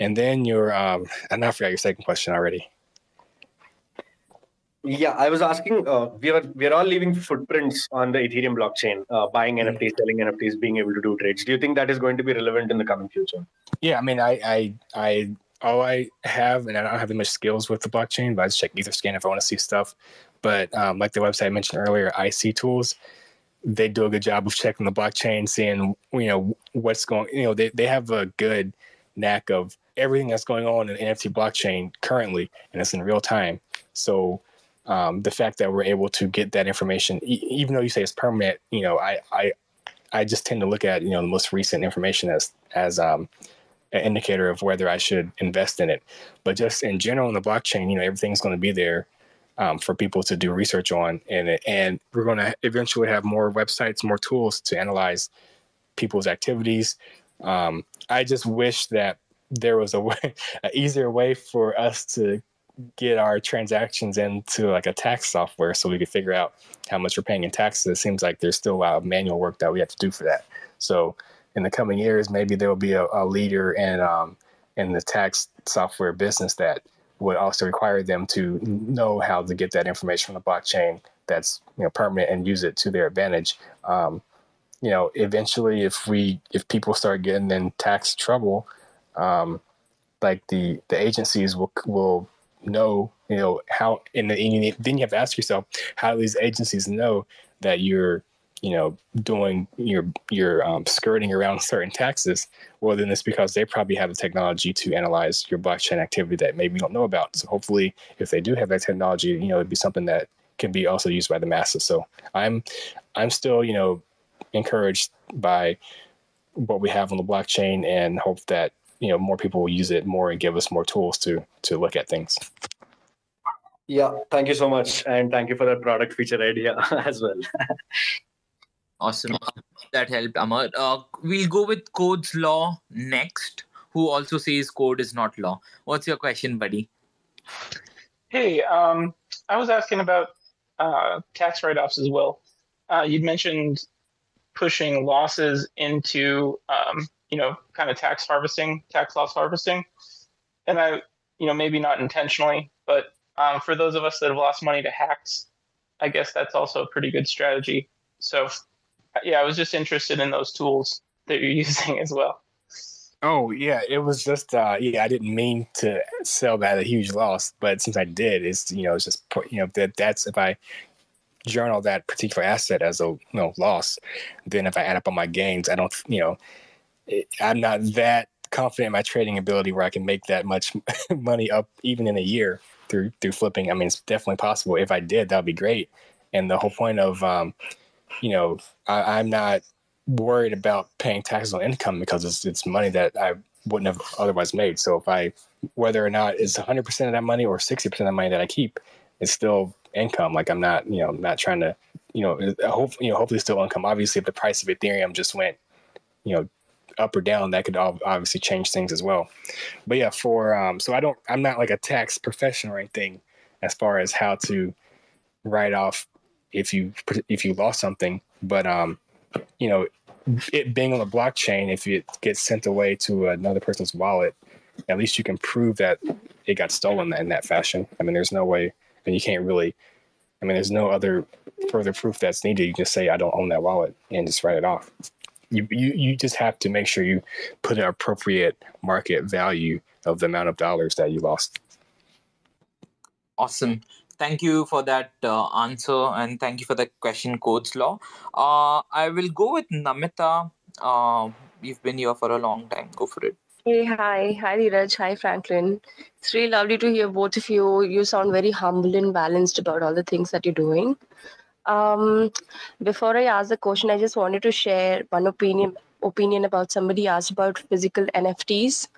And then your, um, and I forgot your second question already. Yeah, I was asking. Uh, we are we are all leaving footprints on the Ethereum blockchain, uh, buying mm-hmm. NFTs, selling NFTs, being able to do trades. Do you think that is going to be relevant in the coming future? Yeah, I mean, I I I all I have, and I don't have that much skills with the blockchain, but I just check Etherscan if I want to see stuff. But um, like the website I mentioned earlier, Icy Tools, they do a good job of checking the blockchain, seeing you know what's going. You know, they they have a good knack of everything that's going on in the NFT blockchain currently, and it's in real time. So um, the fact that we're able to get that information, e- even though you say it's permanent, you know, I, I, I just tend to look at you know the most recent information as as um, an indicator of whether I should invest in it. But just in general, in the blockchain, you know, everything's going to be there um, for people to do research on, and and we're going to eventually have more websites, more tools to analyze people's activities. Um, I just wish that there was a way, an easier way for us to get our transactions into like a tax software so we could figure out how much we're paying in taxes. It seems like there's still a lot of manual work that we have to do for that. So in the coming years, maybe there will be a, a leader in um, in the tax software business that would also require them to know how to get that information from the blockchain that's you know permanent and use it to their advantage. Um, you know, eventually, if we if people start getting in tax trouble, um, like the the agencies will will know you know how and then you, then you have to ask yourself how do these agencies know that you're you know doing your your um, skirting around certain taxes? Well then it's because they probably have the technology to analyze your blockchain activity that maybe you don't know about. So hopefully if they do have that technology you know it'd be something that can be also used by the masses. So i'm i'm still you know encouraged by what we have on the blockchain and hope that you know more people will use it more and give us more tools to to look at things. Yeah thank you so much and thank you for that product feature idea as well. Awesome. That helped amar. Uh, we'll go with code's law next who also says code is not law. What's your question buddy? Hey um i was asking about uh, tax write-offs as well. Uh, you'd mentioned pushing losses into um, you know, kind of tax harvesting, tax loss harvesting. And I, you know, maybe not intentionally, but um, for those of us that have lost money to hacks, I guess that's also a pretty good strategy. So, yeah, I was just interested in those tools that you're using as well. Oh yeah, it was just uh, yeah. I didn't mean to sell that at a huge loss, but since I did, it's you know it's just you know that that's if I journal that particular asset as a you know loss, then if I add up all my gains, I don't you know I'm not that confident in my trading ability where I can make that much money up even in a year through through flipping. I mean, it's definitely possible. If I did, that would be great. And the whole point of, um, you know, I, I'm not worried about paying taxes on income because it's it's money that I wouldn't have otherwise made. So if I, whether or not it's 100% of that money or 60% of the money that I keep, it's still income. Like I'm not, you know, not trying to, you know, hope, you know, hopefully still income. Obviously, if the price of Ethereum just went, you know, up or down, that could obviously change things as well. But yeah, for um, so I don't, I'm not like a tax professional or anything as far as how to write off if you if you lost something. But um, you know, it being on the blockchain, if it gets sent away to another person's wallet, at least you can prove that it got stolen in that fashion. I mean, there's no way, and you can't really. I mean, there's no other further proof that's needed. You just say I don't own that wallet and just write it off you, you you just have to make sure you put an appropriate market value of the amount of dollars that you lost. Awesome. Thank you for that uh, answer and thank you for the question, Codes Law. Uh, I will go with Namita. Uh, you've been here for a long time. Go for it. Hey, hi. Hi, Dheeraj. Hi, Franklin. It's really lovely to hear both of you. You sound very humble and balanced about all the things that you're doing. Um, before I ask the question, I just wanted to share one opinion opinion about somebody asked about physical NFTs.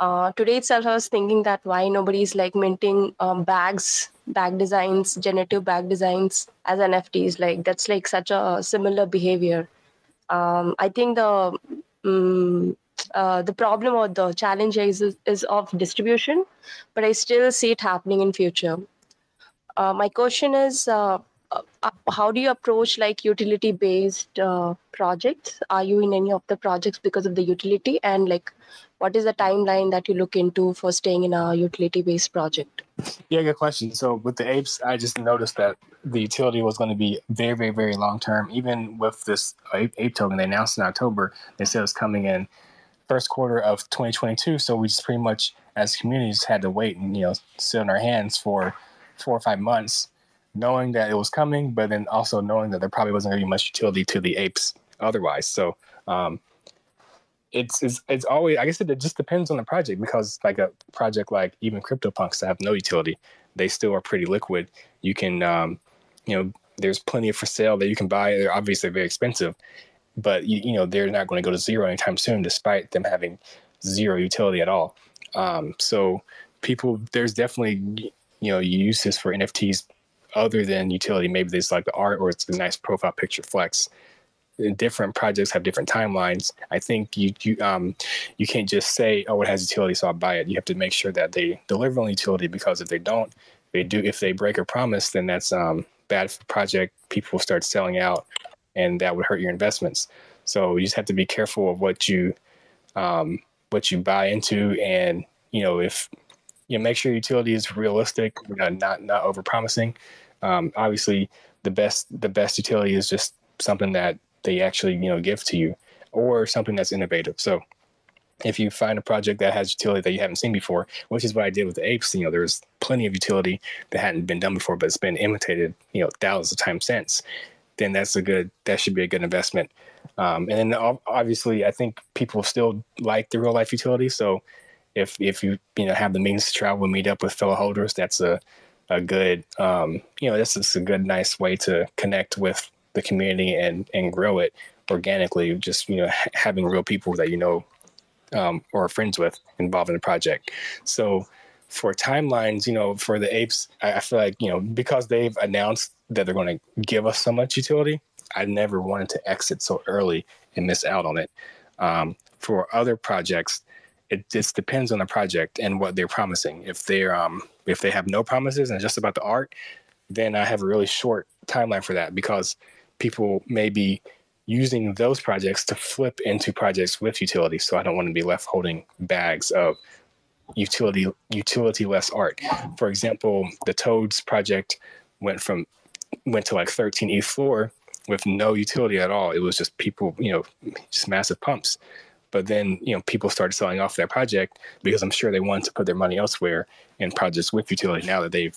Uh, today itself, I was thinking that why nobody is like minting um, bags, bag designs, generative bag designs as NFTs. Like that's like such a similar behavior. Um, I think the um, uh, the problem or the challenge is, is of distribution, but I still see it happening in future. Uh, my question is uh, how do you approach like utility based uh, projects? Are you in any of the projects because of the utility? And like what is the timeline that you look into for staying in a utility based project? Yeah good question. So with the apes i just noticed that the utility was going to be very very very long term even with this ape, ape token they announced in october they said it was coming in first quarter of 2022 so we just pretty much as communities had to wait and you know sit on our hands for four or five months knowing that it was coming, but then also knowing that there probably wasn't going to be much utility to the apes otherwise. So um, it's, it's it's always I guess it just depends on the project because like a project like even CryptoPunks that have no utility, they still are pretty liquid. You can, um, you know, there's plenty for sale that you can buy. They're obviously very expensive, but you, you know they're not going to go to zero anytime soon, despite them having zero utility at all. Um, so people, there's definitely you know uses for NFTs other than utility. Maybe there's like the art or it's a nice profile picture flex. Different projects have different timelines. I think you you um you can't just say oh it has utility so I'll buy it. You have to make sure that they deliver on utility because if they don't, they do if they break a promise then that's um bad for project. People will start selling out, and that would hurt your investments. So you just have to be careful of what you um, what you buy into, and you know if you know, make sure utility is realistic, not not over promising. Um, obviously, the best the best utility is just something that they actually you know give to you, or something that's innovative. So if you find a project that has utility that you haven't seen before, which is what I did with the apes, you know, there's plenty of utility that hadn't been done before, but it's been imitated, you know, thousands of times since, then that's a good, that should be a good investment. Um, and then obviously, I think people still like the real life utility. So if, if you, you know, have the means to travel and meet up with fellow holders, that's a, a good, um, you know, this is a good, nice way to connect with the community and, and grow it organically. Just, you know, having real people that you know um, or friends with involved in the project. So for timelines, you know, for the apes, I, I feel like, you know, because they've announced that they're going to give us so much utility, I never wanted to exit so early and miss out on it. Um, for other projects, it just depends on the project and what they're promising. If they're um, if they have no promises and just about the art, then I have a really short timeline for that because people may be using those projects to flip into projects with utility. So I don't want to be left holding bags of utility utility less art. For example, the Toads project went from went to like 13 ETH floor with no utility at all. It was just people, you know, just massive pumps. But then, you know, people started selling off their project because I'm sure they wanted to put their money elsewhere in projects with utility now that they've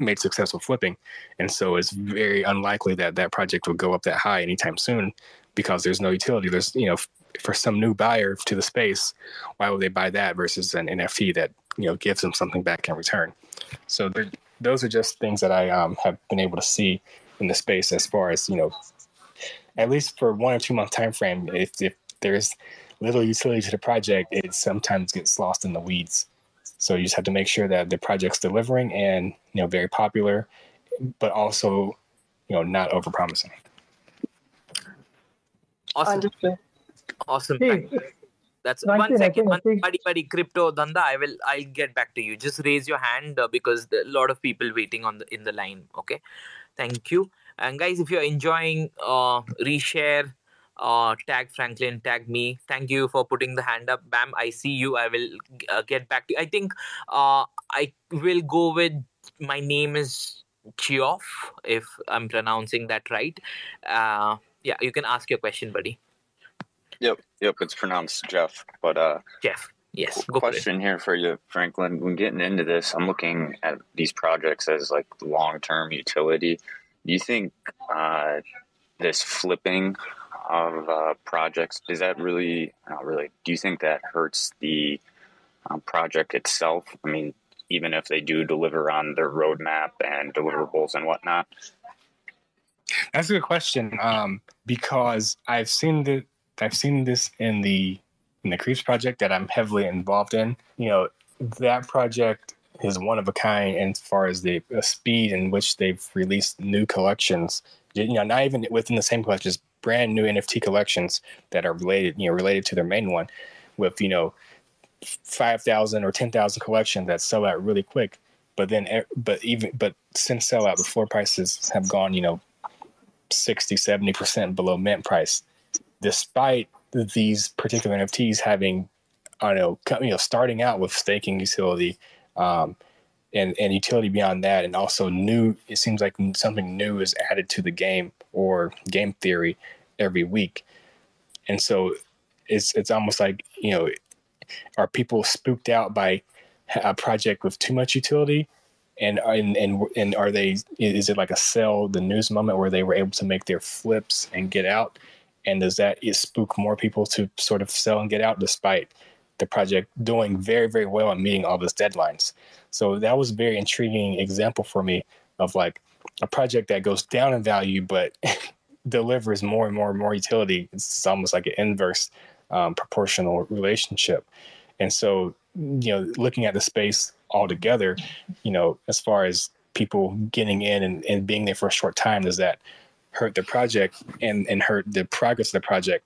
made successful flipping. And so it's very unlikely that that project will go up that high anytime soon because there's no utility. There's, you know, for some new buyer to the space, why would they buy that versus an NFT that, you know, gives them something back in return? So those are just things that I um, have been able to see in the space as far as, you know, at least for one or two month time frame, if, if there's little utility to the project, it sometimes gets lost in the weeds. So you just have to make sure that the project's delivering and you know very popular, but also you know not over promising. Awesome. Understood. Awesome. Hey, That's one second. One buddy, buddy, crypto danda. I will. I'll get back to you. Just raise your hand uh, because a lot of people waiting on the in the line. Okay. Thank you. And guys, if you're enjoying, uh, reshare uh, tag Franklin, tag me. Thank you for putting the hand up. Bam, I see you. I will uh, get back to you. I think uh, I will go with my name is Chioff, if I'm pronouncing that right. Uh, yeah, you can ask your question, buddy. Yep, yep, it's pronounced Jeff, but uh, Jeff. Yes. question for here for you, Franklin. When getting into this, I'm looking at these projects as like long term utility. Do you think uh, this flipping of uh, projects. Is that really, not really, do you think that hurts the um, project itself? I mean, even if they do deliver on their roadmap and deliverables and whatnot? That's a good question um, because I've seen the I've seen this in the in the Creepz project that I'm heavily involved in. You know, that project is one of a kind as far as the, the speed in which they've released new collections. You know, not even within the same collections, brand new NFT collections that are related, you know, related to their main one, with you know, five thousand or ten thousand collections that sell out really quick. But then, but even but since sellout, the floor prices have gone, you know, 60, 70 percent below mint price, despite these particular NFTs having, I don't know, you know, starting out with staking utility. Um, and, and utility beyond that, and also new. It seems like something new is added to the game or game theory every week, and so it's it's almost like you know, are people spooked out by a project with too much utility, and and and, and are they? Is it like a sell the news moment where they were able to make their flips and get out? And does that spook more people to sort of sell and get out despite the project doing very very well and meeting all those deadlines. So that was a very intriguing example for me of like a project that goes down in value but delivers more and more and more utility. It's almost like an inverse um, proportional relationship. And so, you know, looking at the space altogether, you know, as far as people getting in and, and being there for a short time, does that hurt the project and, and hurt the progress of the project?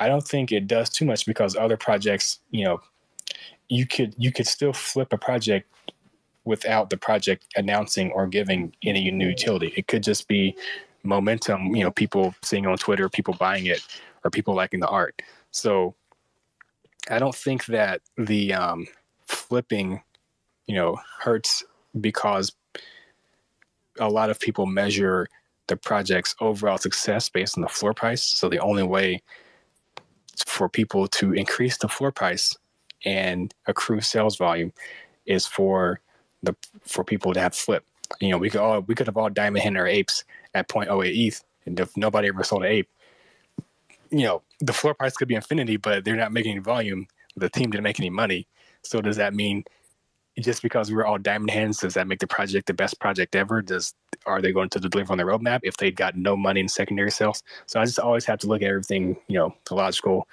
I don't think it does too much because other projects, you know, you could you could still flip a project without the project announcing or giving any new utility. It could just be momentum, you know, people seeing on Twitter, people buying it, or people liking the art. So I don't think that the um, flipping, you know, hurts because a lot of people measure the project's overall success based on the floor price. So the only way for people to increase the floor price and accrue sales volume is for the for people to have flip. You know, we could all we could have all diamond hand our apes at 0.08 ETH, and if nobody ever sold an ape, you know, the floor price could be infinity, but they're not making any volume. The team didn't make any money. So does that mean just because we're all diamond hands, does that make the project the best project ever? Does are they going to deliver on the roadmap if they got no money in secondary sales? So I just always have to look at everything, you know, the logical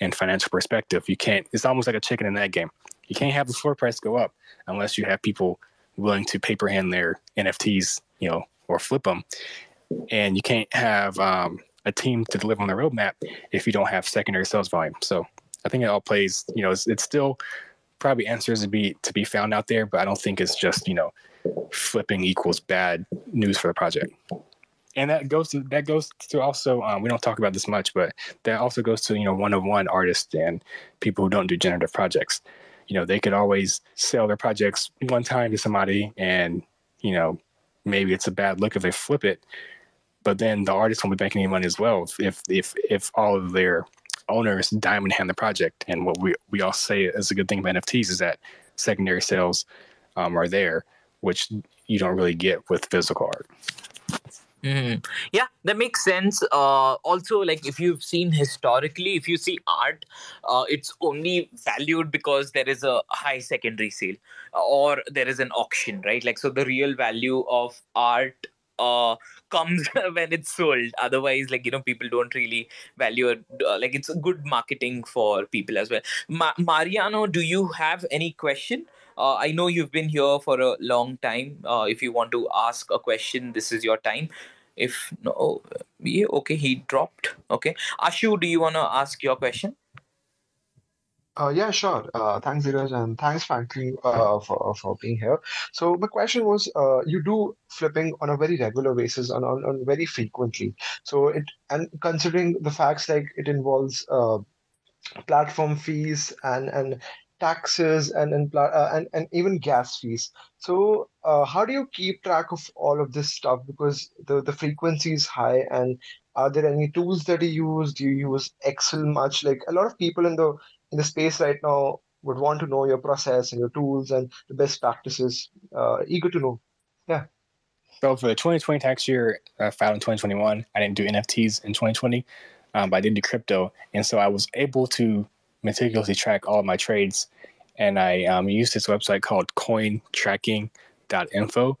and financial perspective. You can't. It's almost like a chicken and egg game. You can't have the floor price go up unless you have people willing to paper hand their NFTs, you know, or flip them. And you can't have um, a team to deliver on the roadmap if you don't have secondary sales volume. So I think it all plays. You know, it's, it's still probably answers to be to be found out there, but I don't think it's just you know flipping equals bad news for the project. And that goes to that goes to also um, we don't talk about this much, but that also goes to you know one of one artists and people who don't do generative projects you know they could always sell their projects one time to somebody and you know maybe it's a bad look if they flip it but then the artist won't be making any money as well if if if all of their owners diamond hand the project and what we we all say is a good thing about nfts is that secondary sales um, are there which you don't really get with physical art Mm. Yeah, that makes sense. Uh, also, like if you've seen historically, if you see art, uh, it's only valued because there is a high secondary sale or there is an auction, right? Like, so the real value of art uh comes when it's sold otherwise like you know people don't really value it uh, like it's a good marketing for people as well Ma- mariano do you have any question uh, I know you've been here for a long time. Uh, if you want to ask a question, this is your time. If no, yeah, okay, he dropped. Okay, Ashu, do you want to ask your question? Uh, yeah, sure. Uh, thanks, Dheeraj, and thanks, Franklin, uh, for for being here. So my question was, uh, you do flipping on a very regular basis, on, on, on very frequently. So it and considering the facts like it involves uh, platform fees and and taxes and and, uh, and and even gas fees. So uh, how do you keep track of all of this stuff because the the frequency is high and are there any tools that you use? Do you use Excel much? Like a lot of people in the in the space right now would want to know your process and your tools and the best practices. Uh, eager to know. Yeah. So for the 2020 tax year, uh, filed in 2021, I didn't do NFTs in 2020, um, but I did do crypto, and so I was able to meticulously track all my trades. And I um, used this website called cointracking.info.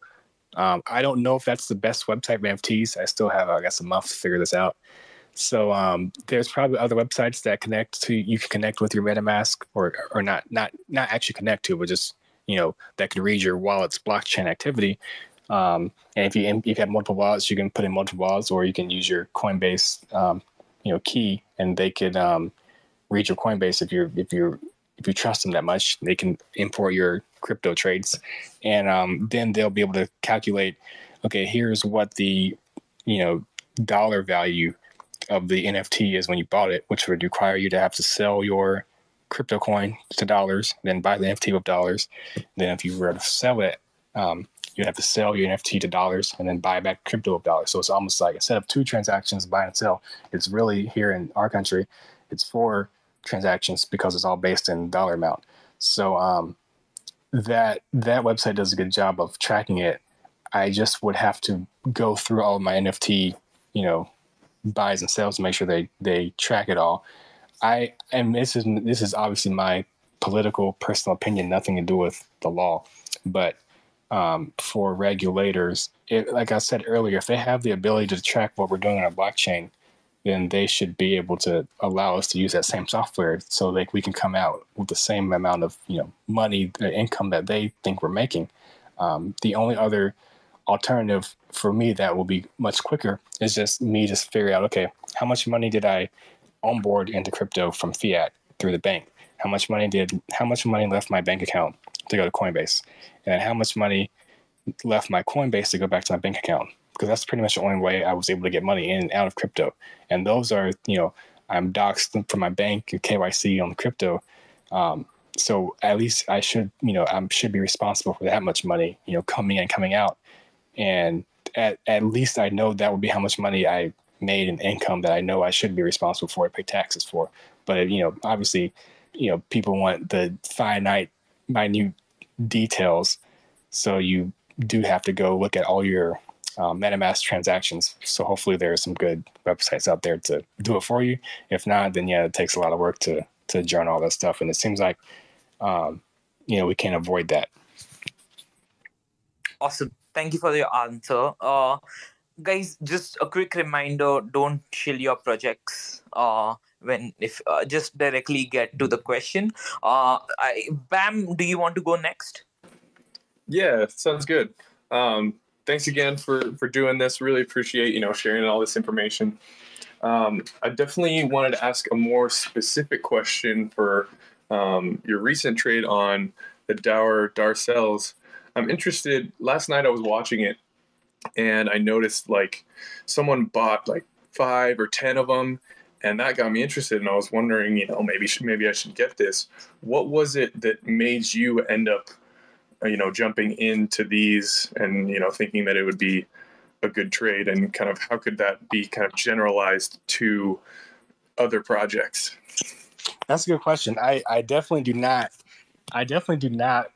Um, I don't know if that's the best website for NFTs. I still have, I guess, a month to figure this out. So um, there's probably other websites that connect to you can connect with your MetaMask or or not not not actually connect to, but just you know that can read your wallet's blockchain activity. Um, and if you if you have multiple wallets, you can put in multiple wallets, or you can use your Coinbase um, you know key, and they could um, read your Coinbase if you're if you're if you trust them that much, they can import your crypto trades, and um, then they'll be able to calculate. Okay, here's what the you know dollar value of the NFT is when you bought it, which would require you to have to sell your crypto coin to dollars, then buy the NFT with dollars. Then if you were to sell it, um, you have to sell your NFT to dollars and then buy back crypto with dollars. So it's almost like instead of two transactions, buy and sell, it's really here in our country, it's four transactions because it's all based in dollar amount. So um, that that website does a good job of tracking it. I just would have to go through all my NFT, you know, buys and sells to make sure they they track it all. I and this is this is obviously my political personal opinion, nothing to do with the law. But um, for regulators, it, like I said earlier, if they have the ability to track what we're doing on a blockchain, then they should be able to allow us to use that same software so that we can come out with the same amount of you know money, the income that they think we're making. Um, the only other alternative for me that will be much quicker is just me just figure out okay, how much money did I onboard into crypto from fiat through the bank? How much money did how much money left my bank account to go to Coinbase, and how much money left my Coinbase to go back to my bank account? Because that's pretty much the only way I was able to get money in and out of crypto. And those are, you know, I'm doxed from my bank KYC on crypto. Um, so at least I should, you know, I should be responsible for that much money, you know, coming in and coming out. And at, at least I know that would be how much money I made in income that I know I should be responsible for, and pay taxes for. But, you know, obviously, you know, people want the finite, minute details. So you do have to go look at all your um, MetaMask transactions. So hopefully there are some good websites out there to do it for you. If not, then yeah, it takes a lot of work to to journal all that stuff. And it seems like, um, you know, we can't avoid that. Awesome. Thank you for your answer. Uh, guys, just a quick reminder: don't chill your projects. Uh, when if uh, just directly get to the question. Uh, I, Bam, do you want to go next? Yeah, sounds good. Um, thanks again for for doing this. Really appreciate you know sharing all this information. Um, I definitely wanted to ask a more specific question for um, your recent trade on the Dour Darcels. I'm interested. Last night I was watching it, and I noticed like someone bought like five or ten of them, and that got me interested. And I was wondering, you know, maybe maybe I should get this. What was it that made you end up, you know, jumping into these and you know thinking that it would be a good trade, and kind of how could that be kind of generalized to other projects? That's a good question. I I definitely do not. I definitely do not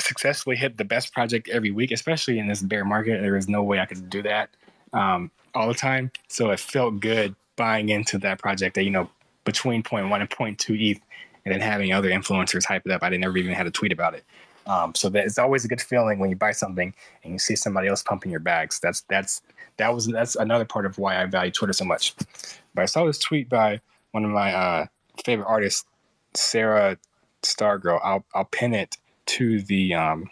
successfully hit the best project every week, especially in this bear market. There is no way I could do that um, all the time. So it felt good buying into that project that, you know, between 0.1 and 0.2 ETH and then having other influencers hype it up. I didn't never even had a tweet about it. Um, so that it's always a good feeling when you buy something and you see somebody else pumping your bags. That's that's that was that's another part of why I value Twitter so much. But I saw this tweet by one of my uh, favorite artists, Sarah Stargirl. I'll I'll pin it to the um,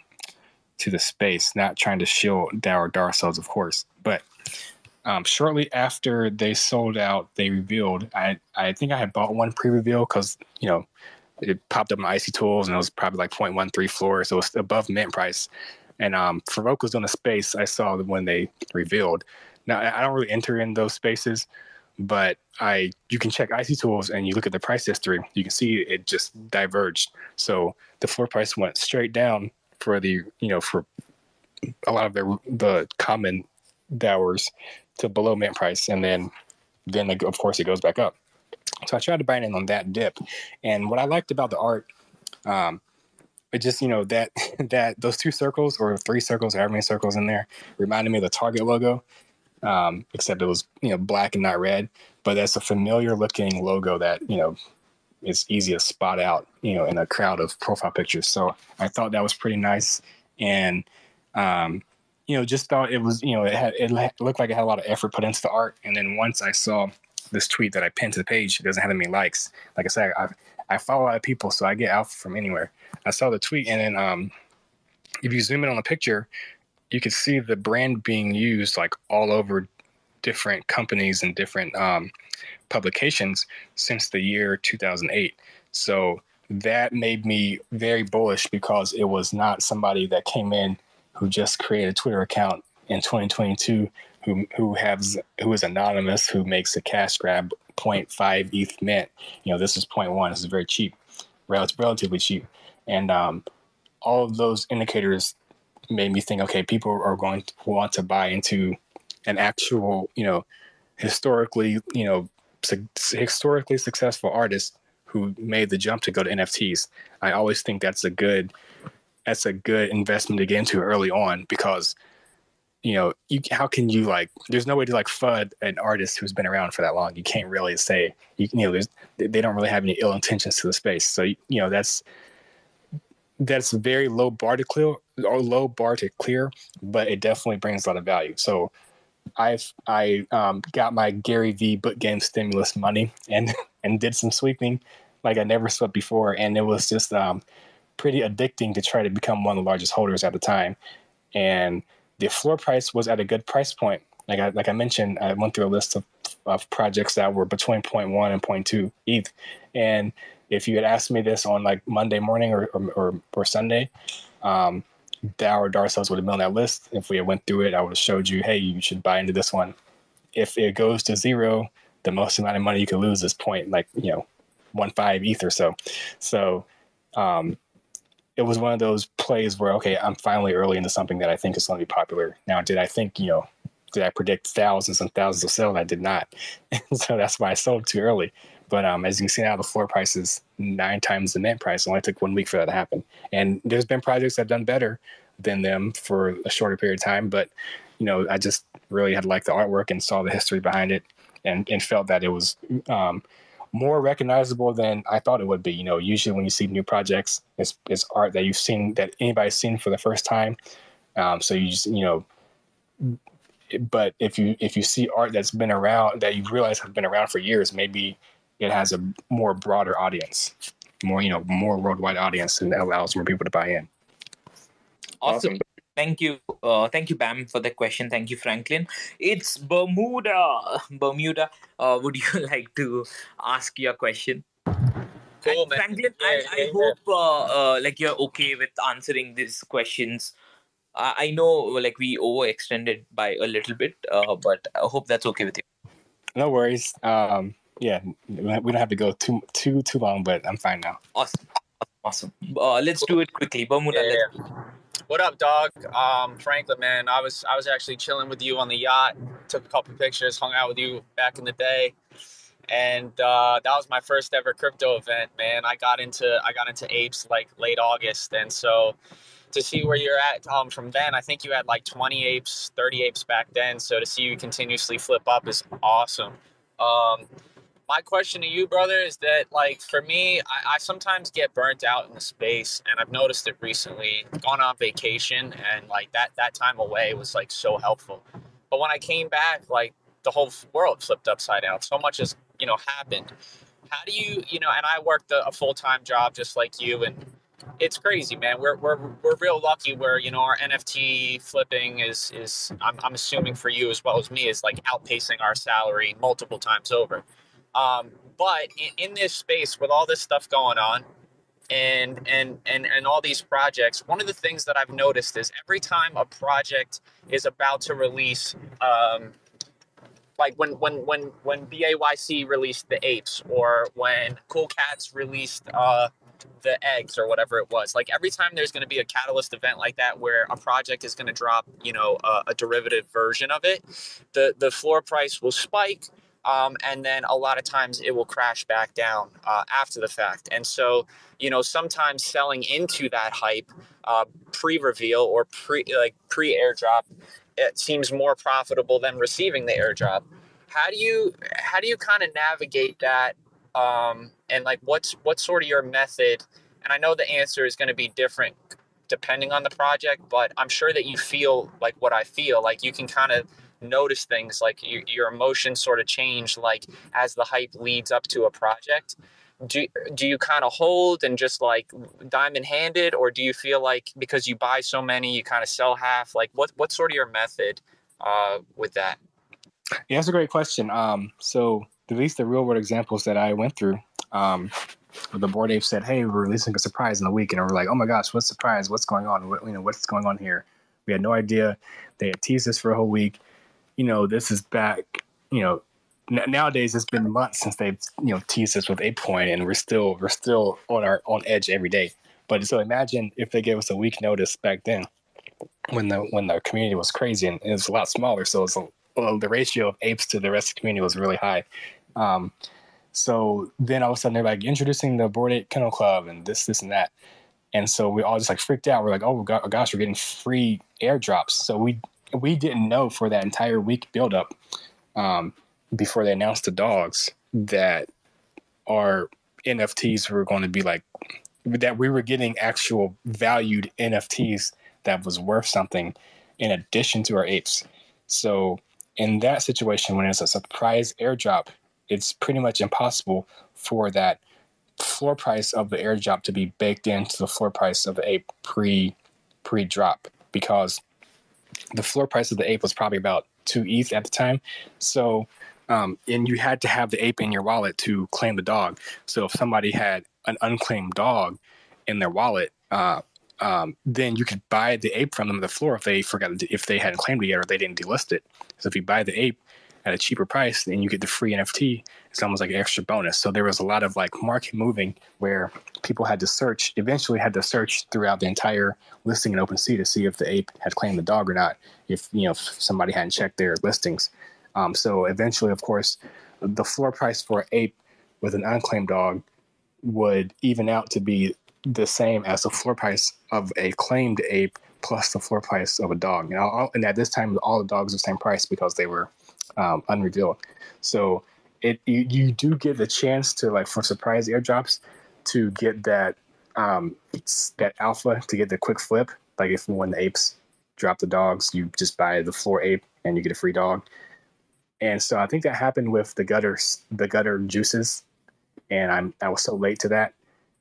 to the space, not trying to shield Dour Darcels, of course. But um, shortly after they sold out, they revealed. I I think I had bought one pre-reveal because you know it popped up on Icy Tools and it was probably like 0.13 floor, so it was above mint price. And um, for Vocals on the space, I saw when they revealed. Now I don't really enter in those spaces, but I you can check Icy Tools and you look at the price history, you can see it just diverged. So the floor price went straight down for the you know for a lot of the the common dowers to below mint price, and then then of course it goes back up. So I tried to buy in on that dip, and what I liked about the art, um, it just you know that that those two circles or three circles, however many circles in there, reminded me of the Target logo um, except it was you know black and not red. But that's a familiar looking logo that you know is easy to spot out you know in a crowd of profile pictures. So I thought that was pretty nice, and um, you know just thought it was you know it had it looked like it had a lot of effort put into the art. And then once I saw this tweet that I pinned to the page, it doesn't have any likes. Like I said, I I follow a lot of people, so I get alpha from anywhere. I saw the tweet, and then um, if you zoom in on the picture, you could see the brand being used like all over different companies and different um, publications since the year 2008. So that made me very bullish because it was not somebody that came in who just created a Twitter account in 2022 who who has who is anonymous who makes a cash grab 0.5 ETH mint. You know, this is 0.1. This is very cheap, relatively cheap, and um, all of those indicators made me think, okay, people are going to want to buy into an actual, you know, historically, you know, su- historically successful artist who made the jump to go to NFTs. I always think that's a good that's a good investment to get into early on because you know, you how can you like? There's no way to like fud an artist who's been around for that long. You can't really say you, you know. There's they don't really have any ill intentions to the space. So you know that's that's very low bar to clear or low bar to clear, but it definitely brings a lot of value. So I've I um, got my Gary V book game stimulus money and and did some sweeping like I never swept before, and it was just um, pretty addicting to try to become one of the largest holders at the time. And the floor price was at a good price point. Like I like I mentioned, I went through a list of, of projects that were between 0.1 and 0.2 ETH. And if you had asked me this on like Monday morning or or, or, or Sunday, um, Dour Darcels would have been on that list. If we had went through it, I would have showed you, hey, you should buy into this one. If it goes to zero, the most amount of money you could lose is point like you know one five ETH or so. So um, it was one of those plays where okay, I'm finally early into something that I think is going to be popular. Now, did I think you know? Did I predict thousands and thousands of sales? I did not. so that's why I sold too early. But um, as you can see now, the floor price is nine times the mint price. It only took one week for that to happen. And there's been projects that have done better than them for a shorter period of time. But you know, I just really had liked the artwork and saw the history behind it, and and felt that it was um, more recognizable than I thought it would be. You know, usually when you see new projects, it's, it's art that you've seen that anybody's seen for the first time. Um, so you just you know, but if you if you see art that's been around that you realize has been around for years, maybe it has a more broader audience, more you know, more worldwide audience, and allows more people to buy in. Awesome. awesome. Thank you, uh, thank you, Bam, for the question. Thank you, Franklin. It's Bermuda. Bermuda, uh, would you like to ask your question? Cool, Franklin, yeah, I, I yeah, hope uh, uh, like you're okay with answering these questions. I know like we overextended by a little bit, uh, but I hope that's okay with you. No worries. Um, yeah, we don't have to go too too too long, but I'm fine now. Awesome, awesome. Uh, let's do it quickly, Bermuda. Yeah, what up, dog? Um, Franklin, man, I was I was actually chilling with you on the yacht. Took a couple pictures, hung out with you back in the day, and uh, that was my first ever crypto event. Man, I got into I got into apes like late August, and so to see where you're at um, from then, I think you had like 20 apes, 30 apes back then. So to see you continuously flip up is awesome. Um, my question to you, brother, is that like for me, I, I, sometimes get burnt out in the space, and I've noticed it recently. Gone on vacation, and like that that time away was like so helpful. But when I came back, like the whole world flipped upside down. So much has you know happened. How do you you know? And I worked a, a full time job just like you, and it's crazy, man. We're we're we're real lucky where you know our NFT flipping is is I'm I'm assuming for you as well as me is like outpacing our salary multiple times over. Um, but in, in this space with all this stuff going on, and and and and all these projects one of the things that i've noticed is every time a project is about to release um, like when when when when bayc released the apes or when cool cats released uh, the eggs or whatever it was like every time there's going to be a catalyst event like that where a project is going to drop you know a, a derivative version of it the the floor price will spike um, and then a lot of times it will crash back down uh, after the fact. And so, you know, sometimes selling into that hype uh, pre-reveal or pre like pre-airdrop, it seems more profitable than receiving the airdrop. How do you how do you kind of navigate that? Um, and like, what's what's sort of your method? And I know the answer is going to be different depending on the project, but I'm sure that you feel like what I feel. Like you can kind of notice things like your, your emotions sort of change like as the hype leads up to a project. Do, do you kind of hold and just like diamond handed or do you feel like because you buy so many you kind of sell half? Like what what's sort of your method uh, with that? Yeah that's a great question. Um, so at least the real world examples that i went through um, the Bored Ape said hey we're releasing a surprise in a week and we're like oh my gosh what's surprise? What's going on? What, you know what's going on here? We had no idea. They had teased us for a whole week you know, this is back, you know, nowadays it's been months since they've, you know, teased us with ApeCoin and we're still, we're still on our, on edge every day. But so imagine if they gave us a week notice back then when the, when the community was crazy and it was a lot smaller. So it's well, the ratio of apes to the rest of the community was really high. Um, so then all of a sudden they're like introducing the Bored Ape Kennel Club and this, this, and that. And so we all just like freaked out. We're like, oh, gosh, we're getting free airdrops. So we we didn't know for that entire week buildup um, before they announced the dogs that our NFTs were going to be like that we were getting actual valued NFTs that was worth something in addition to our apes. So in that situation, when it's a surprise airdrop, it's pretty much impossible for that floor price of the airdrop to be baked into the floor price of the ape pre pre drop because the floor price of the ape was probably about two ETH at the time. So um, and you had to have the ape in your wallet to claim the dog. So if somebody had an unclaimed dog in their wallet, uh, um, then you could buy the ape from them on the floor if they forgot if they hadn't claimed it yet or they didn't delist it. So if you buy the ape at a cheaper price, and you get the free NFT. It's almost like an extra bonus. So there was a lot of like market moving where people had to search, eventually had to search throughout the entire listing in OpenSea to see if the ape had claimed the dog or not. If you know if somebody hadn't checked their listings. Um, so eventually, of course, the floor price for ape with an unclaimed dog would even out to be the same as the floor price of a claimed ape plus the floor price of a dog. And, all, and at this time, all the dogs were the same price because they were um, unrevealed. So it you, you do get the chance to like for surprise airdrops to get that um, that alpha to get the quick flip. Like if when the apes drop the dogs, you just buy the floor ape and you get a free dog. And so I think that happened with the gutters, the gutter juices, and I'm I was so late to that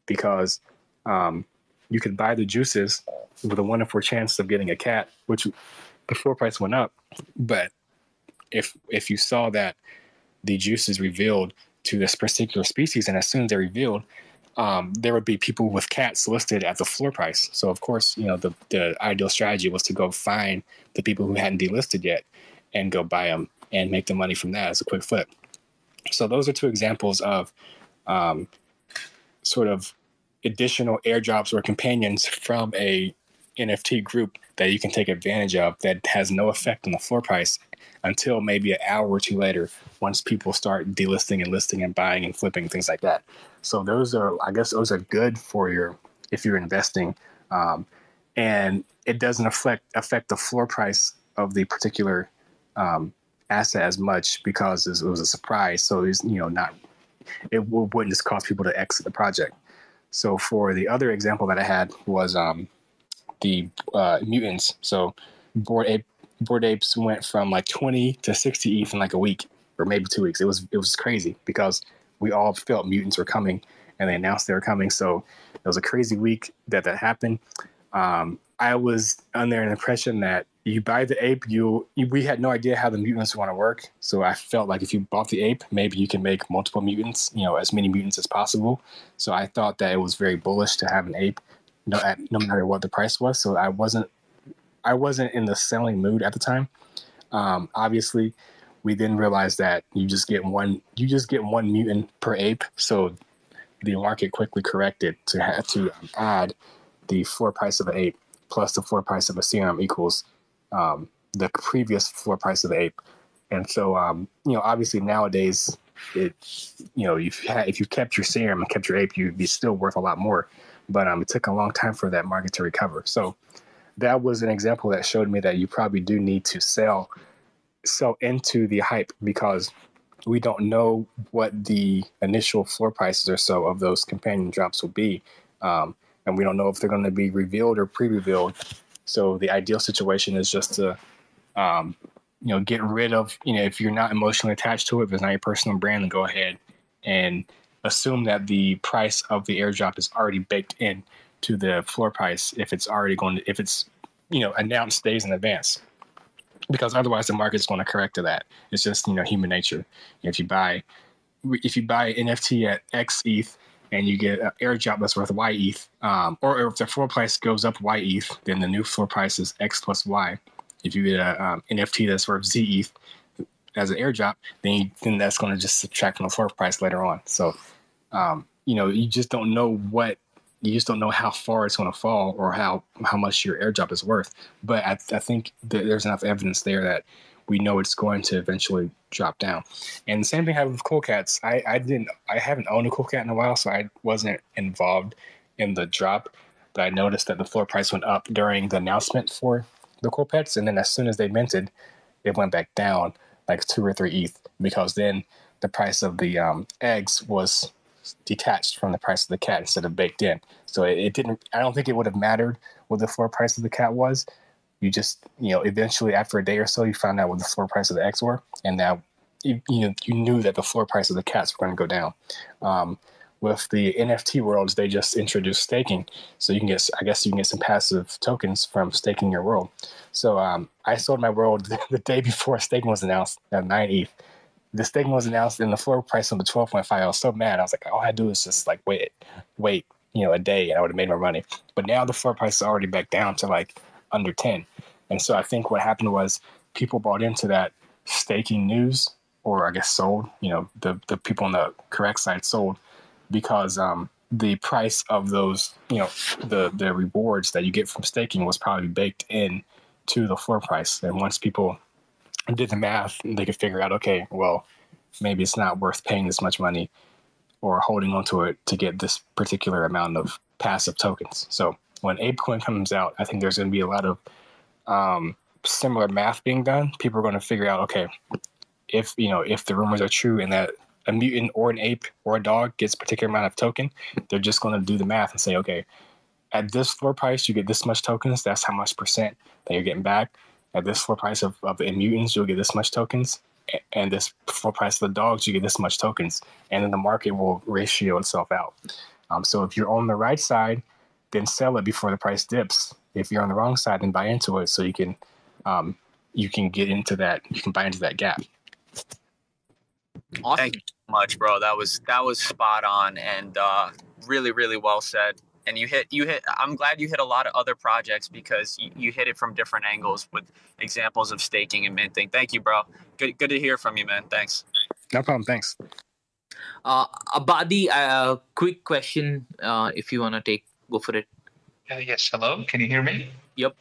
because um, you could buy the juices with a one in four chance of getting a cat, which floor price went up. But if if you saw that the juice is revealed to this particular species, and as soon as they're revealed, um, there would be people with cats listed at the floor price. So of course, you know the the ideal strategy was to go find the people who hadn't delisted yet and go buy them and make the money from that as a quick flip. So those are two examples of um, sort of additional airdrops or companions from a NFT group that you can take advantage of that has no effect on the floor price until maybe an hour or two later once people start delisting and listing and buying and flipping things like that. So those are I guess those are good for your if you're investing. Um, and it doesn't affect affect the floor price of the particular um, asset as much because it was a surprise. So it's you know not it wouldn't just cause people to exit the project. So for the other example that I had was um, the uh, mutants. So bored ape bored apes went from like 20 to 60 ETH in like a week or maybe two weeks. It was it was crazy because we all felt mutants were coming and they announced they were coming. So it was a crazy week that that happened. Um, I was under an impression that you buy the ape, you, you we had no idea how the mutants want to work. So I felt like if you bought the ape, maybe you can make multiple mutants, you know, as many mutants as possible. So I thought that it was very bullish to have an ape, no, at, no matter what the price was. So I wasn't, I wasn't in the selling mood at the time. Um, obviously, we then realized that you just get one, you just get one mutant per ape. So the market quickly corrected to have to add the floor price of an ape plus the floor price of a serum equals um, the previous floor price of the ape. And so, um, you know, obviously nowadays, it, you know, if you had, if you kept your serum and kept your ape, you'd be still worth a lot more. But um, it took a long time for that market to recover. So that was an example that showed me that you probably do need to sell sell into the hype because we don't know what the initial floor prices or so of those companion drops will be. Um, and we don't know if they're going to be revealed or pre-revealed so the ideal situation is just to, um, you know, get rid of, you know, if you're not emotionally attached to it, if it's not your personal brand, then go ahead and assume that the price of the airdrop is already baked in to the floor price if it's already going to, if it's, you know, announced days in advance. Because otherwise the market's going to correct to that. It's just, you know, human nature. If you buy, if you buy NFT at X ETH and you get an airdrop that's worth Y ETH, um, or if the floor price goes up Y ETH, then the new floor price is X plus Y. If you get a um, NFT that's worth Z ETH as an airdrop, then you, then that's going to just subtract from the floor price later on. So, um, you know, you just don't know what you just don't know how far it's going to fall or how how much your airdrop is worth. But I, I think there's enough evidence there that we know it's going to eventually drop down. And the same thing happened with cool cats. I, I didn't I haven't owned a cool cat in a while, so I wasn't involved in the drop. But I noticed that the floor price went up during the announcement for the cool pets, and then as soon as they minted, it went back down like two or three ETH because then the price of the um, eggs was detached from the price of the cat instead of baked in. So it, it, didn't. I don't think it would have mattered what the floor price of the cat was. You just, you know, eventually after a day or so, you found out what the floor price of the eggs were, and now you you, know, you knew that the floor price of the cats were going to go down. Um, with the NFT worlds, they just introduced staking, so you can get, I guess, you can get some passive tokens from staking your world. So um, I sold my world the day before staking was announced at nine ETH. The staking was announced, and the floor price on the twelve point five. I was so mad. I was like, all I do is just like wait, wait, you know, a day, and I would have made more money. But now the floor price is already back down to like under ten, and so I think what happened was people bought into that staking news, or I guess sold. You know, the the people on the correct side sold because um, the price of those, you know, the the rewards that you get from staking was probably baked in to the floor price. And once people did the math, and they could figure out, okay, well, maybe it's not worth paying this much money or holding onto it to get this particular amount of passive tokens. So when ApeCoin comes out, I think there's going to be a lot of um, similar math being done. People are going to figure out, okay, if you know if the rumors are true and that a mutant or an ape or a dog gets a particular amount of token, they're just going to do the math and say, okay, at this floor price, you get this much tokens. That's how much percent that you're getting back. At this floor price of, of the mutants, you'll get this much tokens. And this floor price of the dogs, you get this much tokens. And then the market will ratio itself out. Um, so if you're on the right side, then sell it before the price dips. If you're on the wrong side, then buy into it so you can um, you can get into that you can buy into that gap. Awesome. Thank you so much, bro. That was that was spot on and uh, really, really well said. And you hit you hit. I'm glad you hit a lot of other projects because you, you hit it from different angles with examples of staking and minting. Thank you, bro. Good good to hear from you, man. Thanks. No problem. Thanks. Uh, Abadi, uh, quick question. Uh, if you wanna take, go for it. Uh, yes. Hello. Can you hear me? Yep.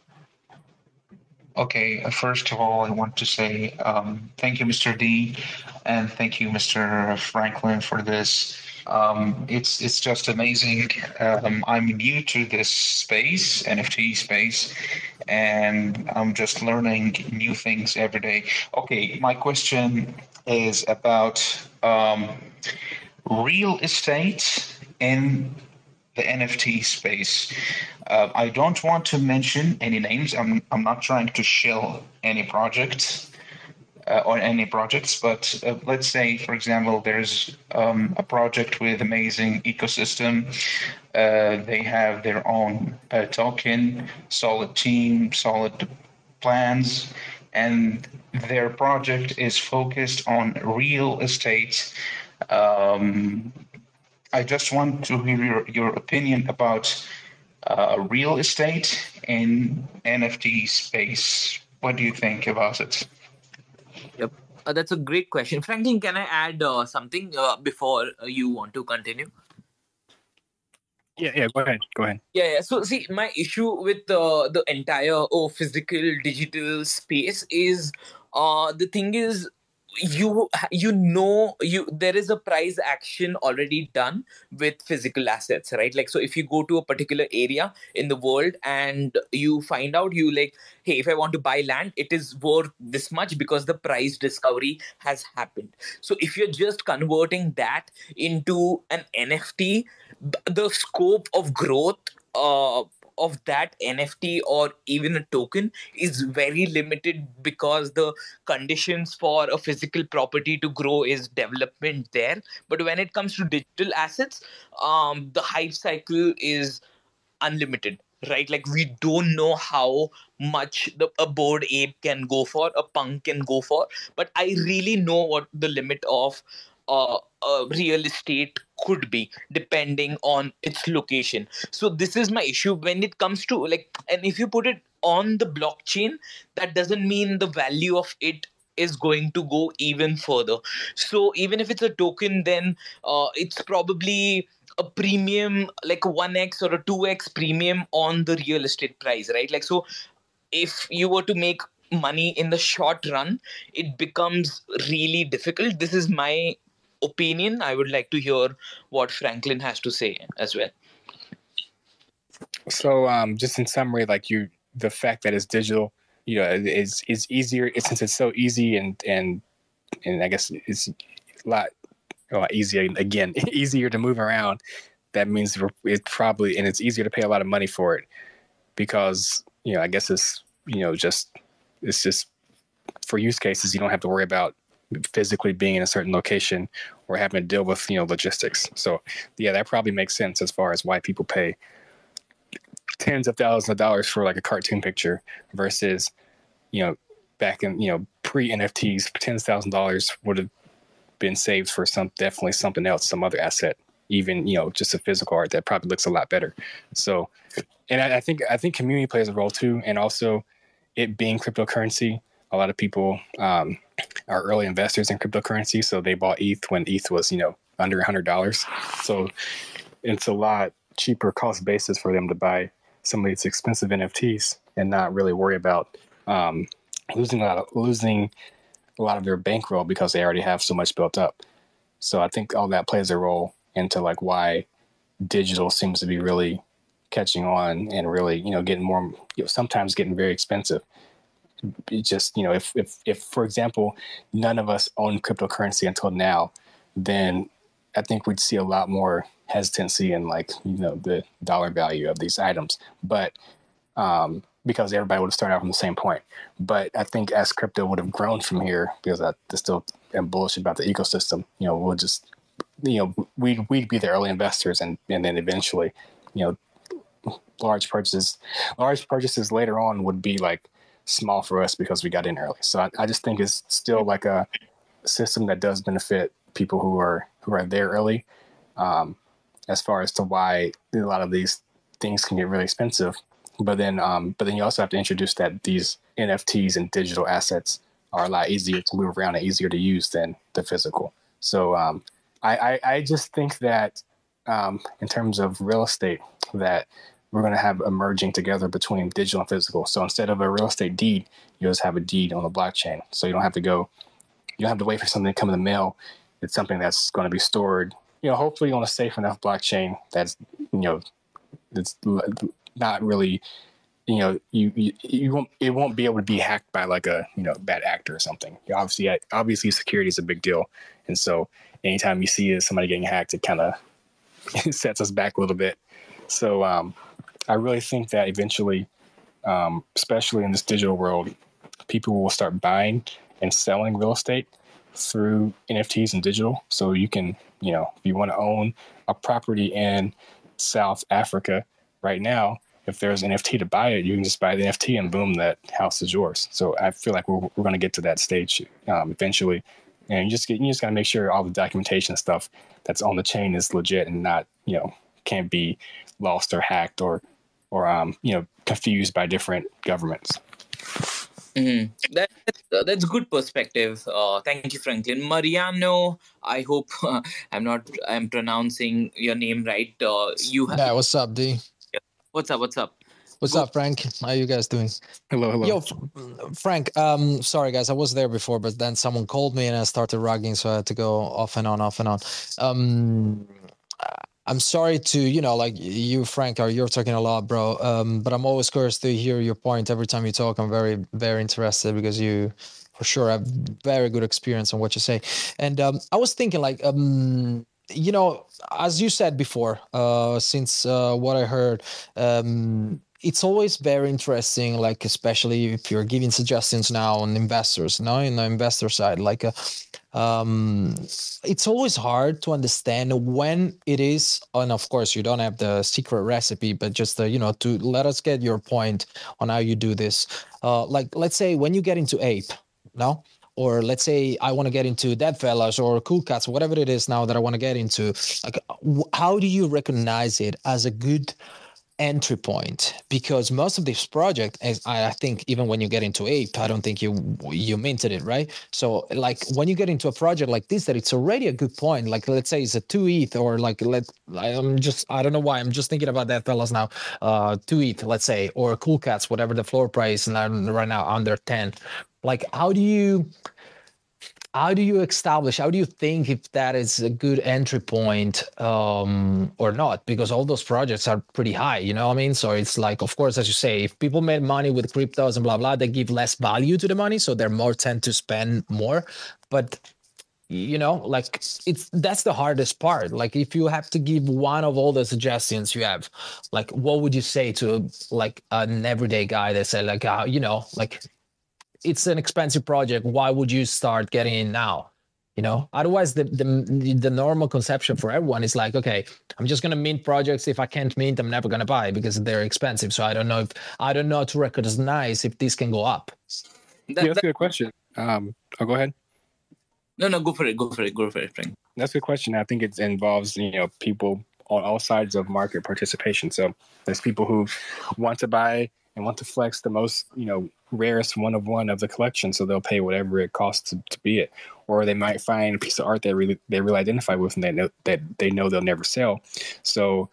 Okay, uh, first of all, I want to say um, thank you, Mr. D, and thank you, Mr. Franklin, for this. Um, it's it's just amazing. Um, I'm new to this space, NFT space, and I'm just learning new things every day. Okay, my question is about um, real estate in the NFT space. Uh, I don't want to mention any names. I'm I'm not trying to shill any project uh, or any projects, but uh, let's say, for example, there's um, a project with amazing ecosystem. Uh, they have their own uh, token, solid team, solid plans, and their project is focused on real estate um, I just want to hear your, your opinion about uh, real estate in NFT space. What do you think about it? Uh, that's a great question. Franklin, can I add uh, something uh, before you want to continue? Yeah, yeah, go ahead. Go ahead. Yeah, yeah. So, see, my issue with uh, the entire oh, physical digital space is uh, the thing is you you know you there is a price action already done with physical assets right? Like so if you go to a particular area in the world and you find out you like hey if i want to buy land it is worth this much because the price discovery has happened. So if you're just converting that into an nft the scope of growth uh, of that NFT or even a token is very limited because the conditions for a physical property to grow is development there. But when it comes to digital assets, um, the hype cycle is unlimited right like we don't know how much the a Bored Ape can go for a punk can go for but i really know what the limit of uh, uh, real estate could be depending on its location. So this is my issue when it comes to like and if you put it on the blockchain that doesn't mean the value of it is going to go even further. So even if it's a token then uh, it's probably a premium like a 1x or a 2x premium on the real estate price right? Like so if you were to make money in the short run it becomes really difficult. This is my opinion, I would like to hear what Franklin has to say as well. So, um, just in summary, like you, the fact that it's digital you know, is is easier since it's so easy and and and I guess it's a lot a lot easier again easier to move around. That means it probably and it's easier to pay a lot of money for it because you know I guess it's you know just it's just for use cases you don't have to worry about physically being in a certain location or having to deal with you know logistics. So yeah, that probably makes sense as far as why people pay tens of thousands of dollars for like a cartoon picture versus you know back in you know pre NFTs, ten thousand dollars would have been saved for some definitely something else, some other asset, even you know just a physical art that probably looks a lot better. So, and I, I think I think community plays a role too, and also it being cryptocurrency. A lot of people um, are early investors in cryptocurrency, so they bought ETH when ETH was you know under hundred dollars. So it's a lot cheaper cost basis for them to buy some of these expensive NFTs and not really worry about um, losing a lot of losing a lot of their bankroll because they already have so much built up. So I think all that plays a role into like why digital seems to be really catching on and really you know getting more you know, sometimes getting very expensive. Just you know if if if for example none of us own cryptocurrency until now, then I think we'd see a lot more hesitancy in like you know the dollar value of these items. But um, because everybody would have started out from the same point. But I think as crypto would have grown from here, because I still am bullish about the ecosystem, you know, we'll just, you know, we'd, we'd be the early investors and, and then eventually, you know, large purchases, large purchases later on would be like small for us because we got in early. So I, I just think it's still like a system that does benefit people who are, who are there early. Um, as far as to why a lot of these things can get really expensive but then, um, but then you also have to introduce that these NFTs and digital assets are a lot easier to move around and easier to use than the physical. So um, I, I, I, just think that um, in terms of real estate, that we're going to have a merging together between digital and physical. So instead of a real estate deed, you just have a deed on the blockchain. So you don't have to go, you don't have to wait for something to come in the mail. It's something that's going to be stored, you know, hopefully on a safe enough blockchain that's, you know, it's not really you know you, you you won't it won't be able to be hacked by like a you know bad actor or something obviously obviously security is a big deal and so anytime you see somebody getting hacked it kind of sets us back a little bit so um, i really think that eventually um, especially in this digital world people will start buying and selling real estate through nfts and digital so you can you know if you want to own a property in south africa right now if there's an NFT to buy it, you can just buy the NFT and boom, that house is yours. So I feel like we're, we're going to get to that stage um, eventually. And you just get, you just got to make sure all the documentation stuff that's on the chain is legit and not, you know, can't be lost or hacked or, or, um, you know, confused by different governments. Mm-hmm. That, that's good perspective. Uh, thank you, Franklin. Mariano, I hope uh, I'm not I'm pronouncing your name right. Uh, you have, yeah. What's up, D? What's up? What's up? What's Go. up, Frank? How are you guys doing? Hello, hello. Yo, Frank. Um, sorry guys, I was there before, but then someone called me and I started rugging, so I had to go off and on, off and on. Um, I'm sorry to you know, like you, Frank, are you're talking a lot, bro. Um, but I'm always curious to hear your point every time you talk. I'm very, very interested because you, for sure, have very good experience on what you say. And um, I was thinking, like, um you know, as you said before, uh, since uh, what I heard, um, it's always very interesting, like especially if you're giving suggestions now on investors, now in the investor side, like uh, um, it's always hard to understand when it is, and of course you don't have the secret recipe, but just uh, you know to let us get your point on how you do this. Uh, like let's say when you get into ape, no or let's say I want to get into Dead Fellas or Cool Cats, whatever it is now that I want to get into, like how do you recognize it as a good entry point? Because most of this project, as I think, even when you get into Ape, I don't think you you minted it, right? So like when you get into a project like this, that it's already a good point. Like let's say it's a two ETH, or like let I'm just I don't know why I'm just thinking about Dead Fellas now. Uh, two ETH, let's say, or Cool Cats, whatever the floor price, and I'm right now under ten like how do you how do you establish how do you think if that is a good entry point um, or not? Because all those projects are pretty high you know what i mean? So it's like of course as you say if people made money with cryptos and blah blah they give less value to the money so they're more tend to spend more. But you know like it's that's the hardest part. Like if you have to give one of all the suggestions you have like what would you say to like an everyday guy that said like uh, you know like it's an expensive project why would you start getting in now you know otherwise the, the the normal conception for everyone is like okay i'm just going to mint projects if i can't mint i'm never going to buy because they're expensive so i don't know if i don't know to recognize if this can go up that, yeah, that's a good question um i'll oh, go ahead no, no, go for it. Go for it. Go for it, Frank. That's a good question. I think it involves you know people on all sides of market participation. So there's people who want to buy and want to flex the most you know rarest one of one of the collection, so they'll pay whatever it costs to, to be it. Or they might find a piece of art that really they really identify with and they know that they know they'll never sell. So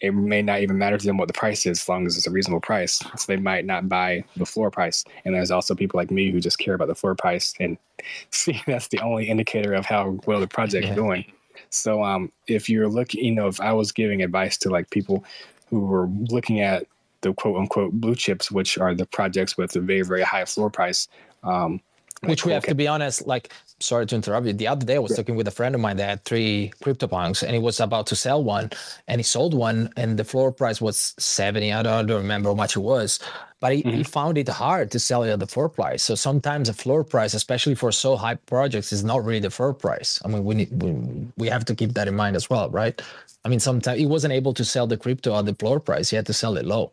it may not even matter to them what the price is as long as it's a reasonable price. So they might not buy the floor price. And there's also people like me who just care about the floor price and see that's the only indicator of how well the project yeah. doing. So um, if you're looking, you know, if I was giving advice to like people who were looking at the quote unquote blue chips, which are the projects with a very, very high floor price, um, which we have to be honest, like sorry to interrupt you. The other day I was yeah. talking with a friend of mine that had three CryptoPunks and he was about to sell one and he sold one and the floor price was 70. I don't, I don't remember how much it was, but he, mm-hmm. he found it hard to sell it at the floor price. So sometimes the floor price, especially for so high projects, is not really the floor price. I mean, we need, we, we have to keep that in mind as well, right? I mean, sometimes he wasn't able to sell the crypto at the floor price. He had to sell it low.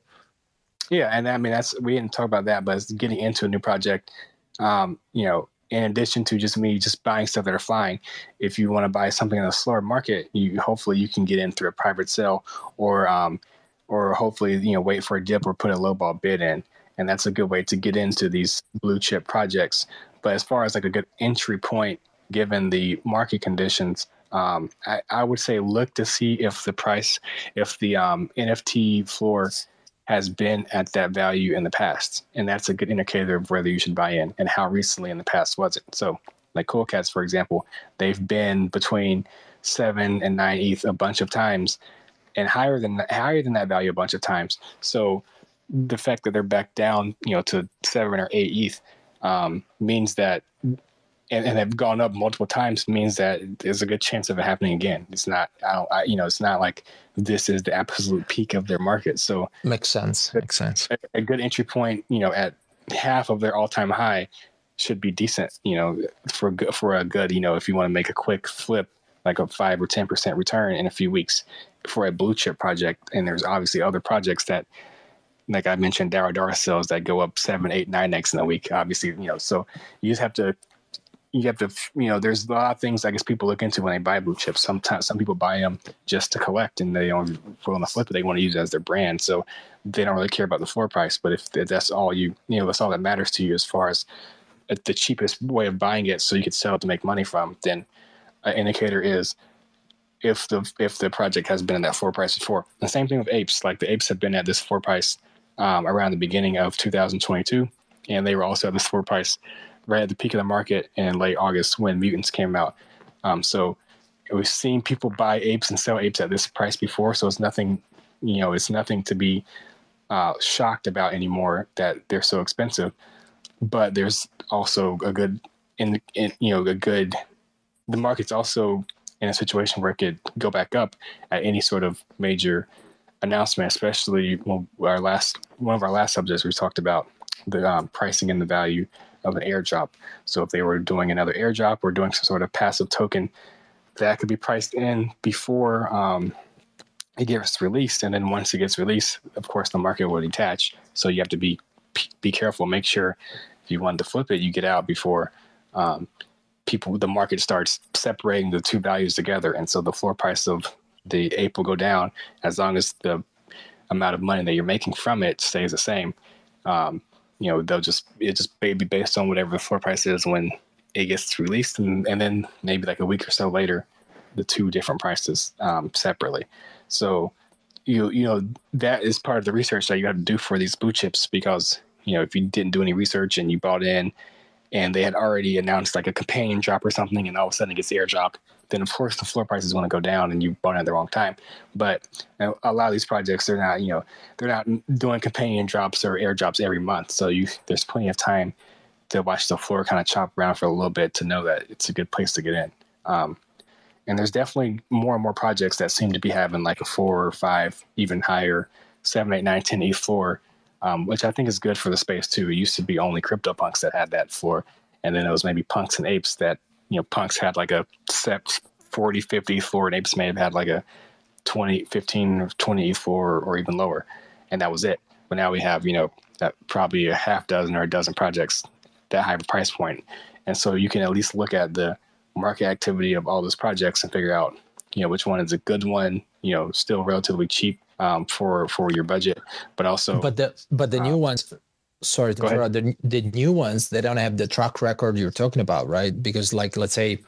Yeah. And I mean, that's, we didn't talk about that, but it's getting into a new project, um, you know, in addition to just me just buying stuff that are flying, if you want to buy something in a slower market, you hopefully you can get in through a private sale or um, or hopefully you know wait for a dip or put a low ball bid in, and that's a good way to get into these blue chip projects. But as far as like a good entry point, given the market conditions, um, I, I, would say look to see if the price, if the um, NFT floor has been at that value in the past. And that's a good indicator of whether you should buy in and how recently in the past was it. So, like Cool Cats, for example, they've been between seven and nine ETH a bunch of times and higher than higher than that value a bunch of times. So the fact that they're back down, you know, to seven or eight ETH um, means that and, and have gone up multiple times means that there's a good chance of it happening again. It's not, I don't, I, you know, it's not like this is the absolute peak of their market. So makes sense. Makes sense. A, a good entry point, you know, at half of their all-time high should be decent. You know, for good for a good, you know, if you want to make a quick flip, like a five or ten percent return in a few weeks for a blue chip project. And there's obviously other projects that like I mentioned, Dour Darcels that go up seven, eight, nine X in a week. Obviously, you know, so you just have to you have to, you know, there's a lot of things I guess people look into when they buy blue chips. Sometimes some people buy them just to collect and they don't want to flip it. They want to use it as their brand. So they don't really care about the floor price. But if that's all you, you know, that's all that matters to you as far as the cheapest way of buying it so you could sell it to make money from, then an indicator is if the if the project has been in that floor price before. The same thing with apes. Like the apes have been at this floor price um, around the beginning of 2022, and they were also at this floor price right at the peak of the market in late August when Mutants came out. Um, so we've seen people buy apes and sell apes at this price before, so it's nothing, you know, it's nothing to be uh, shocked about anymore that they're so expensive. But there's also a good, in, in you know, a good. The market's also in a situation where it could go back up at any sort of major announcement, especially when our last one of our last subjects we talked about the um, pricing and the value of an airdrop. So if they were doing another airdrop or doing some sort of passive token, that could be priced in before um, it gets released. And then once it gets released, of course, the market will detach. So you have to be be careful. Make sure if you want to flip it, you get out before um, people the market starts separating the two values together. And so the floor price of the ape will go down as long as the amount of money that you're making from it stays the same. Um, you know they'll just it just be based on whatever the floor price is when it gets released, and, and then maybe like a week or so later, the two different prices um, separately. So you you know that is part of the research that you have to do for these blue chips because you know if you didn't do any research and you bought in and they had already announced like a companion drop or something, and all of a sudden it gets airdropped, then of course the floor price is going to go down, and you bought it at the wrong time. But a lot of these projects, they're not, you know, they're not doing companion drops or airdrops every month, so you there's plenty of time to watch the floor kind of chop around for a little bit to know that it's a good place to get in. Um, and there's definitely more and more projects that seem to be having like a four or five, even higher, seven, eight, nine, ten E floor um, which I think is good for the space too. It used to be only CryptoPunks that had that floor, and then it was maybe Punks and Apes that you know Punks had like a set 40, 50 floor, and Apes may have had like a 20, 15, 20 floor or even lower, and that was it. But now we have you know probably a half dozen or a dozen projects that high price point, and so you can at least look at the market activity of all those projects and figure out you know which one is a good one, you know, still relatively cheap um, for for your budget, but also. But the but the new ones, sorry to interrupt. The, the new ones they don't have the track record you're talking about, right? Because like let's say,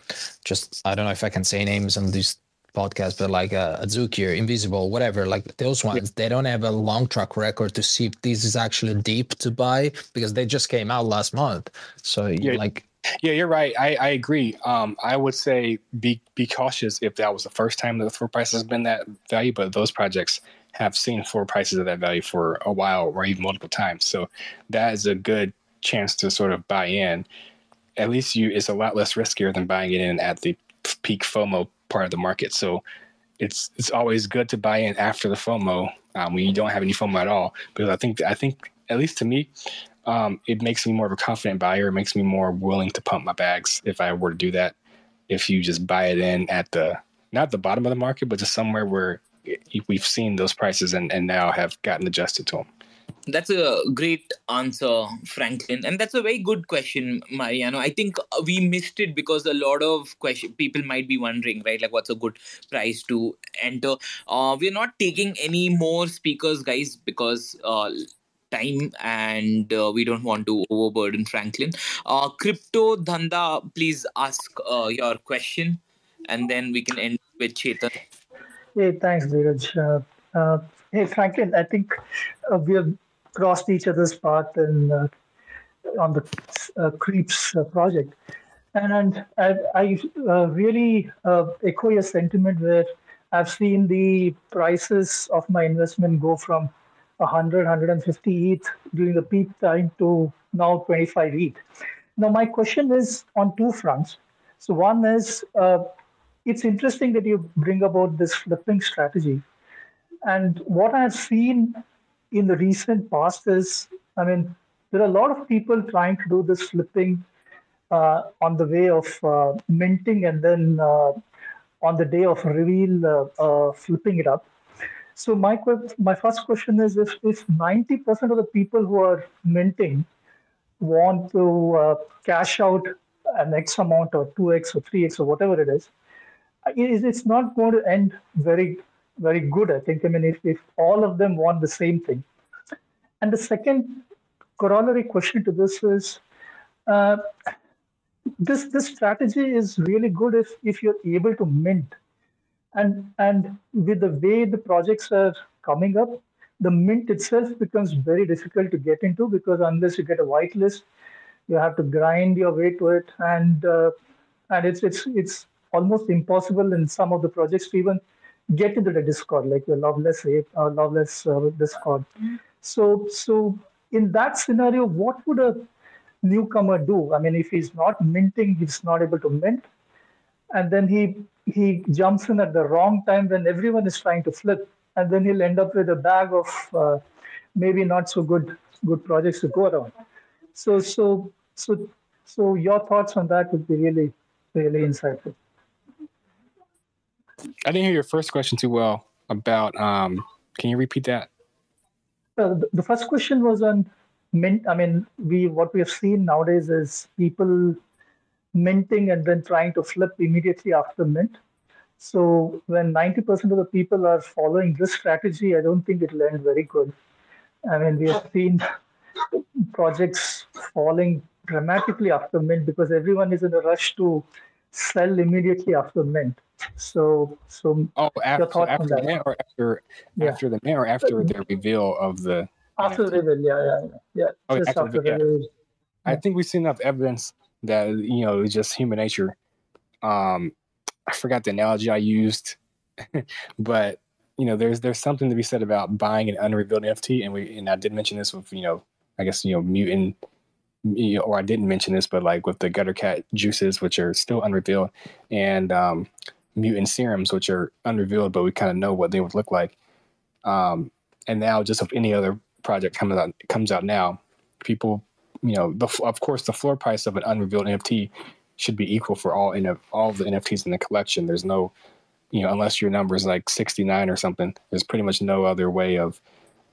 just I don't know if I can say names on these podcast, but like uh, Azuki or Invisible, whatever, like those ones, they don't have a long track record to see if this is actually deep to buy because they just came out last month. So yeah. like yeah, you're right. I, I agree. Um, I would say be be cautious if that was the first time that the floor price has been that value, but those projects have seen floor prices of that value for a while or even multiple times. So that is a good chance to sort of buy in. At least you it's a lot less riskier than buying it in at the peak FOMO part of the market. So it's it's always good to buy in after the FOMO um, when you don't have any FOMO at all. Because I think I think at least to me, um, it makes me more of a confident buyer. It makes me more willing to pump my bags if I were to do that. If you just buy it in at the not the bottom of the market, but just somewhere where we've seen those prices and, and now have gotten adjusted to them. That's a great answer, Franklin, and that's a very good question, Mariano. I think we missed it because a lot of question people might be wondering, right? Like, what's a good price to enter? Uh, we're not taking any more speakers, guys, because uh, time and uh, we don't want to overburden Franklin. Uh, Crypto Dhanda, please ask uh, your question and then we can end with Chetan. Hey, thanks, Dheeraj. Uh, uh, hey, Franklin, I think uh, we have crossed each other's path and on the Creepz project. And, and I, I really echo your sentiment where I've seen the prices of my investment go from 100, 150 ETH during the peak time to now 25 ETH. Now, my question is on two fronts. So, one is uh, it's interesting that you bring about this flipping strategy. And what I've seen in the recent past is, I mean, there are a lot of people trying to do this flipping uh, on the way of uh, minting and then uh, on the day of reveal, uh, uh, flipping it up. So my my first question is if if 90% of the people who are minting want to uh, cash out an X amount or 2X or 3X or whatever it is, it's not going to end very very good. I think. I mean, if, if all of them want the same thing. And the second corollary question to this is, uh, this this strategy is really good if if you're able to mint and and with the way the projects are coming up the mint itself becomes very difficult to get into because unless you get a whitelist you have to grind your way to it. And uh, and it's it's it's almost impossible in some of the projects to even get into the discord like your loveless uh, loveless uh, discord. So so in that scenario what would a newcomer do? I mean if he's not minting he's not able to mint and then he he jumps in at the wrong time when everyone is trying to flip, and then he'll end up with a bag of uh, maybe not so good good projects to go around. So so so so your thoughts on that would be really really insightful. I didn't hear your first question too well about. Um, can you repeat that? Uh, the first question was on mint. I mean, we what we have seen nowadays is people minting and then trying to flip immediately after mint. So when 90% of the people are following this strategy, I don't think it'll end very good. I mean, we have seen projects falling dramatically after mint because everyone is in a rush to sell immediately after mint. So, so oh, after, after the mint or after yeah. after the mint or after the reveal of the after the reveal, yeah, yeah, yeah. Oh, Just after, after the, reveal. I think we've seen enough evidence that you know it's just human nature. Um, I forgot the analogy I used, but you know, there's there's something to be said about buying an unrevealed NFT, and we and I did mention this with you know, I guess you know, mutant, or I didn't mention this, but like with the gutter cat juices, which are still unrevealed, and um, mutant serums, which are unrevealed, but we kind of know what they would look like. Um, and now, just of any other project comes out comes out now, people, you know, the, of course, the floor price of an unrevealed NFT should be equal for all in all the NFTs in the collection. There's no you know, unless your number is like 69 or something, there's pretty much no other way of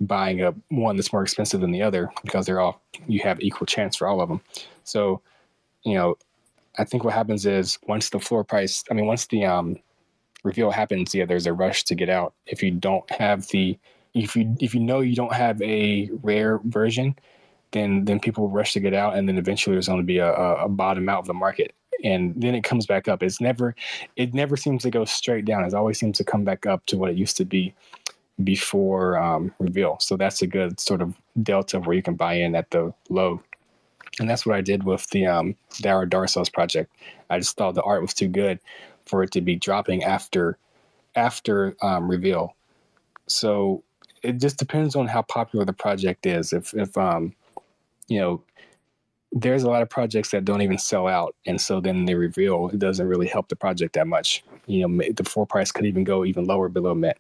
buying a one that's more expensive than the other because they're all you have equal chance for all of them. So, you know, I think what happens is once the floor price, I mean, once the um, reveal happens, yeah, there's a rush to get out. If you don't have the, if you if you know you don't have a rare version, then then people rush to get out, and then eventually there's going to be a, a bottom out of the market and then it comes back up. It's never, it never seems to go straight down. It always seems to come back up to what it used to be before um, reveal. So that's a good sort of delta where you can buy in at the low. And that's what I did with the um, Dour Darcels project. I just thought the art was too good for it to be dropping after after um, reveal. So it just depends on how popular the project is. If if um, you know there's a lot of projects that don't even sell out and so then they reveal it doesn't really help the project that much. You know the floor price could even go even lower below mint.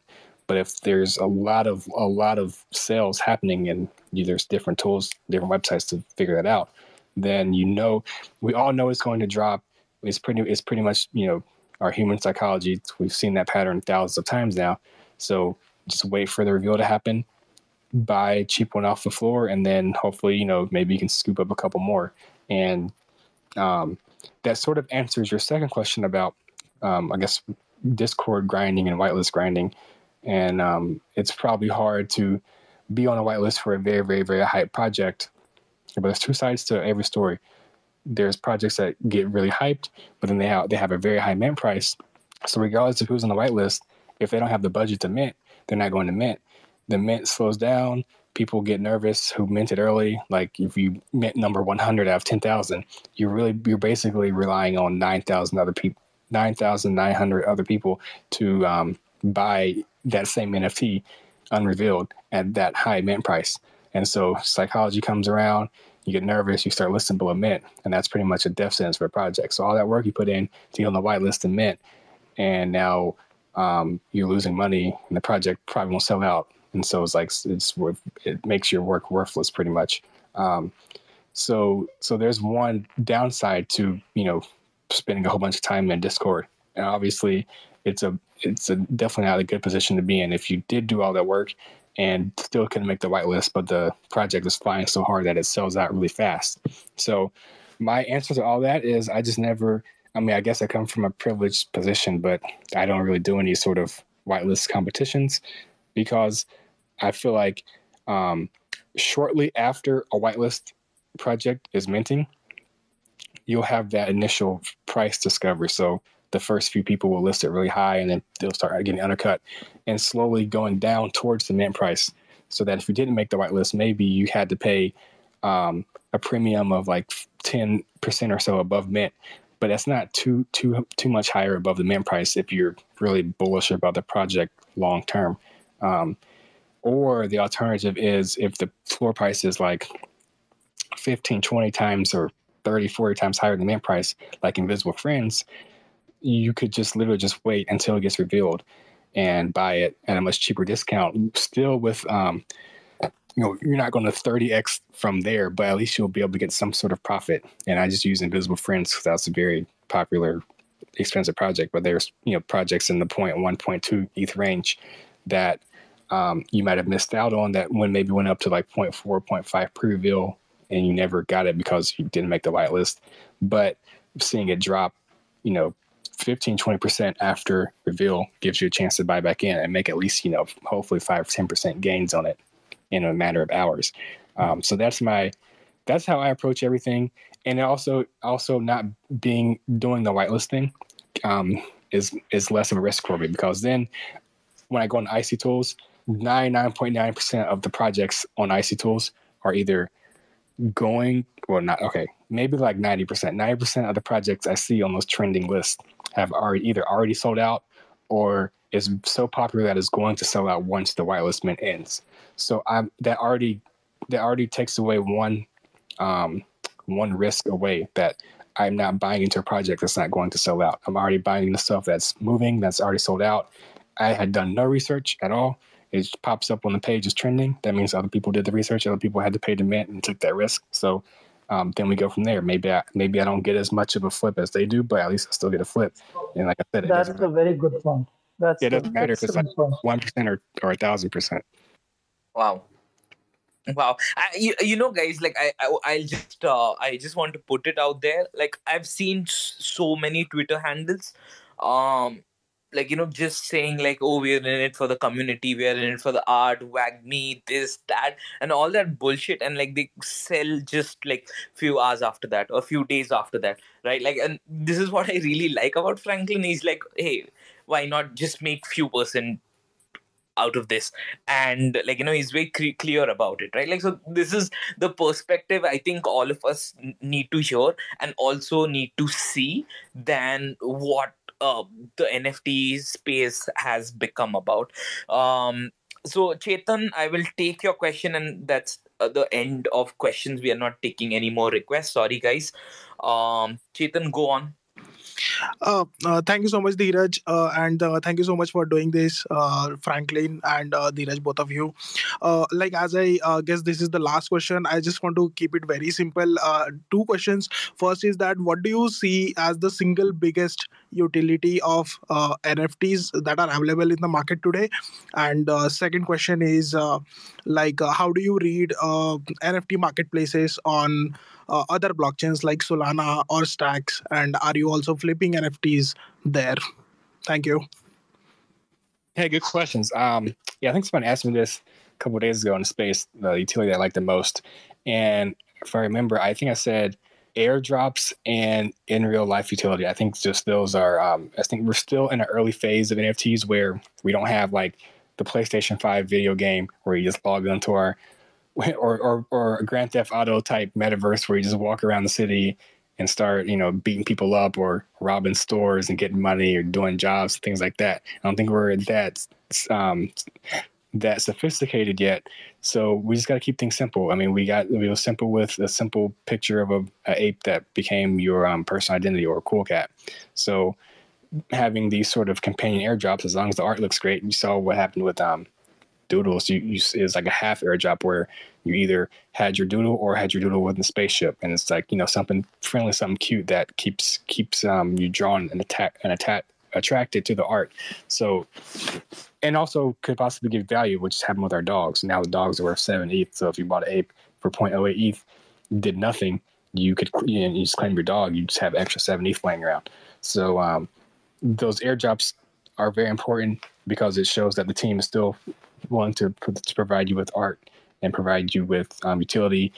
But if there's a lot of a lot of sales happening and you, there's different tools different websites to figure that out then you know we all know it's going to drop. It's pretty it's pretty much you know our human psychology we've seen that pattern thousands of times now. So just wait for the reveal to happen buy cheap one off the floor, and then hopefully, you know, maybe you can scoop up a couple more. And um, that sort of answers your second question about, um, I guess, Discord grinding and whitelist grinding. And um, it's probably hard to be on a whitelist for a very, very, very hype project. But there's two sides to every story. There's projects that get really hyped, but then they have they have a very high mint price. So regardless of who's on the whitelist, if they don't have the budget to mint, they're not going to mint the mint slows down. People get nervous who minted early. Like if you mint number 100 out of 10,000, you're really you're basically relying on 9,000 other people, 9,900 other people to um, buy that same NFT unrevealed at that high mint price. And so psychology comes around, you get nervous, you start listing below mint, and that's pretty much a death sentence for a project. So all that work you put in to get on the whitelist and mint, and now um, you're losing money, and the project probably won't sell out and so it's like it's it makes your work worthless pretty much. Um, so so there's one downside to you know spending a whole bunch of time in Discord, and obviously it's a it's a definitely not a good position to be in if you did do all that work and still couldn't make the whitelist, but the project is flying so hard that it sells out really fast. So my answer to all that is I just never. I mean, I guess I come from a privileged position, but I don't really do any sort of whitelist competitions because I feel like um, shortly after a whitelist project is minting, you'll have that initial price discovery. So the first few people will list it really high and then they'll start getting undercut and slowly going down towards the mint price. So that if you didn't make the whitelist, maybe you had to pay um, a premium of like 10% or so above mint. But that's not too too too much higher above the mint price if you're really bullish about the project long term. Um, or the alternative is if the floor price is like 15, 20 times or 30, 40 times higher than the mint price, like Invisible Friends, you could just literally just wait until it gets revealed and buy it at a much cheaper discount. Still with, um, you know, you're not going to 30x from there, but at least you'll be able to get some sort of profit. And I just use Invisible Friends because that's a very popular, expensive project. But there's, you know, projects in the 0.1, 0.2 ETH range that um, you might have missed out on that one maybe went up to like 0.4, 0.5 pre-reveal and you never got it because you didn't make the whitelist. But seeing it drop, you know, 15, 20% after reveal gives you a chance to buy back in and make at least, you know, hopefully 5 10% gains on it in a matter of hours. Um, so that's my, that's how I approach everything. And also, also not being, doing the whitelisting um, is, is less of a risk for me because then when I go on Icy Tools, 99.9% of the projects on Icy Tools are either going well not okay maybe like 90% 90% of the projects i see on those trending lists have already either already sold out or is so popular that it's going to sell out once the whitelist mint ends. So i'm that already that already takes away one um one risk away that i'm not buying into a project that's not going to sell out. I'm already buying the stuff that's moving that's already sold out. I had done no research at all it pops up on the page as trending. That means other people did the research. Other people had to pay the mint and took that risk. So um, then we go from there. Maybe I maybe I don't get as much of a flip as they do, but at least I still get a flip. And like I said, that's a very good point. That's it doesn't matter if it's like one percent or or a thousand percent. Wow. Wow, I, you, you know, guys, like I, I, I'll just, uh, I just want to put it out there. Like I've seen so many Twitter handles, um, like you know just saying like oh we're in it for the community we're in it for the art wagmi this that and all that bullshit and like they sell just like few hours after that or few days after that right? Like and this is what i really like about franklin he's like hey why not just make few percent out of this? And like you know he's very cre- clear about it right? Like so this is the perspective i think all of us need to hear and also need to see than what uh, the NFT space has become about. Um, so Chetan, I will take your question, and that's uh, the end of questions. We are not taking any more requests. Sorry, guys. Um, Chetan, go on. Uh, uh, thank you so much, Dheeraj, uh, and uh, thank you so much for doing this, uh, Franklin and uh, Dheeraj, both of you. like as I guess this is the last question, I just want to keep it very simple. two questions. First is that what do you see as the single biggest utility of NFTs that are available in the market today? And second question is like how do you read NFT marketplaces on uh, other blockchains like Solana or Stacks? And are you also flipping NFTs there? Thank you. Hey, good questions. Um, yeah, I think someone asked me this a couple days ago in space, the utility I like the most. And if I remember, I think I said airdrops and in real life utility. I think just those are, um, I think we're still in an early phase of NFTs where we don't have like the PlayStation 5 video game where you just log into our or, or or a Grand Theft Auto type metaverse where you just walk around the city and start, you know, beating people up or robbing stores and getting money or doing jobs, things like that. I don't think we're that um, that sophisticated yet. So we just got to keep things simple. I mean, we got we was simple with a simple picture of a, a ape that became your um, personal identity or a cool cat. So having these sort of companion airdrops, as long as the art looks great, you saw what happened with um, doodles, you, you it's like a half airdrop where you either had your doodle or had your doodle with the spaceship, and it's like you know something friendly, something cute that keeps keeps um, you drawn and attack and attack attracted to the art. So, and also could possibly give value, which happened with our dogs. Now the dogs are worth seven ETH. So if you bought an ape for 0.08 ETH, did nothing, you could you, know, you just claim your dog. You just have extra seven ETH laying around. So um, those airdrops are very important because it shows that the team is still willing to, to provide you with art and provide you with um, utility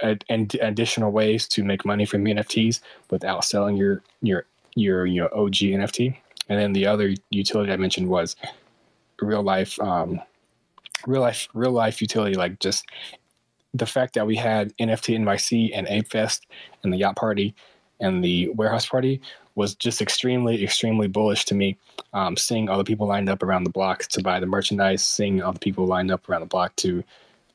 and additional ways to make money from NFTs without selling your your your you know OG NFT. And then the other utility I mentioned was real life, um, real life, real life utility, like just the fact that we had NFT NYC and Ape Fest and the yacht party and the warehouse party was just extremely, extremely bullish to me. Um, seeing all the people lined up around the block to buy the merchandise, seeing all the people lined up around the block to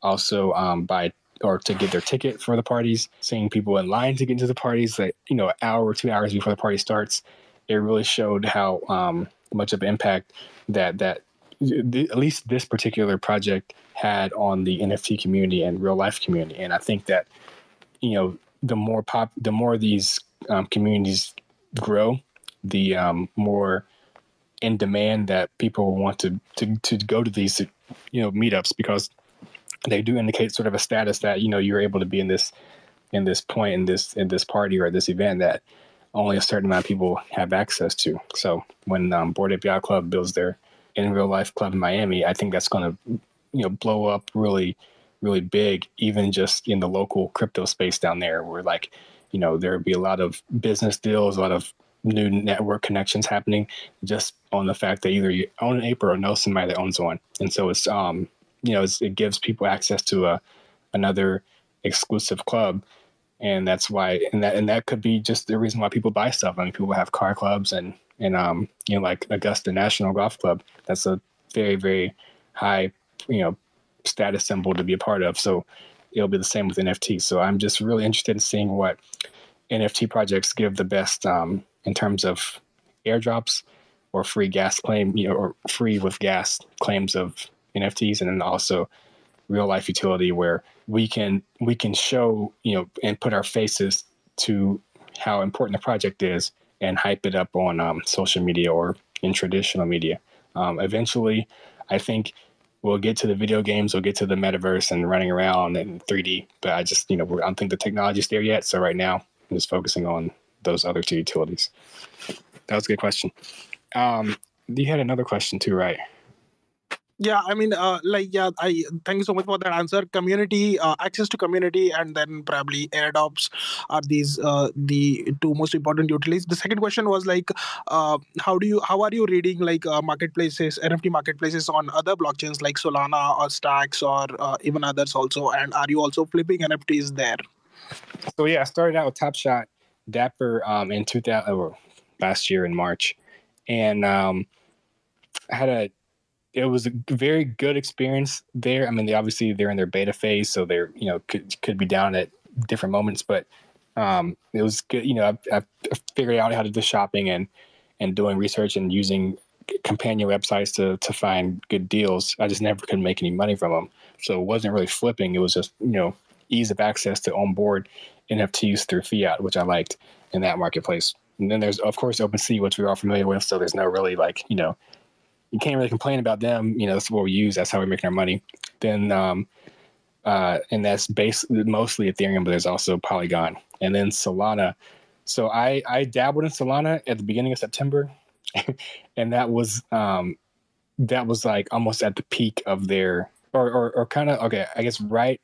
also um, buy or to get their ticket for the parties, seeing people in line to get into the parties, like you know, an hour or two hours before the party starts, it really showed how um, much of an impact that that th- at least this particular project had on the NFT community and real life community. And I think that you know, the more pop, the more these um, communities grow, the um, more in demand that people want to, to to go to these you know meetups because they do indicate sort of a status that you know you're able to be in this in this point in this in this party or this event that only a certain amount of people have access to. So when um, Bored Ape Yacht Club builds their in real life club in Miami, I think that's going to you know blow up really really big, even just in the local crypto space down there, where like you know there would be a lot of business deals, a lot of new network connections happening just on the fact that either you own an ape or know somebody that owns one. And so it's um you know it's, it gives people access to a another exclusive club, and that's why and that and that could be just the reason why people buy stuff. I mean, people have car clubs and and um you know like Augusta National Golf Club. That's a very very high you know status symbol to be a part of. So it'll be the same with NFT. So I'm just really interested in seeing what NFT projects give the best um, in terms of airdrops or free gas claim, you know, or free with gas claims of NFTs, and then also real life utility where we can we can show you know and put our faces to how important the project is and hype it up on um, social media or in traditional media. Um, eventually, I think we'll get to the video games, we'll get to the metaverse and running around in 3D. But I just, you know, I don't think the technology's there yet. So right now, I'm just focusing on those other two utilities. That was a good question. Um, you had another question too, right? Yeah i mean uh, like yeah i thank you so much for that answer. Community uh, access to community and then probably airdrops are these uh, the two most important utilities. The second question was like uh, how do you how are you reading like uh, marketplaces nft marketplaces on other blockchains like solana or stacks or uh, even others also? And are you also flipping nfts there? So yeah, I started out with Top Shot Dapper um, in 2000 or last year in March, and um, I had a it was a very good experience there. I mean, they obviously they're in their beta phase, so they're you know could could be down at different moments, but um, it was good. You know, I, I figured out how to do shopping and and doing research and using companion websites to to find good deals. I just never could make any money from them, so it wasn't really flipping. It was just you know ease of access to onboard NFTs through fiat, which I liked in that marketplace. And then there's of course OpenSea, which we're all familiar with. So there's no really like you know you can't really complain about them. You know, that's what we use. That's how we're making our money. Then, um, uh, and that's based mostly Ethereum, but there's also Polygon and then Solana. So I, I dabbled in Solana at the beginning of September and that was, um, that was like almost at the peak of their, or, or, or kind of, okay, I guess right,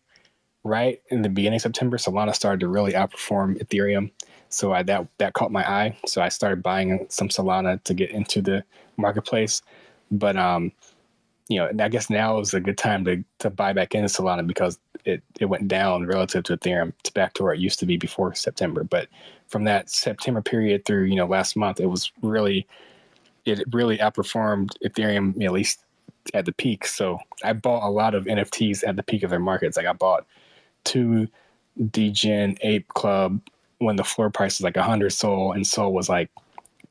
right in the beginning of September, Solana started to really outperform Ethereum. So I, that, that caught my eye. So I started buying some Solana to get into the marketplace but um, you know, I guess now is a good time to to buy back into Solana because it it went down relative to Ethereum to back to where it used to be before September. But from that September period through you know last month, it was really it really outperformed Ethereum at least at the peak. So I bought a lot of NFTs at the peak of their markets. Like I bought two Degen Ape Club when the floor price was like 100 Sol and Sol was like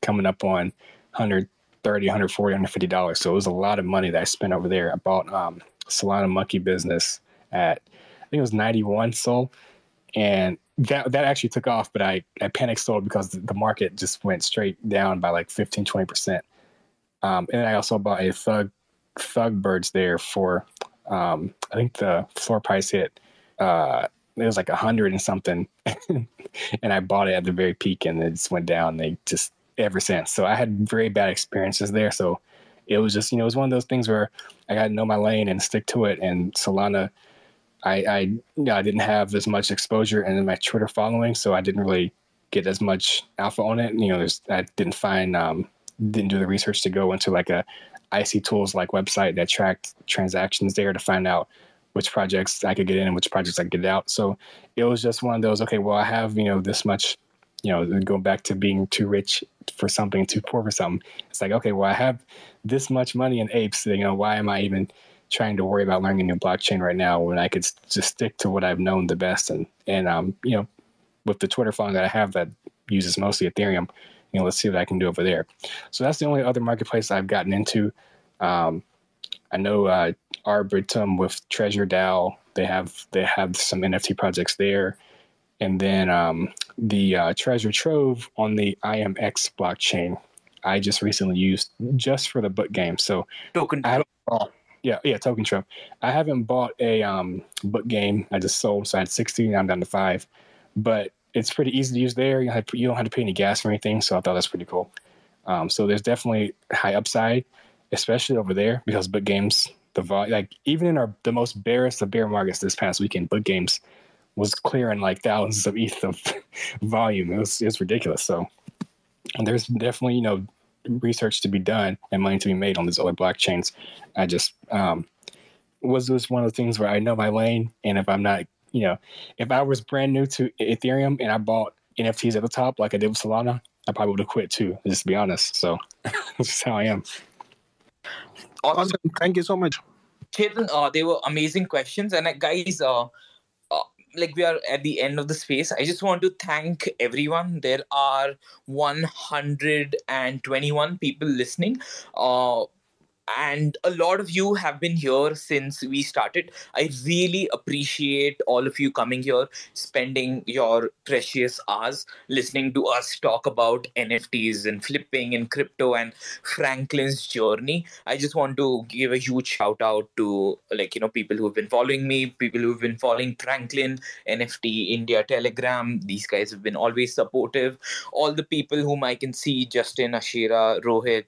coming up on 100 130 140 150 dollars. So it was a lot of money that i spent over there. I bought um, solana monkey business at i think it was 91 Sol and that that actually took off but i i panic sold because the market just went straight down by like 15 20 percent. Um, and i also bought a thug thug birds there for um, i think the floor price hit uh, it was like a hundred and something. And i bought it at the very peak and it just went down. They just ever since. So I had very bad experiences there. So it was just, you know, it was one of those things where I got to know my lane and stick to it. And Solana, I, I, you know, I didn't have as much exposure and my Twitter following, so I didn't really get as much alpha on it. You know, there's, I didn't find, um, didn't do the research to go into like a icy-tools like website that tracked transactions there to find out which projects I could get in and which projects I could get out. So it was just one of those, okay, well, I have, you know, this much you know, going back to being too rich for something, too poor for something. It's like, okay, well, I have this much money in apes. You know, why am I even trying to worry about learning a new blockchain right now when I could just stick to what I've known the best? And and um, you know, with the Twitter following that I have that uses mostly Ethereum, you know, let's see what I can do over there. So that's the only other marketplace I've gotten into. Um, I know uh, Arbitrum with Treasure DAO. They have they have some NFT projects there and then um, the uh, Treasure Trove on the IMX blockchain. I just recently used just for the book game. So token. I bought, yeah, yeah, token trove. I haven't bought a um, book game. I just sold, so I had sixteen. Now I'm down to five, but it's pretty easy to use there. You, have, you don't have to pay any gas or anything, so I thought that's pretty cool. Um, so there's definitely high upside, especially over there because book games, the vol- like even in our the most bearish of bear markets this past weekend, book games was clearing like thousands of ETH of volume. It was, it was ridiculous. So there's definitely, you know, research to be done and money to be made on these other blockchains. I just um, was was one of the things where I know my lane, and if I'm not you know, if I was brand new to Ethereum and I bought NFTs at the top like I did with Solana, I probably would have quit too. Just to be honest. So that's just how I am. Awesome. Thank you so much. Chetan, uh, they were amazing questions. And uh, guys, uh, like we are at the end of the space, I just want to thank everyone. There are 121 people listening. Uh, and a lot of you have been here since we started. I really appreciate all of you coming here, spending your precious hours listening to us talk about NFTs and flipping and crypto and Franklin's journey. I just want to give a huge shout out to like you know people who've been following me, people who've been following Franklin, NFT India Telegram. These guys have been always supportive. All the people whom I can see, Justin, Ashira, Rohit,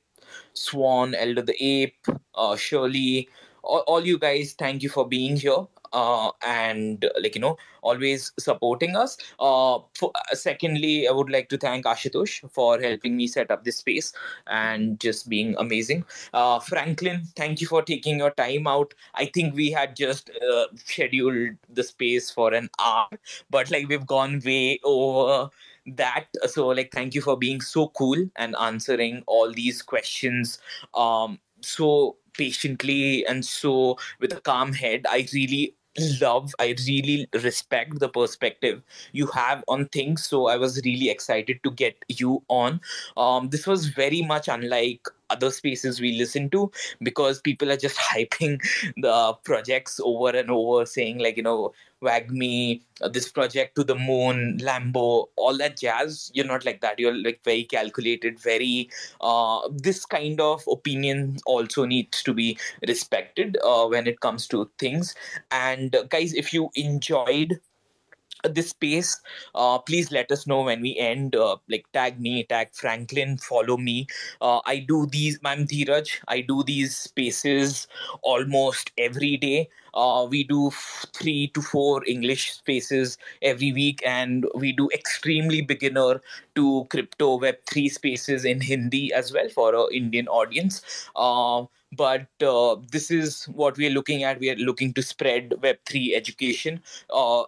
Swan, Elder the Ape, uh, Shirley, all, all you guys, thank you for being here. Uh, and like you know, always supporting us. Uh, for, uh, secondly, I would like to thank Ashutosh for helping me set up this space and just being amazing. Uh, Franklin, thank you for taking your time out. I think we had just uh, scheduled the space for an hour, but like we've gone way over that. So like thank you for being so cool and answering all these questions um so patiently and so with a calm head. I really love i really respect the perspective you have on things. So i was really excited to get you on. Um this was very much unlike other spaces we listen to because people are just hyping the projects over and over saying like you know wagmi this project to the moon, Lambo, all that jazz. You're not like that. You're like very calculated, very. Uh, this kind of opinion also needs to be respected uh, when it comes to things. And uh, guys, if you enjoyed this space uh, please let us know when we end uh, like tag me tag franklin follow me. Uh, i do these i'm dheeraj i do these spaces almost every day. Uh, we do f- three to four english spaces every week and we do extremely beginner to crypto web 3 spaces in hindi as well for our indian audience. Uh, but uh, this is what we are looking at. We are looking to spread web3 education uh,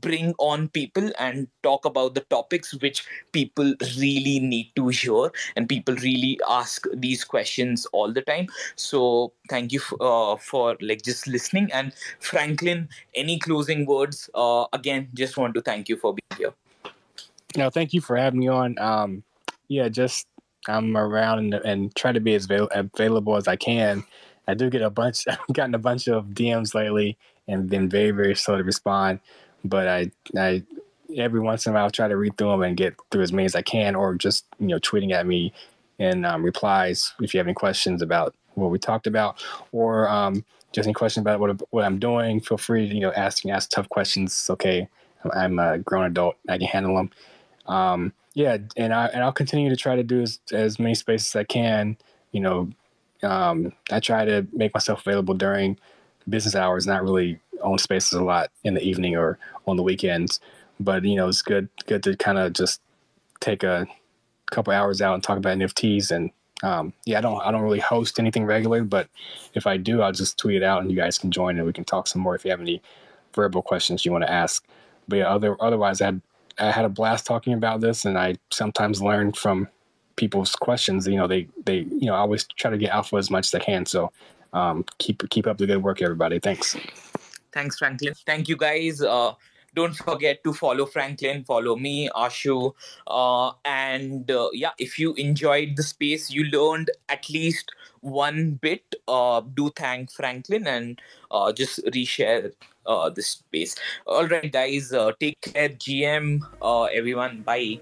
bring on people and talk about the topics which people really need to hear and people really ask these questions all the time. So thank you f- uh, for like just listening. And franklin any closing words? Uh, again just want to thank you for being here. No, thank you for having me on. Um, yeah, just I'm around and, and try to be as avail- available as I can. I do get a bunch. I've gotten a bunch of DMs lately and been very very slow to respond. But I I every once in a while I'll try to read through them and get through as many as I can, or just you know tweeting at me and um, replies if you have any questions about what we talked about, or um, just any questions about what what I'm doing. Feel free to you know ask ask tough questions. It's okay. I'm a grown adult. I can handle them. Um, yeah, and I and I'll continue to try to do as, as many spaces as I can. You know, um, I try to make myself available during business hours, not really own spaces a lot in the evening or on the weekends. But you know, it's good good to kind of just take a couple hours out and talk about NFTs. And um, yeah, I don't I don't really host anything regular, but if I do, I'll just tweet it out and you guys can join and we can talk some more if you have any verbal questions you want to ask. But yeah, other otherwise, I had I had a blast talking about this, and I sometimes learn from people's questions. You know, they they you know I always try to get alpha as much as I can. So um, keep keep up the good work, everybody. Thanks. Thanks, Franklin. Thank you, guys. Uh, don't forget to follow Franklin, follow me, Ashu. Uh, and uh, yeah, if you enjoyed the space, you learned at least one bit, uh, do thank Franklin and uh, just reshare uh, this space. All right, guys, uh, take care, GM, uh, everyone. Bye.